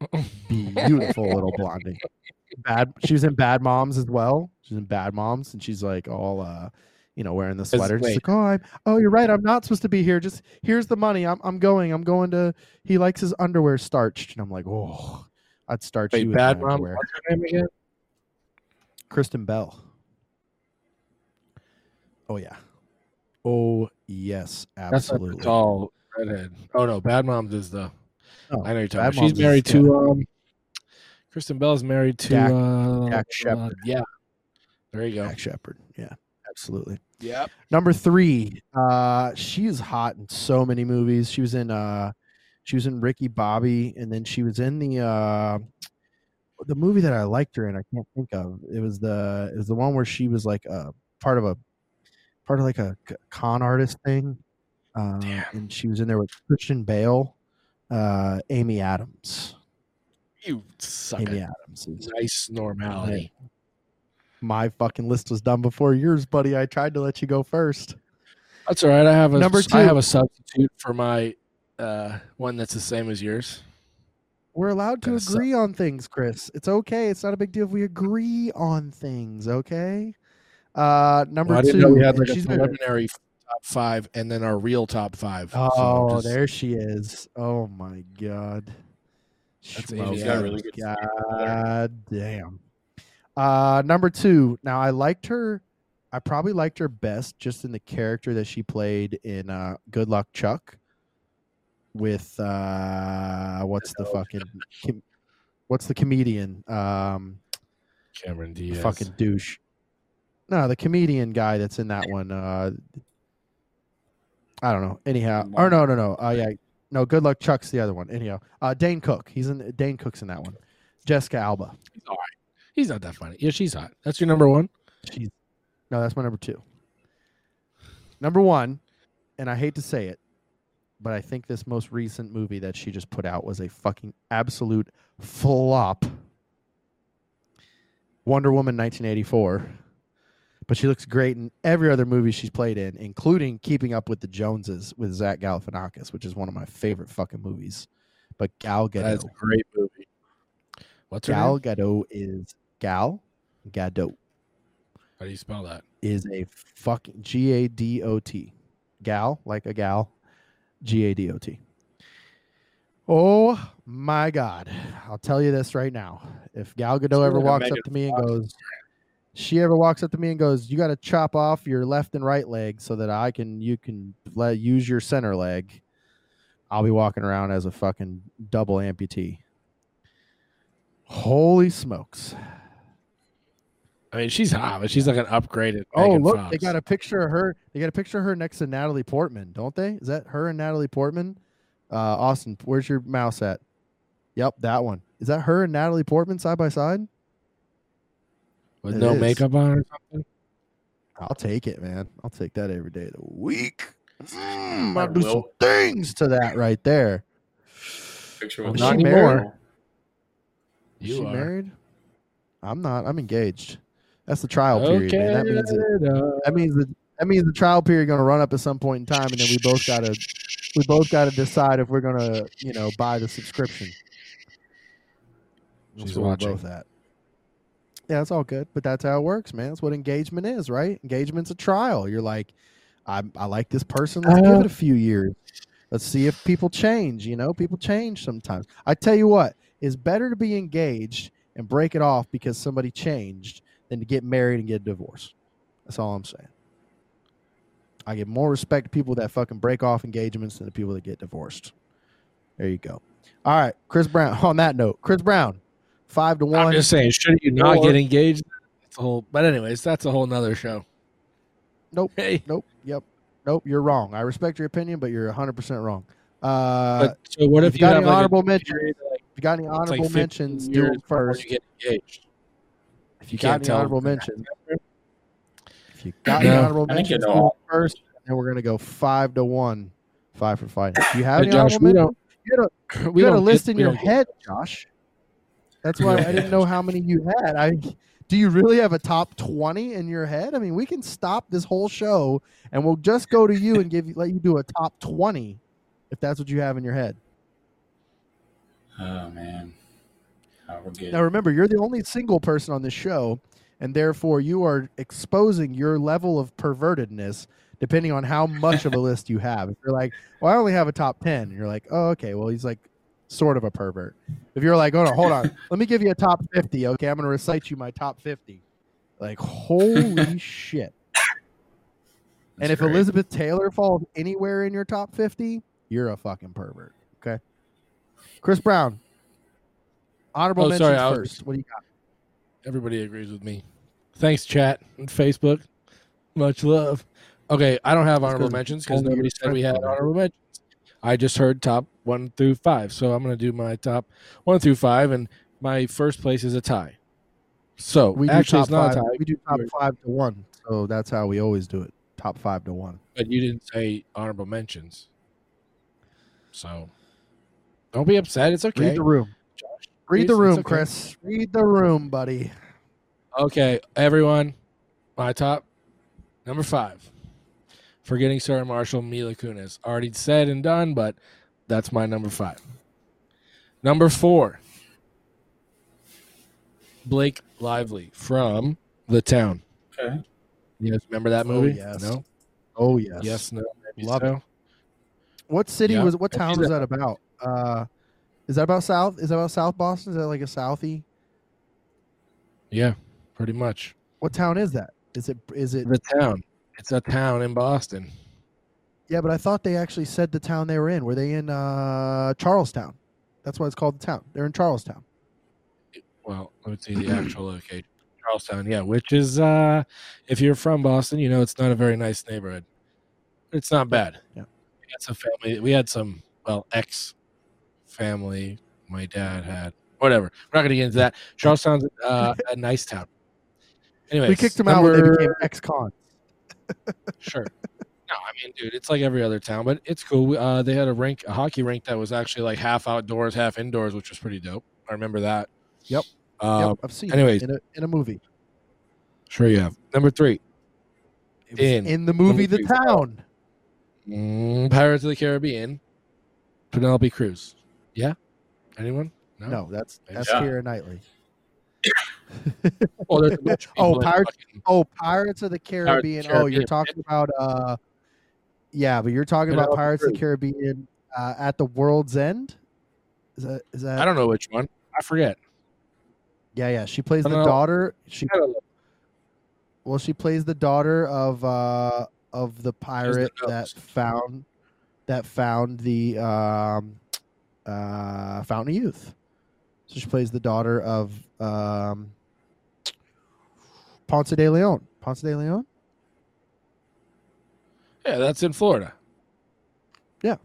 [SPEAKER 5] (laughs) Beautiful little blondie. Bad. She was in Bad Moms as well. She's in Bad Moms, and she's like all, uh, you know, wearing the sweater. She's like, oh, I'm, oh, you're right. I'm not supposed to be here. Just here's the money. I'm, I'm going. I'm going to. He likes his underwear starched, and I'm like, oh, I'd starch
[SPEAKER 2] Wait,
[SPEAKER 5] you
[SPEAKER 2] Bad
[SPEAKER 5] my
[SPEAKER 2] Mom.
[SPEAKER 5] underwear.
[SPEAKER 2] What's her name again?
[SPEAKER 5] Kristen Bell. Oh yeah. Oh yes, absolutely.
[SPEAKER 2] the tall redhead. Oh no, Bad Moms is the.
[SPEAKER 5] No,
[SPEAKER 2] I know you're talking.
[SPEAKER 5] Bad
[SPEAKER 2] She's
[SPEAKER 5] Moms is-
[SPEAKER 2] married
[SPEAKER 5] yeah.
[SPEAKER 2] to. um Kristen Bell is married to.
[SPEAKER 5] Dak-
[SPEAKER 2] uh,
[SPEAKER 5] Dax
[SPEAKER 2] uh,
[SPEAKER 5] Shepard.
[SPEAKER 2] yeah. There you go.
[SPEAKER 5] Jack Shepard. Yeah, absolutely.
[SPEAKER 2] Yeah.
[SPEAKER 5] Number three, uh, she is hot in so many movies. She was in uh she was in Ricky Bobby, and then she was in the uh the movie that I liked her in, I can't think of. It was the it was the one where she was like a part of a part of like a con artist thing. Uh, and she was in there with Christian Bale, uh, Amy Adams.
[SPEAKER 2] You suck
[SPEAKER 5] Amy Adams. is-
[SPEAKER 2] nice normality.
[SPEAKER 5] My fucking list was done before yours, buddy. I tried to let you go first.
[SPEAKER 2] That's all right. I have a
[SPEAKER 5] Number two.
[SPEAKER 2] I have a substitute for my uh one that's the same as yours.
[SPEAKER 5] We're allowed to
[SPEAKER 2] Gotta suck.
[SPEAKER 5] agree on things, Chris. It's okay. It's not a big deal if we agree on things. Okay. Uh, number
[SPEAKER 2] Well, I didn't
[SPEAKER 5] two.
[SPEAKER 2] know we had like a
[SPEAKER 5] she's in it.
[SPEAKER 2] preliminary top five and then our real top five. So
[SPEAKER 5] Oh,
[SPEAKER 2] just-
[SPEAKER 5] there she is. Oh my god.
[SPEAKER 2] That's
[SPEAKER 5] Schmo.
[SPEAKER 2] Amy
[SPEAKER 3] She's got really good
[SPEAKER 5] God damn. Uh, number two. Now I liked her. I probably liked her best just in the character that she played in uh, Good Luck Chuck. With uh, what's the fucking, com- what's the comedian? Um,
[SPEAKER 2] Cameron Diaz.
[SPEAKER 5] fucking douche. No, the comedian guy that's in that one. Uh, I don't know. Anyhow, or no, no, no. Uh, yeah, no. Good luck, Chuck's the other one. Anyhow, uh, Dane Cook. He's in. Dane Cook's in that one. Jessica Alba.
[SPEAKER 2] He's all right. He's not that funny. Yeah, she's hot. That's your number one.
[SPEAKER 5] She's no, that's my number two. Number one, and I hate to say it, but I think this most recent movie that she just put out was a fucking absolute flop. Wonder Woman 1984. But she looks great in every other movie she's played in, including Keeping Up with the Joneses with Zach Galifianakis, which is one of my favorite fucking movies. But Gal
[SPEAKER 2] That's
[SPEAKER 5] Gadot,
[SPEAKER 2] a great movie. What's her
[SPEAKER 5] Gal
[SPEAKER 2] name?
[SPEAKER 5] Gadot is Gal Gadot
[SPEAKER 2] How do you spell that?
[SPEAKER 5] is a fucking G A D O T. Gal, like a gal. G A D O T. Oh my God. I'll tell you this right now. If Gal Gadot ever
[SPEAKER 2] of like a
[SPEAKER 5] walks up to me and goes, she ever walks up to me and goes, You got to chop off your left and right leg so that I can, you can let, use your center leg. I'll be walking around as a fucking double amputee. Holy smokes.
[SPEAKER 2] I mean, she's hot, but she's like an upgraded.
[SPEAKER 5] Oh,
[SPEAKER 2] Megan
[SPEAKER 5] look,
[SPEAKER 2] Fox.
[SPEAKER 5] they got a picture of her. They got a picture of her next to Natalie Portman, don't they? Is that her and Natalie Portman? Uh, Austin, where's your mouse at? Yep, that one. Is that her and Natalie Portman side by side?
[SPEAKER 2] With
[SPEAKER 5] it
[SPEAKER 2] no
[SPEAKER 5] is.
[SPEAKER 2] makeup on or something.
[SPEAKER 5] I'll take it, man. I'll take that every day of the week. Mm,
[SPEAKER 3] I
[SPEAKER 5] I'll do some things to that right there.
[SPEAKER 3] Picture
[SPEAKER 2] Well,
[SPEAKER 3] with
[SPEAKER 5] not
[SPEAKER 3] the-
[SPEAKER 5] anymore. Is
[SPEAKER 2] You
[SPEAKER 5] she
[SPEAKER 2] are.
[SPEAKER 5] married? I'm not. I'm engaged. That's the trial period, man. That means it,
[SPEAKER 2] it.
[SPEAKER 5] that means that that means the trial period going to run up at some point in time, and then we both got to we both got to decide if we're going to you know buy the subscription. That's
[SPEAKER 2] She's
[SPEAKER 5] where we're
[SPEAKER 2] watching.
[SPEAKER 5] both at. Yeah, it's all good, but that's how it works, man. That's what engagement is, right? Engagement's a trial. You're like, I, I like this person. Let's give
[SPEAKER 2] Uh,
[SPEAKER 5] it a few years. Let's see if people change. You know, people change sometimes. I tell you what, it's better to be engaged and break it off because somebody changed than to get married and get divorced. That's all I'm saying. I give more respect to people that fucking break off engagements than the people that get divorced. There you go. All right, Chris Brown. (laughs) On that note, Chris Brown, five to one.
[SPEAKER 2] I'm just saying, should you not
[SPEAKER 5] Or-
[SPEAKER 2] get engaged? That's a whole. But anyways, that's a whole nother show.
[SPEAKER 5] Nope.
[SPEAKER 2] Hey,
[SPEAKER 5] Nope. Yep. Nope. You're wrong. I respect your opinion, but you're 100 percent wrong. Uh,
[SPEAKER 2] but so what
[SPEAKER 5] if
[SPEAKER 2] if
[SPEAKER 5] you
[SPEAKER 2] you
[SPEAKER 5] got
[SPEAKER 2] have
[SPEAKER 5] any
[SPEAKER 2] like
[SPEAKER 5] honorable mentions,
[SPEAKER 2] like,
[SPEAKER 5] if you got any
[SPEAKER 2] it's like
[SPEAKER 5] honorable mentions, do
[SPEAKER 2] years
[SPEAKER 5] them
[SPEAKER 2] before
[SPEAKER 5] first.
[SPEAKER 2] You get engaged.
[SPEAKER 5] If you,
[SPEAKER 2] you
[SPEAKER 5] got
[SPEAKER 2] can't
[SPEAKER 5] any honorable mentions, if you got
[SPEAKER 2] No.
[SPEAKER 5] any honorable
[SPEAKER 3] I you
[SPEAKER 5] mentions,
[SPEAKER 3] know
[SPEAKER 5] do them first, and we're gonna go five to one, five for fighting. Do you have
[SPEAKER 2] But
[SPEAKER 5] any
[SPEAKER 2] Josh,
[SPEAKER 5] honorable
[SPEAKER 2] we
[SPEAKER 5] mentions? You had a, (coughs) you had a list in your head, Josh. That's why I didn't know how many you had. I do you really have a top 20 in your head? I mean, we can stop this whole show and we'll just go to you and give you let you do a top 20 if that's what you have in your head.
[SPEAKER 3] Oh man, oh.
[SPEAKER 5] Now remember, you're the only single person on this show, and therefore you are exposing your level of pervertedness depending on how much of a (laughs) list you have. If you're like, well, I only have a top 10, you're like, oh, okay, well, he's like sort of a pervert. If you're like, oh no, hold on, (laughs) let me give you a top 50. Okay, I'm going to recite you my top 50. Like, holy (laughs) shit. and if
[SPEAKER 3] great.
[SPEAKER 5] Elizabeth Taylor falls anywhere in your top 50, you're a fucking pervert. Okay. Chris Brown. Honorable
[SPEAKER 2] Oh,
[SPEAKER 5] mentions
[SPEAKER 2] sorry, I was-
[SPEAKER 5] first. What do you got?
[SPEAKER 2] Everybody agrees with me. Thanks, chat and Facebook. Much love. Okay, I don't have
[SPEAKER 5] honorable
[SPEAKER 2] honorable
[SPEAKER 5] 'cause
[SPEAKER 2] mentions because nobody said we had
[SPEAKER 5] are.
[SPEAKER 2] honorable mentions. I just heard top one through five, so I'm going to do my top one through five, and my first place is a tie. So
[SPEAKER 5] We do
[SPEAKER 2] actually,
[SPEAKER 5] top
[SPEAKER 2] it's not
[SPEAKER 5] five.
[SPEAKER 2] a tie,
[SPEAKER 5] We do top five to one. So that's how we always do it. Top five to one.
[SPEAKER 2] but you didn't say honorable mentions. So don't be upset. It's okay.
[SPEAKER 5] Read the room.
[SPEAKER 2] Josh,
[SPEAKER 5] Read the room,
[SPEAKER 2] okay.
[SPEAKER 5] Chris. Read the room, buddy.
[SPEAKER 2] Okay, everyone, my top number five. Forgetting Sarah Marshall, Mila Kunis. Already said and done, but that's my number five. Number four, Blake Lively from The Town.
[SPEAKER 3] okay.
[SPEAKER 2] You guys remember that movie?
[SPEAKER 5] Oh,
[SPEAKER 2] movie?
[SPEAKER 5] yes.
[SPEAKER 2] No?
[SPEAKER 5] Oh yes.
[SPEAKER 2] Yes, no. maybe
[SPEAKER 5] Love
[SPEAKER 2] so.
[SPEAKER 5] What city
[SPEAKER 2] Yeah.
[SPEAKER 5] was? What town
[SPEAKER 2] do
[SPEAKER 5] was
[SPEAKER 2] that.
[SPEAKER 5] that about? Uh, is that about South? Is that about South Boston? Is that like a Southie?
[SPEAKER 2] Yeah, pretty much.
[SPEAKER 5] What town is that? Is it? Is it?
[SPEAKER 2] The Town. It's a town in Boston.
[SPEAKER 5] Yeah, but I thought they actually said the town they were in. Were they in uh, Charlestown? That's why it's called the town. They're in Charlestown.
[SPEAKER 2] well, let's see the actual location. Charlestown, yeah, which is uh if you're from Boston, you know it's not a very nice neighborhood. It's not bad.
[SPEAKER 5] Yeah.
[SPEAKER 2] We had some family we had some well, ex family my dad had. Whatever. We're not gonna get into that. Charlestown's uh, a nice town. Anyway,
[SPEAKER 5] we kicked them out when they became ex-con.
[SPEAKER 2] Sure. No, I mean, dude, it's like every other town, but it's cool. Uh, they had a rink, a hockey rink that was actually like half outdoors, half indoors, which was pretty dope. I remember that.
[SPEAKER 5] Yep.
[SPEAKER 2] Uh,
[SPEAKER 5] yep, I've seen.
[SPEAKER 2] anyways.
[SPEAKER 5] it in a in a movie.
[SPEAKER 2] Sure, you have. Number three,
[SPEAKER 5] It was
[SPEAKER 2] In.
[SPEAKER 5] in, the movie The Town.
[SPEAKER 2] mm, Pirates of the Caribbean, Penelope Cruz. Yeah. Anyone?
[SPEAKER 5] No, no that's that's
[SPEAKER 3] Yeah.
[SPEAKER 5] Keira Knightley.
[SPEAKER 2] Oh, there's a bunch of (laughs)
[SPEAKER 5] Oh, Pirates-
[SPEAKER 2] fucking-
[SPEAKER 5] Oh, Pirates of the Caribbean. Oh, you're
[SPEAKER 2] Caribbean,
[SPEAKER 5] talking about uh, yeah, but you're talking about Pirates of the Caribbean uh, at the World's End. Is that is that?
[SPEAKER 2] I don't know which one. I forget.
[SPEAKER 5] Yeah, yeah. She plays the
[SPEAKER 2] Penelope-
[SPEAKER 5] daughter. She
[SPEAKER 2] I don't know.
[SPEAKER 5] well, she plays the daughter of uh of the pirate that found that found the um uh Fountain of Youth. So she plays the daughter of um Ponce de Leon. Ponce de Leon.
[SPEAKER 2] Yeah, that's in Florida.
[SPEAKER 5] Yeah.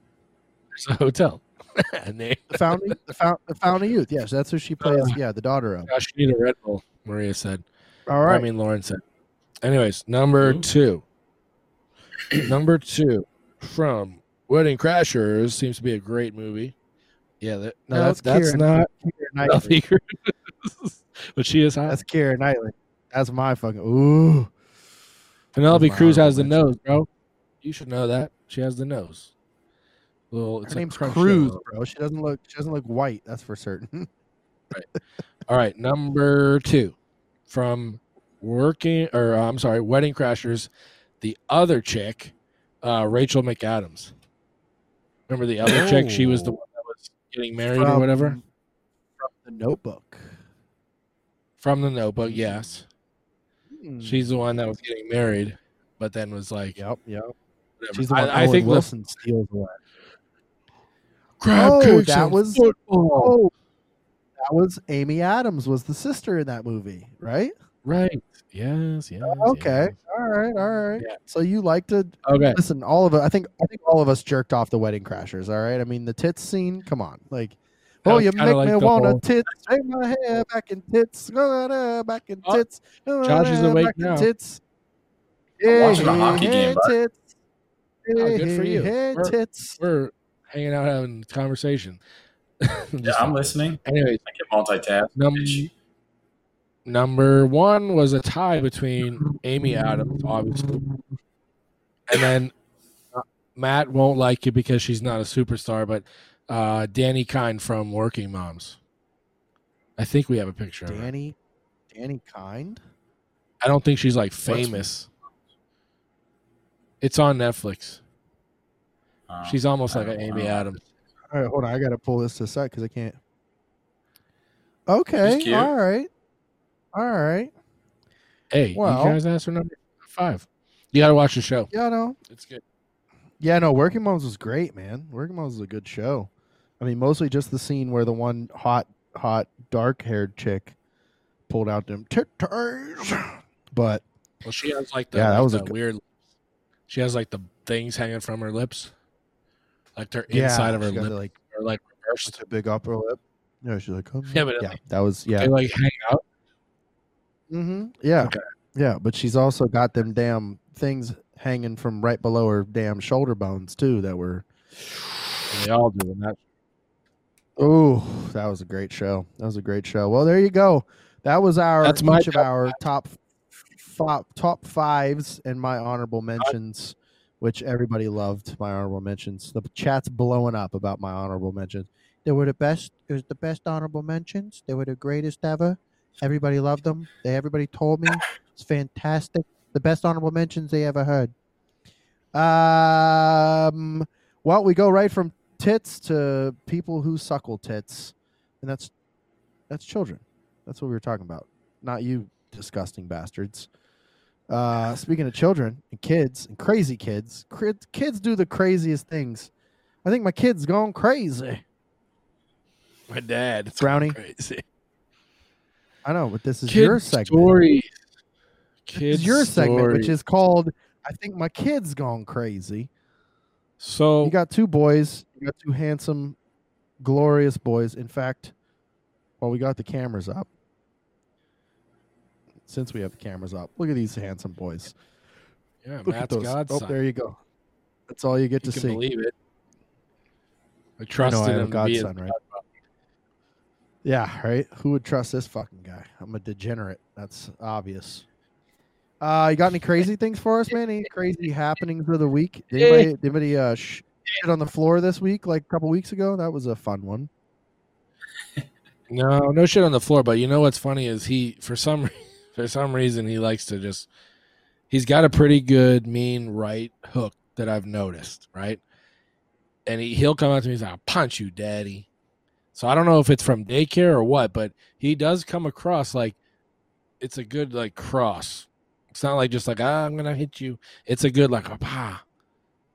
[SPEAKER 2] There's a hotel. (laughs) and they,
[SPEAKER 5] The Fountain, the, Fount, the Fountain of Youth. Yes, that's who she plays. Uh-huh. yeah, the daughter of.
[SPEAKER 2] gosh, you need a Red Bull, Maria said.
[SPEAKER 5] All right.
[SPEAKER 2] I mean, Lauren said. Anyways, number
[SPEAKER 3] Ooh.
[SPEAKER 2] two. (clears throat) number two from Wedding Crashers seems to be a great movie. Yeah, that, no,
[SPEAKER 5] No,
[SPEAKER 2] that's,
[SPEAKER 5] it's
[SPEAKER 2] that's
[SPEAKER 5] Keira-
[SPEAKER 2] not
[SPEAKER 5] Keira (laughs) Knightley. (laughs)
[SPEAKER 2] But she is hot.
[SPEAKER 5] That's Keira Knightley. That's my fucking. Ooh.
[SPEAKER 2] Penelope
[SPEAKER 5] my
[SPEAKER 2] Cruz has the nose, bro. You should know that. She has the nose. Well, it's
[SPEAKER 5] Her
[SPEAKER 2] a
[SPEAKER 5] name's Cruz,
[SPEAKER 2] nose.
[SPEAKER 5] bro. She doesn't look. She doesn't look white. That's for certain. (laughs) right.
[SPEAKER 2] All right, number two from working or uh, I'm sorry, Wedding Crashers, the other chick, uh, Rachel McAdams. Remember the other chick? She was the
[SPEAKER 5] Oh.
[SPEAKER 2] one that was getting married or whatever
[SPEAKER 5] From- From the Notebook.
[SPEAKER 2] from the Notebook. Yes,
[SPEAKER 5] Hmm.
[SPEAKER 2] she's the one that was getting married, but then was like,
[SPEAKER 5] Yep, yep.
[SPEAKER 2] Whatever.
[SPEAKER 5] She's the one
[SPEAKER 2] I, I
[SPEAKER 5] Owen
[SPEAKER 2] think the
[SPEAKER 5] Wilson steals away.
[SPEAKER 2] crab
[SPEAKER 5] Oh, that was-
[SPEAKER 2] football.
[SPEAKER 5] Oh, that was Amy Adams was the sister in that movie, right?
[SPEAKER 2] right. Yes, yes.
[SPEAKER 5] Okay.
[SPEAKER 2] yes.
[SPEAKER 5] All right. All right.
[SPEAKER 2] Yeah.
[SPEAKER 5] So you like to
[SPEAKER 2] Okay.
[SPEAKER 5] listen? All of it. I think. I think all of us jerked off the Wedding Crashers. All right. I mean, the tits scene. Come on. Like, oh, you make
[SPEAKER 2] like
[SPEAKER 5] me wanna
[SPEAKER 2] whole-
[SPEAKER 5] tits. Shake my hair back in tits. uh, Back in
[SPEAKER 2] Oh,
[SPEAKER 5] tits.
[SPEAKER 2] Josh is
[SPEAKER 5] uh,
[SPEAKER 2] awake
[SPEAKER 5] back in
[SPEAKER 2] now.
[SPEAKER 5] Tits.
[SPEAKER 3] I'm watching a hockey game.
[SPEAKER 5] Tits.
[SPEAKER 2] Oh, good for you.
[SPEAKER 5] Hey,
[SPEAKER 2] We're-
[SPEAKER 5] tits.
[SPEAKER 2] We're hanging out having a conversation. (laughs)
[SPEAKER 3] Yeah, I'm listening.
[SPEAKER 2] Anyways,
[SPEAKER 3] I can multitask.
[SPEAKER 2] num- number one was a tie between Amy Adams, obviously, and then uh, Matt won't like it because she's not a superstar, but uh, Dani Kind from Working Moms. I think we have a picture of her.
[SPEAKER 5] Dani. Dani Kind.
[SPEAKER 2] I don't think she's like famous. It's on Netflix.
[SPEAKER 3] Um,
[SPEAKER 2] She's almost like an Amy
[SPEAKER 3] know.
[SPEAKER 2] Adams.
[SPEAKER 5] All right, hold on. I gotta pull this to the side because I can't. Okay. All right. All right.
[SPEAKER 2] Hey,
[SPEAKER 5] Well-
[SPEAKER 2] you guys asked for number five. You got to watch the show.
[SPEAKER 5] Yeah, no.
[SPEAKER 2] It's good.
[SPEAKER 5] Yeah, no. Working Moms was great, man. Working Moms was a good show. I mean, mostly just the scene where the one hot, hot, dark-haired chick pulled out them titties. But
[SPEAKER 2] Well, she has like the,
[SPEAKER 5] Yeah, that
[SPEAKER 2] like
[SPEAKER 5] was a
[SPEAKER 2] the
[SPEAKER 5] good-
[SPEAKER 2] weird. She has like the things hanging from her lips, like they're
[SPEAKER 5] yeah,
[SPEAKER 2] inside of her lip,
[SPEAKER 5] like
[SPEAKER 2] or like reversed.
[SPEAKER 5] a big upper lip. Yeah, she's like, "Come
[SPEAKER 2] Yeah,
[SPEAKER 5] on."
[SPEAKER 2] but
[SPEAKER 5] yeah,
[SPEAKER 2] like-
[SPEAKER 5] that was yeah,
[SPEAKER 2] They like hang out.
[SPEAKER 5] Mm-hmm. yeah,
[SPEAKER 2] Okay.
[SPEAKER 5] yeah. But she's also got them damn things hanging from right below her damn shoulder bones too. That were (sighs)
[SPEAKER 2] They all do, and that
[SPEAKER 5] Oh, that was a great show. That was a great show. Well, there you go. That was our
[SPEAKER 2] That's my
[SPEAKER 5] each of our top top top fives and my honorable mentions, which everybody loved. My honorable mentions. The chat's blowing up about my honorable mentions. They were the best. It was the best honorable mentions. They were the greatest ever. Everybody loved them. They everybody told me it's fantastic. The best honorable mentions they ever heard. Um. Well, we go right from tits to people who suckle tits, and that's that's children. That's what we were talking about, not you, disgusting bastards. Uh, speaking of children and kids and crazy kids, cri- kids do the craziest things. I think my kid's gone crazy.
[SPEAKER 2] my dad. It's
[SPEAKER 5] Brownie.
[SPEAKER 2] crazy.
[SPEAKER 5] I know, but this is
[SPEAKER 2] Kid
[SPEAKER 5] your segment.
[SPEAKER 2] story. Kid
[SPEAKER 5] your segment, which is called "I think my kid's gone crazy."
[SPEAKER 2] so
[SPEAKER 5] You got two boys. You got two handsome, glorious boys. In fact, while we got the cameras up, since we have the cameras up, look at these handsome boys.
[SPEAKER 2] yeah,
[SPEAKER 5] Look at
[SPEAKER 2] Matt's
[SPEAKER 5] those.
[SPEAKER 2] godson.
[SPEAKER 5] Oh, there you go. That's all you get
[SPEAKER 2] you
[SPEAKER 5] to
[SPEAKER 2] can
[SPEAKER 5] see.
[SPEAKER 2] believe it. I
[SPEAKER 5] I
[SPEAKER 2] trusted
[SPEAKER 5] know I have a
[SPEAKER 2] him to be his
[SPEAKER 5] godson, right? Yeah, right. Who would trust this fucking guy? I'm a degenerate. That's obvious. Uh, you got any crazy things for us, man? Any crazy happenings of the week? Did anybody, did anybody uh, sh- shit on the floor this week, like a couple weeks ago? That was a fun one. (laughs)
[SPEAKER 2] No, no shit on the floor. But you know what's funny is he for some for some reason he likes to just he's got a pretty good mean right hook that I've noticed, right? And he he'll come up to me and say, "I'll punch you, daddy." So I don't know if it's from daycare or what, but he does come across like it's a good like cross. It's not like just like ah, I'm gonna hit you. It's a good like a pa,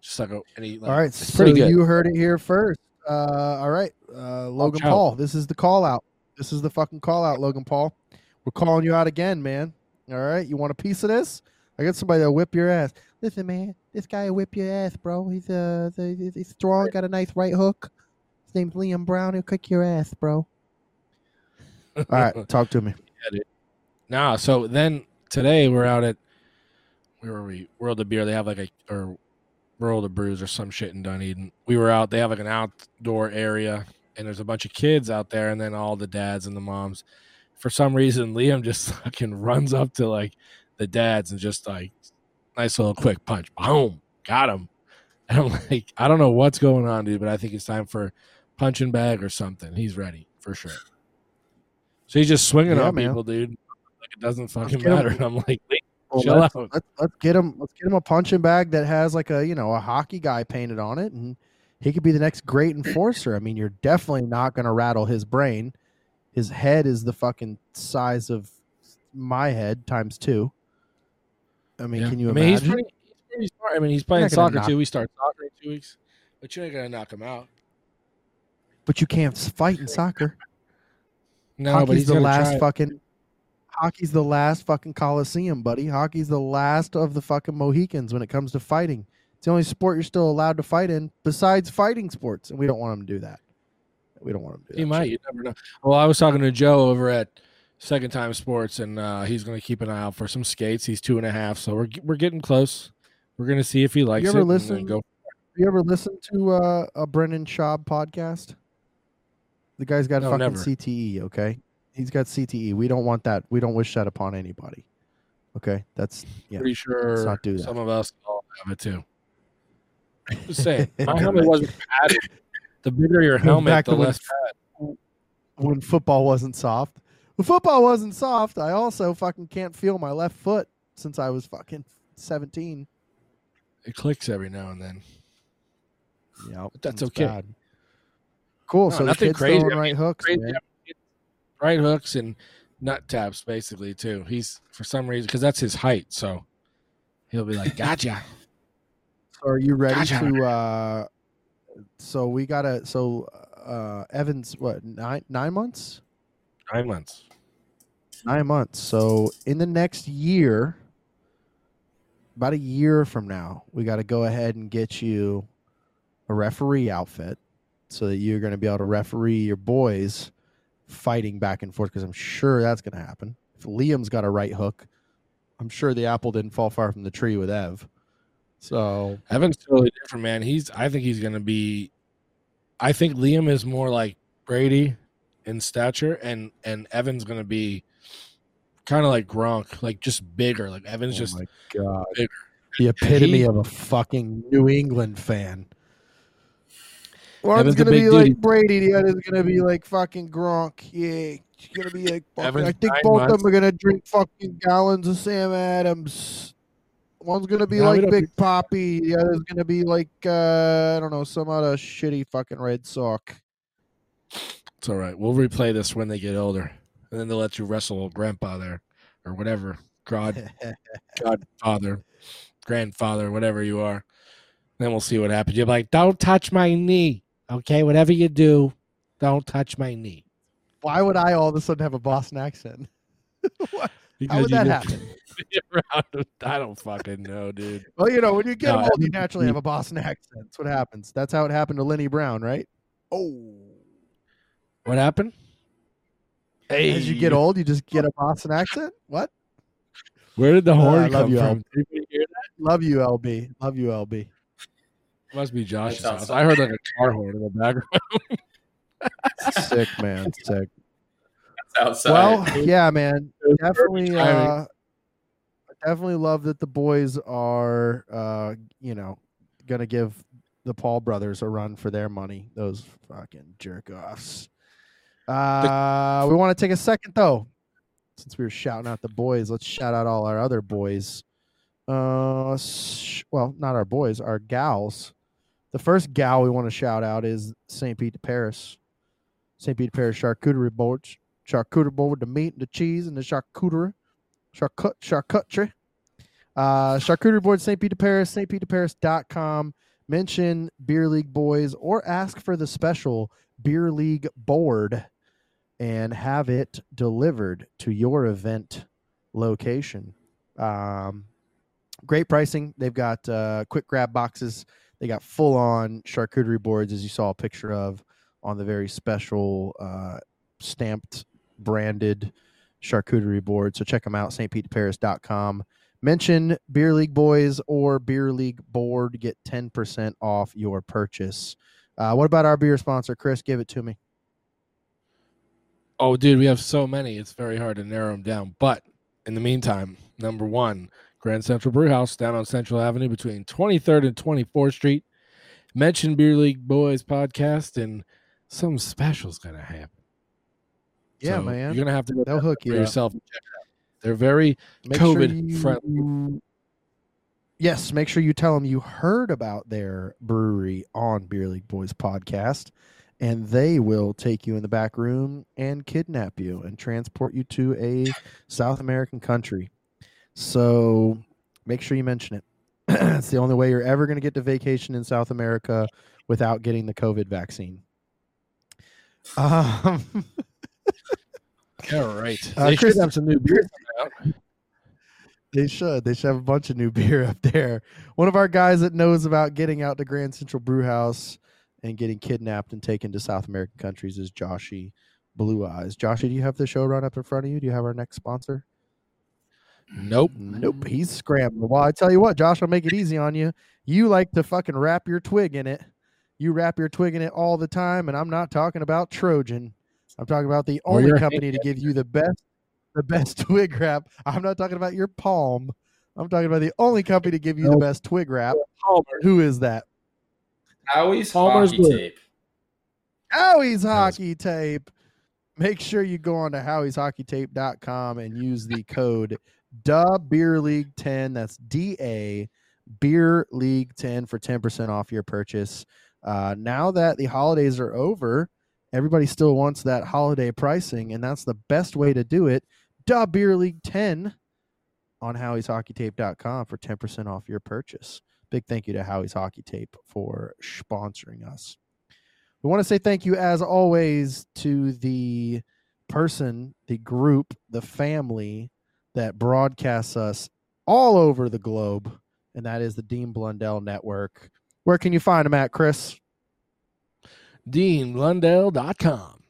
[SPEAKER 2] just like a and he like,
[SPEAKER 5] all right, so
[SPEAKER 2] pretty good.
[SPEAKER 5] you heard it here first. Uh, all right, uh, Logan. Paul. This is the call out. This is the fucking call out, Logan Paul. We're calling you out again, man. All right, you want a piece of this? I got somebody that'll whip your ass. Listen, man, this guy will whip your ass, bro. He's uh, he's he's strong, got a nice right hook. His name's Liam Brown. He'll kick your ass, bro. (laughs) All right, talk to me.
[SPEAKER 2] Nah, so then today we're out at where were we? World of Beer. They have like a or World of Brews or some shit in Dunedin. We were out. They have like an outdoor area, and there's a bunch of kids out there, and then all the dads and the moms. For some reason, Liam just (laughs) fucking runs up to like the dads and just like nice little quick punch, boom, got him. And (laughs) I'm like, I don't know what's going on, dude, but I think it's time for punching bag or something. He's ready for sure. So he's just swinging
[SPEAKER 5] Yeah,
[SPEAKER 2] on
[SPEAKER 5] man.
[SPEAKER 2] people, dude. Like it doesn't fucking
[SPEAKER 5] him.
[SPEAKER 2] matter. (laughs) And I'm like, "Wait,
[SPEAKER 5] Well,
[SPEAKER 2] chill
[SPEAKER 5] let's,
[SPEAKER 2] out.
[SPEAKER 5] Let's, let's get him. Let's get him a punching bag that has like a you know a hockey guy painted on it, and he could be the next great enforcer. I mean, you're definitely not going to rattle his brain. His head is the fucking size of my head times two. I mean,
[SPEAKER 2] Yeah.
[SPEAKER 5] can you
[SPEAKER 2] I mean, he's
[SPEAKER 5] imagine?
[SPEAKER 2] pretty, he's pretty smart. I mean, he's playing soccer
[SPEAKER 5] knock-
[SPEAKER 2] too. We start soccer in two weeks, but you ain't gonna knock him out.
[SPEAKER 5] but you can't fight in soccer. (laughs)
[SPEAKER 2] No, but
[SPEAKER 5] Hockey's
[SPEAKER 2] he's
[SPEAKER 5] the last
[SPEAKER 2] try.
[SPEAKER 5] fucking. Hockey's the last fucking coliseum, buddy. Hockey's the last of the fucking Mohicans when it comes to fighting. It's the only sport you're still allowed to fight in besides fighting sports, and we don't want him to do that. We don't want him to do
[SPEAKER 2] He
[SPEAKER 5] that.
[SPEAKER 2] might.
[SPEAKER 5] shit.
[SPEAKER 2] You never know. Well, I was talking to Joe over at Second Time Sports, and uh, he's going to keep an eye out for some skates. He's two and a half, so we're we're getting close. We're going to see if he likes
[SPEAKER 5] ever
[SPEAKER 2] it.
[SPEAKER 5] listen-
[SPEAKER 2] Go.
[SPEAKER 5] You ever listen to uh, a Brendan Schaub podcast? The guy's got
[SPEAKER 2] No,
[SPEAKER 5] fucking
[SPEAKER 2] never.
[SPEAKER 5] CTE. Okay, he's got CTE. We don't want that. We don't wish that upon anybody. Okay, that's yeah.
[SPEAKER 2] Pretty sure
[SPEAKER 5] not do that.
[SPEAKER 2] some of us all have it too. Just saying, (laughs) my helmet wasn't padded. The bigger your helmet, the
[SPEAKER 5] when-
[SPEAKER 2] less pad.
[SPEAKER 5] when football wasn't soft. When football wasn't soft, I also fucking can't feel my left foot since I was fucking 17.
[SPEAKER 2] It clicks every now and then.
[SPEAKER 5] Yeah,
[SPEAKER 2] But that's okay.
[SPEAKER 5] Cool.
[SPEAKER 2] No,
[SPEAKER 5] so
[SPEAKER 2] nothing crazy.
[SPEAKER 5] throwing
[SPEAKER 2] I mean,
[SPEAKER 5] right hooks.
[SPEAKER 2] Crazy. Right hooks and nut taps, basically too. He's for some reason because that's his height, so he'll be like, "Gotcha." (laughs)
[SPEAKER 5] So are you ready
[SPEAKER 2] Gotcha.
[SPEAKER 5] to? uh So we gotta. So uh Evans, what nine nine months?
[SPEAKER 2] Nine months.
[SPEAKER 5] Nine months. So in the next year, about a year from now, we got to go ahead and get you a referee outfit so that you're going to be able to referee your boys fighting back and forth because I'm sure that's going to happen. If Liam's got a right hook, I'm sure the apple didn't fall far from the tree with Ev. So
[SPEAKER 2] Evan's totally different, man. He's. I think he's gonna be. I think Liam is more like Brady in stature, and and Evan's gonna be kind of like Gronk, like just bigger. Like Evan's
[SPEAKER 5] oh
[SPEAKER 2] just
[SPEAKER 5] my god,
[SPEAKER 2] bigger.
[SPEAKER 5] the epitome
[SPEAKER 2] He-
[SPEAKER 5] of a fucking New England fan. One's
[SPEAKER 2] Evan's
[SPEAKER 5] gonna be
[SPEAKER 2] big
[SPEAKER 5] like. Brady, the other's gonna be like fucking Gronk. Yeah, it's gonna be like. I think
[SPEAKER 2] nine
[SPEAKER 5] both of them are gonna drink fucking gallons of Sam Adams. One's gonna be
[SPEAKER 2] No,
[SPEAKER 5] like Big Papi. The other's gonna be like uh, I don't know some other shitty fucking Red Sox.
[SPEAKER 2] It's all right. We'll replay this when they get older, and then they'll let you wrestle old grandpa there, or whatever. God, (laughs) godfather, grandfather, whatever you are. Then we'll see what happens. You're like, don't touch my knee, okay? Whatever you do, don't touch my knee.
[SPEAKER 5] Why would I all of a sudden have a Boston accent? (laughs) How would that
[SPEAKER 2] did-
[SPEAKER 5] happen? (laughs)
[SPEAKER 2] I don't fucking know, dude.
[SPEAKER 5] Well, you know, when you get
[SPEAKER 2] No,
[SPEAKER 5] old, you naturally have a Boston accent. That's what happens. That's how it happened to Lenny Brown, right? Oh.
[SPEAKER 2] What happened? Hey,
[SPEAKER 5] As you get old, you just get a Boston accent. What?
[SPEAKER 2] where did the
[SPEAKER 5] Uh,
[SPEAKER 2] horn
[SPEAKER 5] love
[SPEAKER 2] come
[SPEAKER 5] you,
[SPEAKER 2] from?
[SPEAKER 5] Al.
[SPEAKER 2] Did anybody hear that?
[SPEAKER 5] Love you, LB. Love you, LB.
[SPEAKER 2] Must be Josh's
[SPEAKER 3] That's
[SPEAKER 2] house.
[SPEAKER 3] outside.
[SPEAKER 2] I heard like a car horn in the background. (laughs)
[SPEAKER 5] Sick, man. Sick.
[SPEAKER 3] Outside.
[SPEAKER 5] Well, (laughs) yeah, man. Definitely. Uh, definitely love that the boys are, uh, you know, gonna give the Paul brothers a run for their money. Those fucking jerk offs. Uh, we want to take a second though, since we were shouting out the boys. Let's shout out all our other boys. Uh, sh- well, not our boys, our gals. The first gal we want to shout out is St. Pete de Paris. St. Pete de Paris charcuterie boards charcuterie board with the meat and the cheese and the charcuterie, charcut, charcuterie. Uh, charcuterie board, St. Peter Paris, stpeterparis.com. Mention Beer League Boys or ask for the special Beer League board and have it delivered to your event location. Um, great pricing. They've got uh, quick grab boxes. They got full on charcuterie boards, as you saw a picture of on the very special uh, stamped branded charcuterie board. So check them out, stpeterparis.com. Mention Beer League Boys or Beer League Board. Get 10% off your purchase. Uh, what about our beer sponsor, Chris? Give it to me.
[SPEAKER 2] Oh, dude, we have so many. It's very hard to narrow them down. But in the meantime, number one, Grand Central Brewhouse down on Central Avenue between 23rd and 24th Street. Mention Beer League Boys podcast, and something special's going to happen.
[SPEAKER 5] Yeah,
[SPEAKER 2] So
[SPEAKER 5] man.
[SPEAKER 2] You're gonna have to go
[SPEAKER 5] They'll hook you
[SPEAKER 2] yourself. and check it out. They're very
[SPEAKER 5] Make
[SPEAKER 2] COVID
[SPEAKER 5] you-
[SPEAKER 2] friendly.
[SPEAKER 5] Yes, make sure you tell them you heard about their brewery on Beer League Boys podcast, and they will take you in the back room and kidnap you and transport you to a South American country. So make sure you mention it. (clears throat) it's the only way you're ever going to get to vacation in South America without getting the COVID vaccine. (laughs) Um,
[SPEAKER 2] All right.
[SPEAKER 5] Uh,
[SPEAKER 2] they
[SPEAKER 5] Chris-
[SPEAKER 2] should have some new beer.
[SPEAKER 5] They should. They should have a bunch of new (laughs) beer up there. One of our guys that knows about getting out to Grand Central Brew House and getting kidnapped and taken to South American countries is Joshy Blue Eyes. Joshy, do you have the show run up in front of you? Do you have our next sponsor?
[SPEAKER 2] Nope.
[SPEAKER 5] Nope. He's scrambling. Well, I tell you what, Josh, I'll make it easy on you. You like to fucking wrap your twig in it. You wrap your twig in it all the time, and I'm not talking about Trojan. I'm talking about the only
[SPEAKER 2] your
[SPEAKER 5] company to give you the best, the best (laughs) twig wrap. I'm not talking about your palm. I'm talking about the only company to give you the best twig wrap.
[SPEAKER 2] Palmer.
[SPEAKER 5] Who is that?
[SPEAKER 3] Howie's
[SPEAKER 2] Palmer's
[SPEAKER 3] hockey
[SPEAKER 2] Blue.
[SPEAKER 3] tape.
[SPEAKER 5] Howie's
[SPEAKER 2] was-
[SPEAKER 5] Hockey Tape. Make sure you go on to howieshockeytape.com and use the code DA Beer League 10. That's D A Beer League 10 for 10% off your purchase. Uh, now that the holidays are over, everybody still wants that holiday pricing, and that's the best way to do it. DA Beer League 10 on howieshockeytape.com for 10% off your purchase. Big thank you to Howie's Hockey Tape for sponsoring us. We want to say thank you, as always, to the person, the group, the family that broadcasts us all over the globe, and that is the Dean Blundell Network. Where can you find them at, Chris?
[SPEAKER 2] DeanBlundell.com.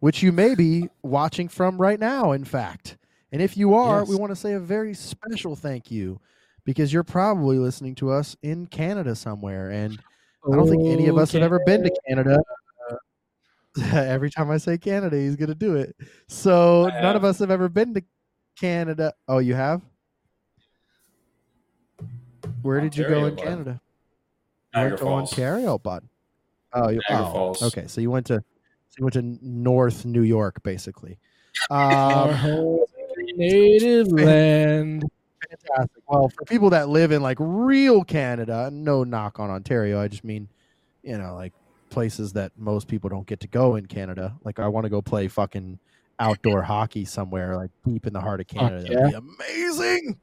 [SPEAKER 5] Which you may be watching from right now, in fact. And if you are, we want to say a very special thank you because you're probably listening to us in Canada somewhere. And I don't think any of oh, us have ever been to Canada. (laughs) Every time I say Canada, he's going to do it. So none of us have ever been to Canada. Oh, you have? Where did you go in. Canada?
[SPEAKER 3] Niagara
[SPEAKER 5] went to
[SPEAKER 3] Falls.
[SPEAKER 5] Ontario, bud. Oh, you,
[SPEAKER 3] Niagara
[SPEAKER 5] oh,
[SPEAKER 3] Falls.
[SPEAKER 5] okay. So you went to so you went to North New York, basically.
[SPEAKER 2] Our
[SPEAKER 5] Um,
[SPEAKER 2] native (laughs) land.
[SPEAKER 5] fantastic. Well, for people that live in like real Canada, no knock on Ontario. I just mean, you know, like places that most people don't get to go in Canada. Like I want to go play fucking outdoor hockey somewhere, like deep in the heart of Canada. That'd be amazing.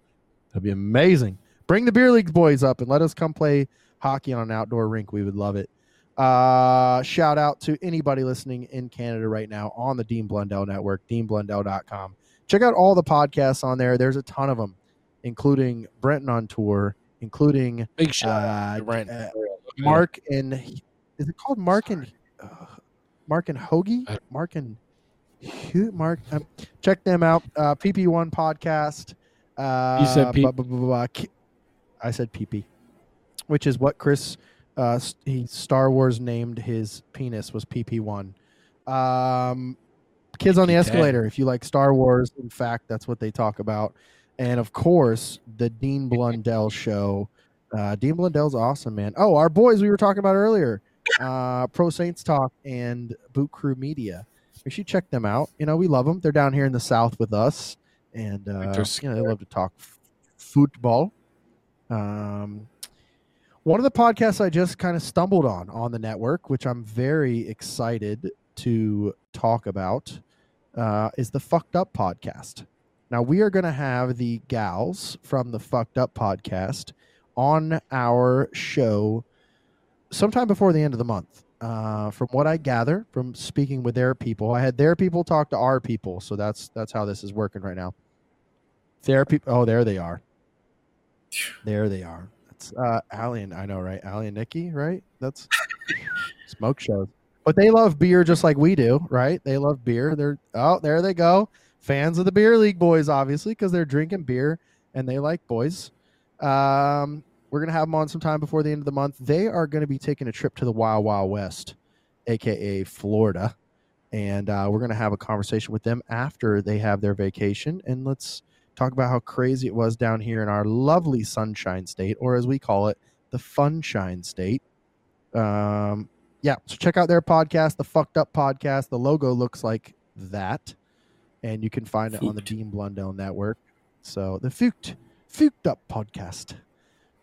[SPEAKER 5] That'd be amazing. Bring the beer league boys up and let us come play hockey on an outdoor rink. We would love it. Uh, shout out to anybody listening in Canada right now on the Dean Blundell Network, deanblundell.com. Check out all the podcasts on there. There's a ton of them, including Brenton on tour, including
[SPEAKER 2] Big shout
[SPEAKER 5] uh,
[SPEAKER 2] Brent.
[SPEAKER 5] uh, Mark and is it called Mark and uh, Mark and Hoagie? Mark and Mark. Um, check them out. Uh, PP1 podcast. Uh,
[SPEAKER 2] You said P-
[SPEAKER 5] blah, blah, blah, blah. Ki- I said PP, which is what Chris uh, he Star Wars named his penis was PP1. Um, Kids on the Escalator. If you like Star Wars, in fact, that's what they talk about. And of course, the Dean Blundell show. Uh, Dean Blundell's awesome, man. Oh, our boys we were talking about earlier, uh, Pro Saints Talk and Boot Crew Media. Make sure You check them out. You know, we love them. They're down here in the South with us, and uh, you know they love to talk f- football. Um, one of the podcasts I just kind of stumbled on on the network, which I'm very excited to talk about, uh, is the Fucked Up podcast. Now we are going to have the gals from the Fucked Up podcast on our show sometime before the end of the month. Uh, from what I gather from speaking with their people, I had their people talk to our people, so that's that's how this is working right now. Their people, oh, there they are. There they are. That's uh, Allie and I know, right? Allie and Nikki, right? That's (laughs) smoke shows. But they love beer just like we do, right? They love beer. They're oh, there they go. Fans of the beer league boys, obviously, because they're drinking beer and they like boys. Um, we're gonna have them on sometime before the end of the month. They are gonna be taking a trip to the Wild Wild West, aka Florida, and uh, we're gonna have a conversation with them after they have their vacation, and let's talk about how crazy it was down here in our lovely Sunshine State, or as we call it, the Funshine State. Um, yeah, so check out their podcast, the Fucked Up Podcast. The logo looks like that, and you can find it on the Dean Blundell Network. So the Fucked Fucked Up Podcast.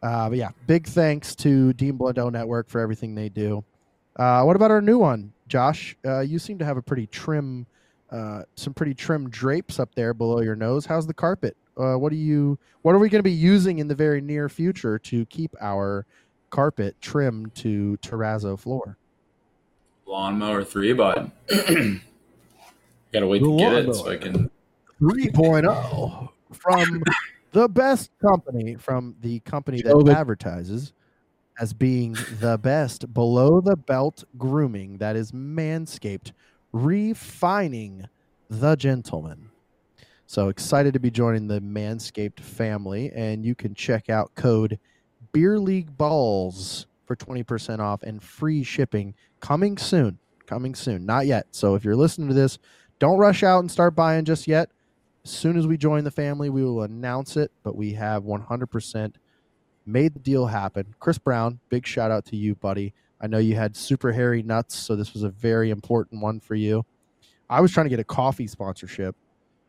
[SPEAKER 5] Uh, but yeah, big thanks to Dean Blundell Network for everything they do. Uh, what about our new one, Josh? Uh, you seem to have a pretty trim, uh, some pretty trim drapes up there below your nose. How's the carpet? Uh, what do you? What are we going to be using in the very near future to keep our carpet trimmed to terrazzo floor?
[SPEAKER 3] Lawnmower 3, but (clears throat) gotta wait
[SPEAKER 5] The
[SPEAKER 3] to get it so. I can.
[SPEAKER 5] 3.0 from the best company, from the company that
[SPEAKER 2] Jovic.
[SPEAKER 5] advertises as being the best below the belt grooming that is Manscaped, refining the gentleman. So excited to be joining the Manscaped family, and you can check out code Beer League Balls for 20% off and free shipping coming soon. Coming soon. Not yet. So if you're listening to this, don't rush out and start buying just yet. As soon as we join the family, we will announce it, but we have 100% made the deal happen. Chris Brown, big shout out to you, buddy. I know you had super hairy nuts, so this was a very important one for you. I was trying to get a coffee sponsorship,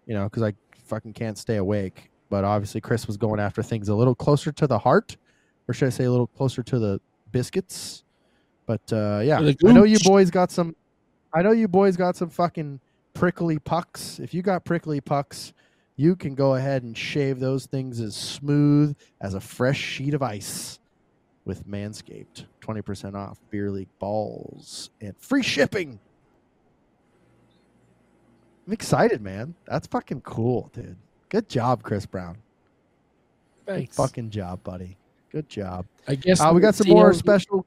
[SPEAKER 5] you know, because I fucking can't stay awake. But obviously, Chris was going after things a little closer to the heart, or should I say a little closer to the biscuits? But uh, yeah, I know you boys got some. I know you boys got some fucking prickly pucks. If you got prickly pucks, you can go ahead and shave those things as smooth as a fresh sheet of ice with Manscaped. 20% off Beer League balls and free shipping. I'm excited, man. That's fucking cool, dude. Good job, Chris Brown.
[SPEAKER 2] Thanks.
[SPEAKER 5] Fucking job, buddy. Good job.
[SPEAKER 2] I guess
[SPEAKER 5] Uh, we got some more special.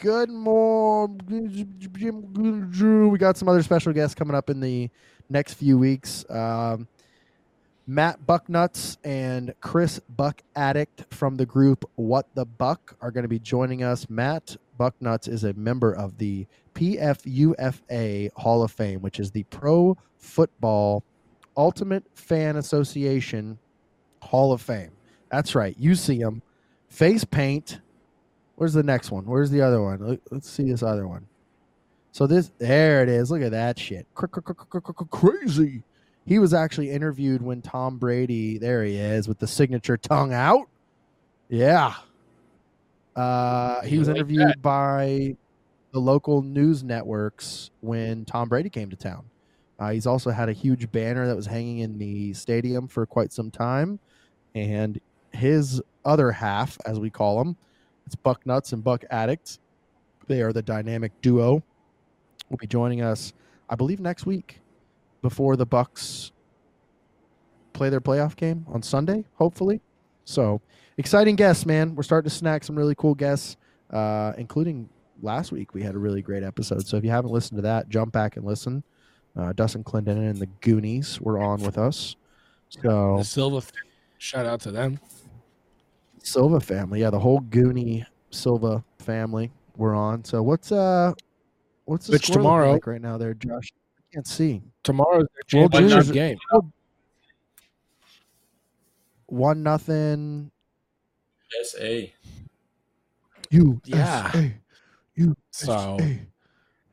[SPEAKER 5] Good more Drew. We got some other special guests coming up in the next few weeks. Um, Matt Bucknuts and Chris Buck Addict from the group What the Buck are going to be joining us. Matt Bucknuts is a member of the PFUFA Hall of Fame, which is the Pro Football Ultimate Fan Association Hall of Fame. That's right. You see him. Face paint. Where's the next one? Where's the other one? Let- Let's see this other one. So this, there it is. Look at that shit. Cr- cr- cr- cr- cr- cr- Crazy. He was actually interviewed when Tom Brady. There he is with the signature tongue out. Yeah. Uh, he was
[SPEAKER 2] like
[SPEAKER 5] interviewed by the local news networks when Tom Brady came to town. Uh, he's also had a huge banner that was hanging in the stadium for quite some time, and his other half, as we call them, it's Buck Nuts and Buck Addict. They are the dynamic duo. Will be joining us, I believe, next week before the Bucks play their playoff game on Sunday, hopefully. So exciting guests, man. We're starting to snack some really cool guests, uh, including last week we had a really great episode. So if you haven't listened to that, jump back and listen. Uh, Dustin Clinton and the Goonies were on with us. So
[SPEAKER 2] The Silva. Shout out to them.
[SPEAKER 5] Silva family, yeah, the whole Goonie Silva family were on. So what's uh, what's the
[SPEAKER 2] Which
[SPEAKER 5] score
[SPEAKER 2] tomorrow-
[SPEAKER 5] like right now there, Josh? I can't see.
[SPEAKER 2] Tomorrow's their
[SPEAKER 5] Well,
[SPEAKER 2] championship
[SPEAKER 5] Juniors-
[SPEAKER 2] game.
[SPEAKER 5] One nothing.
[SPEAKER 3] SA.
[SPEAKER 5] You
[SPEAKER 2] Yeah.
[SPEAKER 5] You
[SPEAKER 2] So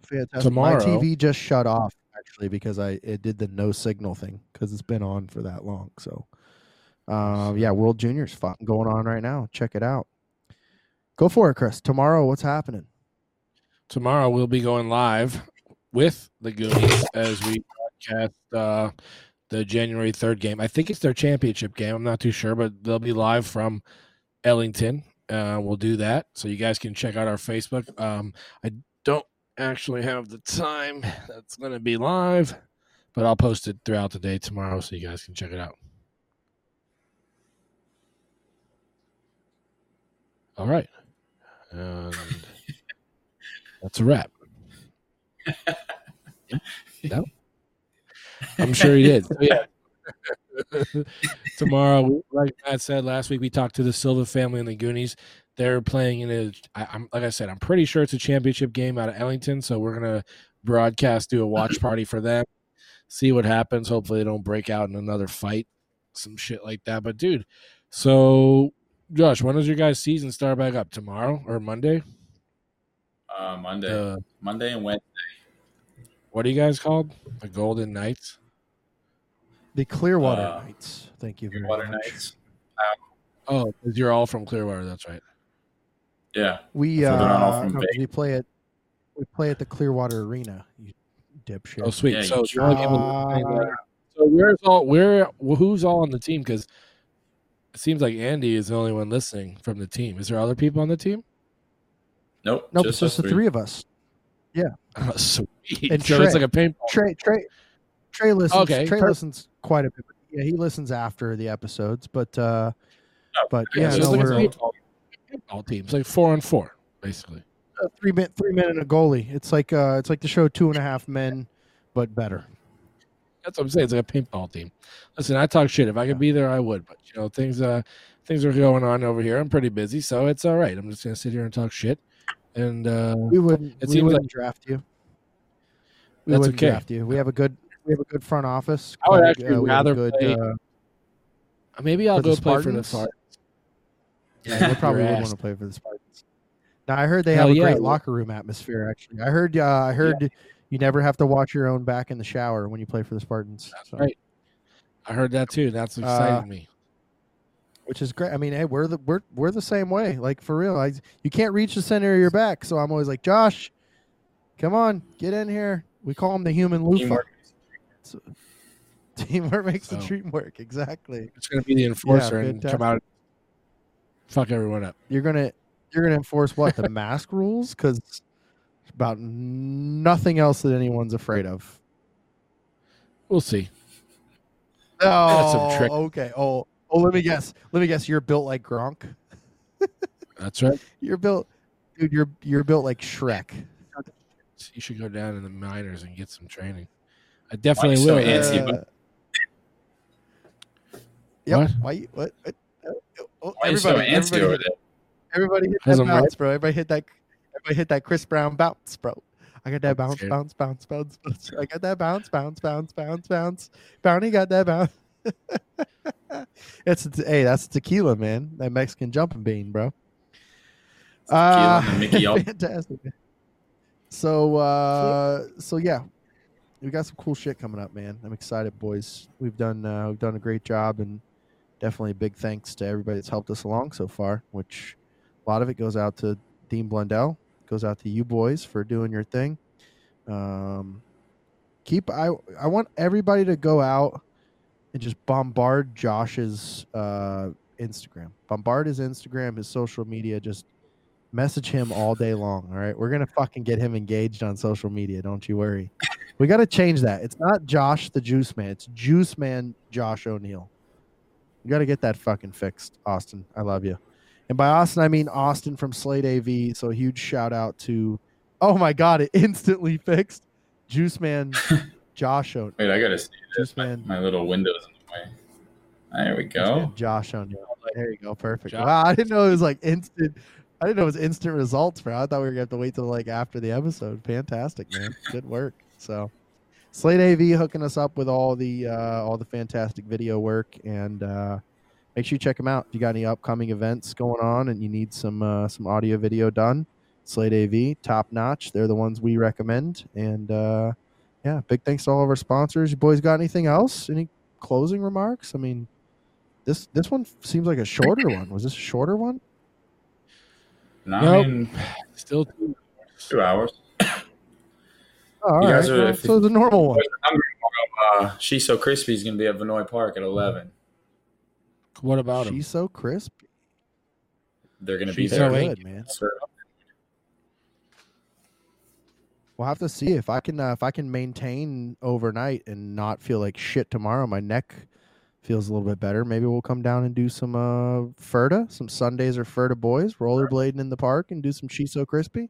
[SPEAKER 5] fantastic.
[SPEAKER 2] tomorrow-
[SPEAKER 5] My TV just shut off actually because I it did the no signal thing because it's been on for that long. So, um, yeah, World Juniors fought, going on right now. Check it out. Go for it, Chris. Tomorrow, what's happening?
[SPEAKER 2] tomorrow we'll be going live with the Goonies as we broadcast uh, the January 3rd game. I think it's their championship game. I'm not too sure, but they'll be live from Ellington. Uh, we'll do that. So you guys can check out our Facebook. Um, I don't actually have the time that's going to be live, but I'll post it throughout the day tomorrow so you guys can check it out. All right. And (laughs) that's a wrap. (laughs) no? I'm sure he did. So, yeah. (laughs) Tomorrow, like Matt said last week, we talked to the Silva family and the Goonies. They're playing in a, I, I'm like I said, I'm pretty sure it's a championship game out of Ellington. So we're gonna broadcast, do a watch (laughs) party for them, see what happens. Hopefully, they don't break out in another fight, some shit like that. But dude, so Josh, when does your guys' season start back up? Tomorrow or Monday?
[SPEAKER 3] Uh, Monday,
[SPEAKER 2] The
[SPEAKER 3] Monday and Wednesday.
[SPEAKER 2] what are you guys called? The Golden Knights.
[SPEAKER 5] The Clearwater
[SPEAKER 3] Uh,
[SPEAKER 5] Knights. Thank you very
[SPEAKER 3] Water
[SPEAKER 5] much.
[SPEAKER 3] nights.
[SPEAKER 2] Oh, 'cause you're all from Clearwater. That's right.
[SPEAKER 3] Yeah,
[SPEAKER 5] We
[SPEAKER 3] So
[SPEAKER 5] uh,
[SPEAKER 3] they're all from
[SPEAKER 5] no, 'cause we play at we play at the Clearwater Arena. You dipshit.
[SPEAKER 2] Oh, sweet.
[SPEAKER 3] Yeah, you
[SPEAKER 2] so,
[SPEAKER 3] tr-
[SPEAKER 2] the only people listening that- so where's all where who's all on the team? Because it seems like Andy is the only one listening from the team. Is there other people on the team?
[SPEAKER 3] Nope.
[SPEAKER 5] nope,
[SPEAKER 3] just
[SPEAKER 5] it's just
[SPEAKER 3] us
[SPEAKER 5] the three of us.
[SPEAKER 2] Oh, (laughs) sweet.
[SPEAKER 5] And (laughs)
[SPEAKER 2] so it's like a paintball.
[SPEAKER 5] Trey Trey Trey listens.
[SPEAKER 2] Okay,
[SPEAKER 5] Trey
[SPEAKER 2] per-
[SPEAKER 5] listens quite a bit. Yeah, he listens after the episodes, but uh,
[SPEAKER 3] Oh,
[SPEAKER 5] but
[SPEAKER 2] Yeah,
[SPEAKER 5] yeah,
[SPEAKER 2] so
[SPEAKER 5] no,
[SPEAKER 2] it's like
[SPEAKER 5] we're
[SPEAKER 2] paintball, paintball team. It's like four on four, basically.
[SPEAKER 5] uh, three men, three men and a goalie. It's like uh, it's like the show Two and a Half Men, but better.
[SPEAKER 2] That's what I'm saying. It's like a paintball team. Listen, I talk shit. If I could be there, I would. But you know, things uh things are going on over here. I'm pretty busy, so it's all right. I'm just gonna sit here and talk shit. And uh
[SPEAKER 5] We wouldn't.
[SPEAKER 2] It
[SPEAKER 5] we
[SPEAKER 2] seems
[SPEAKER 5] wouldn't
[SPEAKER 2] like-
[SPEAKER 5] draft you. We
[SPEAKER 2] That's
[SPEAKER 5] wouldn't
[SPEAKER 2] okay.
[SPEAKER 5] draft you. We have a good. We have a good front office.
[SPEAKER 2] I would actually
[SPEAKER 5] we have a
[SPEAKER 2] rather play-
[SPEAKER 5] uh,
[SPEAKER 2] maybe I'll go play for the
[SPEAKER 5] Spartans?
[SPEAKER 2] Spartans.
[SPEAKER 5] Yeah, we probably would
[SPEAKER 2] ass.
[SPEAKER 5] want to play for the Spartans. Now I heard they
[SPEAKER 2] Hell
[SPEAKER 5] have a
[SPEAKER 2] yeah,
[SPEAKER 5] great
[SPEAKER 2] we-
[SPEAKER 5] locker room atmosphere. Actually, I heard. Uh, I heard you never have to watch your own back in the shower when you play for the Spartans.
[SPEAKER 2] That's
[SPEAKER 5] so-
[SPEAKER 2] right. I heard that too. That's exciting me.
[SPEAKER 5] Which is great. I mean, hey, we're the we're we're the same way. Like for real, I, you can't reach the center of your back, so I'm always like, Josh, come on, get in here. We call him the human loofah.
[SPEAKER 3] Teamwork.
[SPEAKER 5] So- (laughs) teamwork makes the
[SPEAKER 2] So-
[SPEAKER 5] dream work. Exactly.
[SPEAKER 2] It's gonna be the enforcer and
[SPEAKER 5] fantastic.
[SPEAKER 2] come out, fuck everyone up.
[SPEAKER 5] You're gonna you're gonna enforce what the (laughs) mask rules because about nothing else that anyone's afraid of.
[SPEAKER 2] We'll see.
[SPEAKER 5] Oh,
[SPEAKER 2] some trick.
[SPEAKER 5] okay. Oh, oh. Let me guess. Let me guess. You're built like Gronk.
[SPEAKER 2] That's right.
[SPEAKER 5] You're built, dude. You're you're built like Shrek.
[SPEAKER 2] You should go down in the minors and get some training. I definitely
[SPEAKER 3] so
[SPEAKER 2] will.
[SPEAKER 3] antsy,
[SPEAKER 2] Uh,
[SPEAKER 3] but-
[SPEAKER 5] Yep.
[SPEAKER 2] What?
[SPEAKER 5] Why? you- What? what? Oh,
[SPEAKER 3] Why are you so
[SPEAKER 5] everybody, everybody, hit, everybody hit that
[SPEAKER 2] a
[SPEAKER 5] bounce, bro. Everybody hit that. Everybody hit that Chris Brown bounce, bro. I got that bounce, bounce, bounce, bounce, bounce. I got that bounce, bounce, bounce, bounce, bounce. Bounty got that bounce. (laughs) it's a, hey, that's tequila, man. That Mexican jumping bean, bro. Uh,
[SPEAKER 3] Mickey (laughs)
[SPEAKER 5] fantastic. So, uh, so yeah, we got some cool shit coming up, man. I'm excited, boys. We've done uh, we've done a great job, and definitely a big thanks to everybody that's helped us along so far. Which a lot of it goes out to Dean Blundell, goes out to you boys for doing your thing. Um, keep I I want everybody to go out and just bombard Josh's uh, Instagram, bombard his Instagram, his social media, just message him all day long. All right. We're to fucking get him engaged on social media. Don't you worry. We got to change that. It's not Josh the Juice Man. It's Juice Man Josh O'Neill. You got to get that fucking fixed, Austin. I love you. And by Austin, I mean Austin from Slate AV. So a huge shout out to, oh my God, it instantly fixed. Juice Man (laughs) Josh O'Neill.
[SPEAKER 3] Wait, I gotta see this.
[SPEAKER 5] Juice
[SPEAKER 3] My,
[SPEAKER 5] Man.
[SPEAKER 3] my little window's in the way. There we go.
[SPEAKER 5] Josh on. There you go. Perfect.
[SPEAKER 2] Josh.
[SPEAKER 5] Wow. I didn't know it was like instant. I didn't know it was instant results, bro. I thought we were gonna have to wait till like after the episode. Fantastic, man. (laughs) Good work. So, Slate AV hooking us up with all the uh, all the fantastic video work, and uh, make sure you check them out. If you got any upcoming events going on and you need some uh, some audio video done, Slate AV, top notch. They're the ones we recommend. And uh, yeah, big thanks to all of our sponsors. You boys got anything else? Any closing remarks? I mean, this this one seems like a shorter one. Was this a shorter one?
[SPEAKER 3] No,
[SPEAKER 2] Nope.
[SPEAKER 3] I mean,
[SPEAKER 2] Still two.
[SPEAKER 3] two hours.
[SPEAKER 5] Oh, (coughs) all
[SPEAKER 3] You
[SPEAKER 5] right.
[SPEAKER 3] guys are-
[SPEAKER 5] well,
[SPEAKER 3] if-
[SPEAKER 5] so the normal one.
[SPEAKER 3] Boys are hungry tomorrow. Uh, Shiso Crispy is going to be at Vinoy Park at 11.
[SPEAKER 2] What about him?
[SPEAKER 5] She's so crisp.
[SPEAKER 3] They're going to be
[SPEAKER 2] She's
[SPEAKER 3] there.
[SPEAKER 2] so
[SPEAKER 5] So good, man.
[SPEAKER 3] Serve up.
[SPEAKER 5] We'll have to see if I can uh, if I can maintain overnight and not feel like shit tomorrow. My neck feels a little bit better. Maybe we'll come down and do some uh Ferda, some Sundays or Ferda boys, rollerblading in the park and do some Shiso crispy.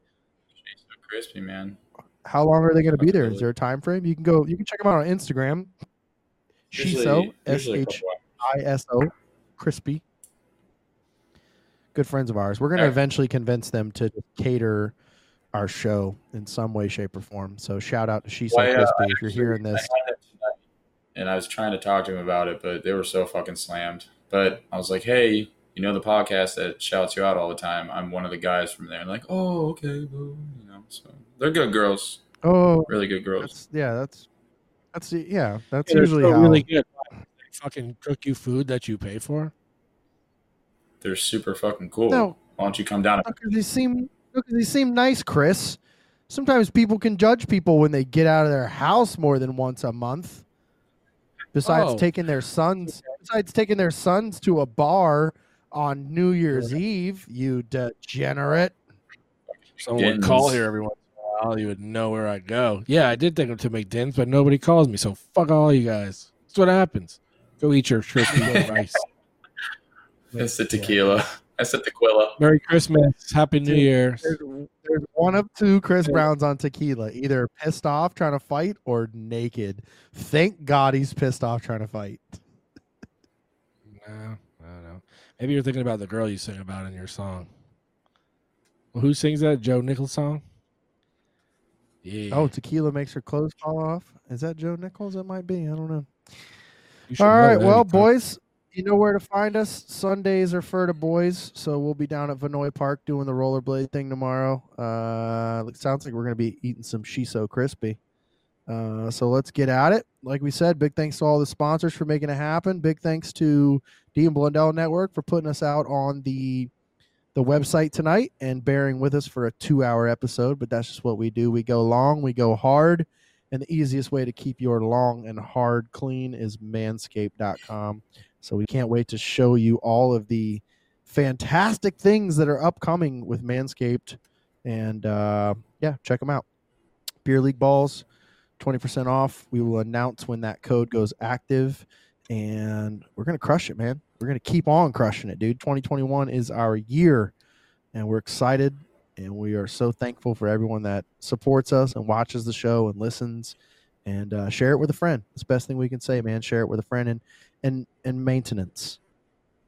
[SPEAKER 3] Shiso Crispy, man.
[SPEAKER 5] How long are they going to be there? Is there a time frame? You can go. You can check them out on Instagram. Shiso S H I S O crispy. Good friends of ours. We're going to eventually convince them to cater our show in some way, shape, or form. So shout out to She So
[SPEAKER 3] Why, uh,
[SPEAKER 5] Crispy if you're hearing this.
[SPEAKER 3] had it tonight, and I was trying to talk to him about it, but they were so fucking slammed. But I was like, hey, you know the podcast that shouts you out all the time? I'm one of the guys from there. And like, oh, okay, well, you know. So they're good girls,
[SPEAKER 5] Oh,
[SPEAKER 3] really good girls.
[SPEAKER 5] that's yeah, that's that's yeah, that's
[SPEAKER 2] They're
[SPEAKER 5] usually
[SPEAKER 2] so
[SPEAKER 5] how.
[SPEAKER 2] really good. They fucking cook you food that you pay for.
[SPEAKER 3] They're super fucking cool.
[SPEAKER 5] No.
[SPEAKER 3] Why don't you come down?
[SPEAKER 5] Because they seem because they seem nice, Chris. Sometimes people can judge people when they get out of their house more than once a month. Besides
[SPEAKER 2] Oh.
[SPEAKER 5] taking their sons, besides taking their sons to a bar on New Year's Eve, you degenerate.
[SPEAKER 2] Someone would call here every once in a while. You would know where I go. Yeah, I did take them to make McDins, but nobody calls me. So fuck all you guys. That's what happens. Go eat your crispy (laughs) rice.
[SPEAKER 3] That's the tequila. That's the tequila.
[SPEAKER 2] Merry Christmas. Happy New
[SPEAKER 5] Dude,
[SPEAKER 2] Year.
[SPEAKER 5] There's, there's one of two Chris Browns on tequila, either pissed off trying to fight or naked. Thank God he's pissed off trying to fight.
[SPEAKER 2] No, I don't know. Maybe you're thinking about the girl you sing about in your song. Well, who sings that? Joe Nichols song? Yeah.
[SPEAKER 5] Oh, tequila makes her clothes fall off. Is that Joe Nichols? It might be. I don't know.
[SPEAKER 2] You should
[SPEAKER 5] All
[SPEAKER 2] know
[SPEAKER 5] right,
[SPEAKER 2] that,
[SPEAKER 5] well,
[SPEAKER 2] you cunt.
[SPEAKER 5] boys, you know where to find us. Sundays are for the boys, so we'll be down at Vanoy Park doing the rollerblade thing tomorrow. Uh, it sounds like we're gonna be eating some shiso crispy. Uh, so let's get at it. Like we said, big thanks to all the sponsors for making it happen. Big thanks to Dean Blundell Network for putting us out on the the website tonight and bearing with us for a two hour episode. But that's just what we do. We go long, we go hard. And the easiest way to keep your long and hard clean is manscaped.com. So we can't wait to show you all of the fantastic things that are upcoming with Manscaped. And uh, yeah, check them out. Beer League Balls, 20% off. We will announce when that code goes active. And we're going to crush it, man. We're going to keep on crushing it, dude. 2021 is our year. And we're excited and we are so thankful for everyone that supports us and watches the show and listens and uh, share it with a friend it's the best thing we can say man share it with a friend and and and maintenance.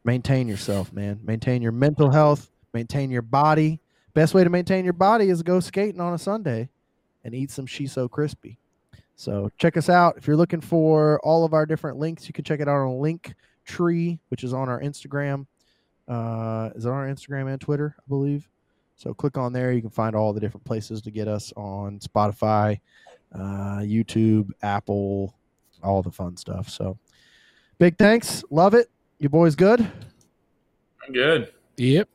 [SPEAKER 5] Maintain yourself man. Maintain your mental health. Maintain your body. Best way to maintain your body is go skating on a sunday and eat some shiso crispy. So check us out. If you're looking for all of our different links you can check it out on link tree which is on our instagram. Uh, is it on our instagram and twitter i believe? So click on there. You can find all the different places to get us on Spotify, uh, YouTube, Apple, all the fun stuff. So big thanks. Love it. You boys good?
[SPEAKER 3] I'm good.
[SPEAKER 2] Yep.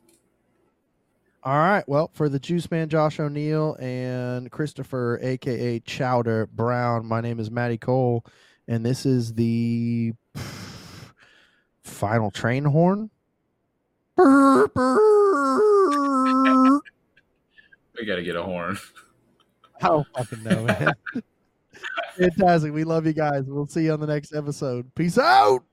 [SPEAKER 5] All right. Well, for the Juice Man, Josh O'Neill, and Christopher, aka Chowder Brown, my name is Matty Cole, and this is the final train horn. Brr, (laughs) brr.
[SPEAKER 3] We got to get a horn.
[SPEAKER 5] I don't fucking know, man. (laughs) Fantastic. We love you guys. We'll see you on the next episode. Peace out.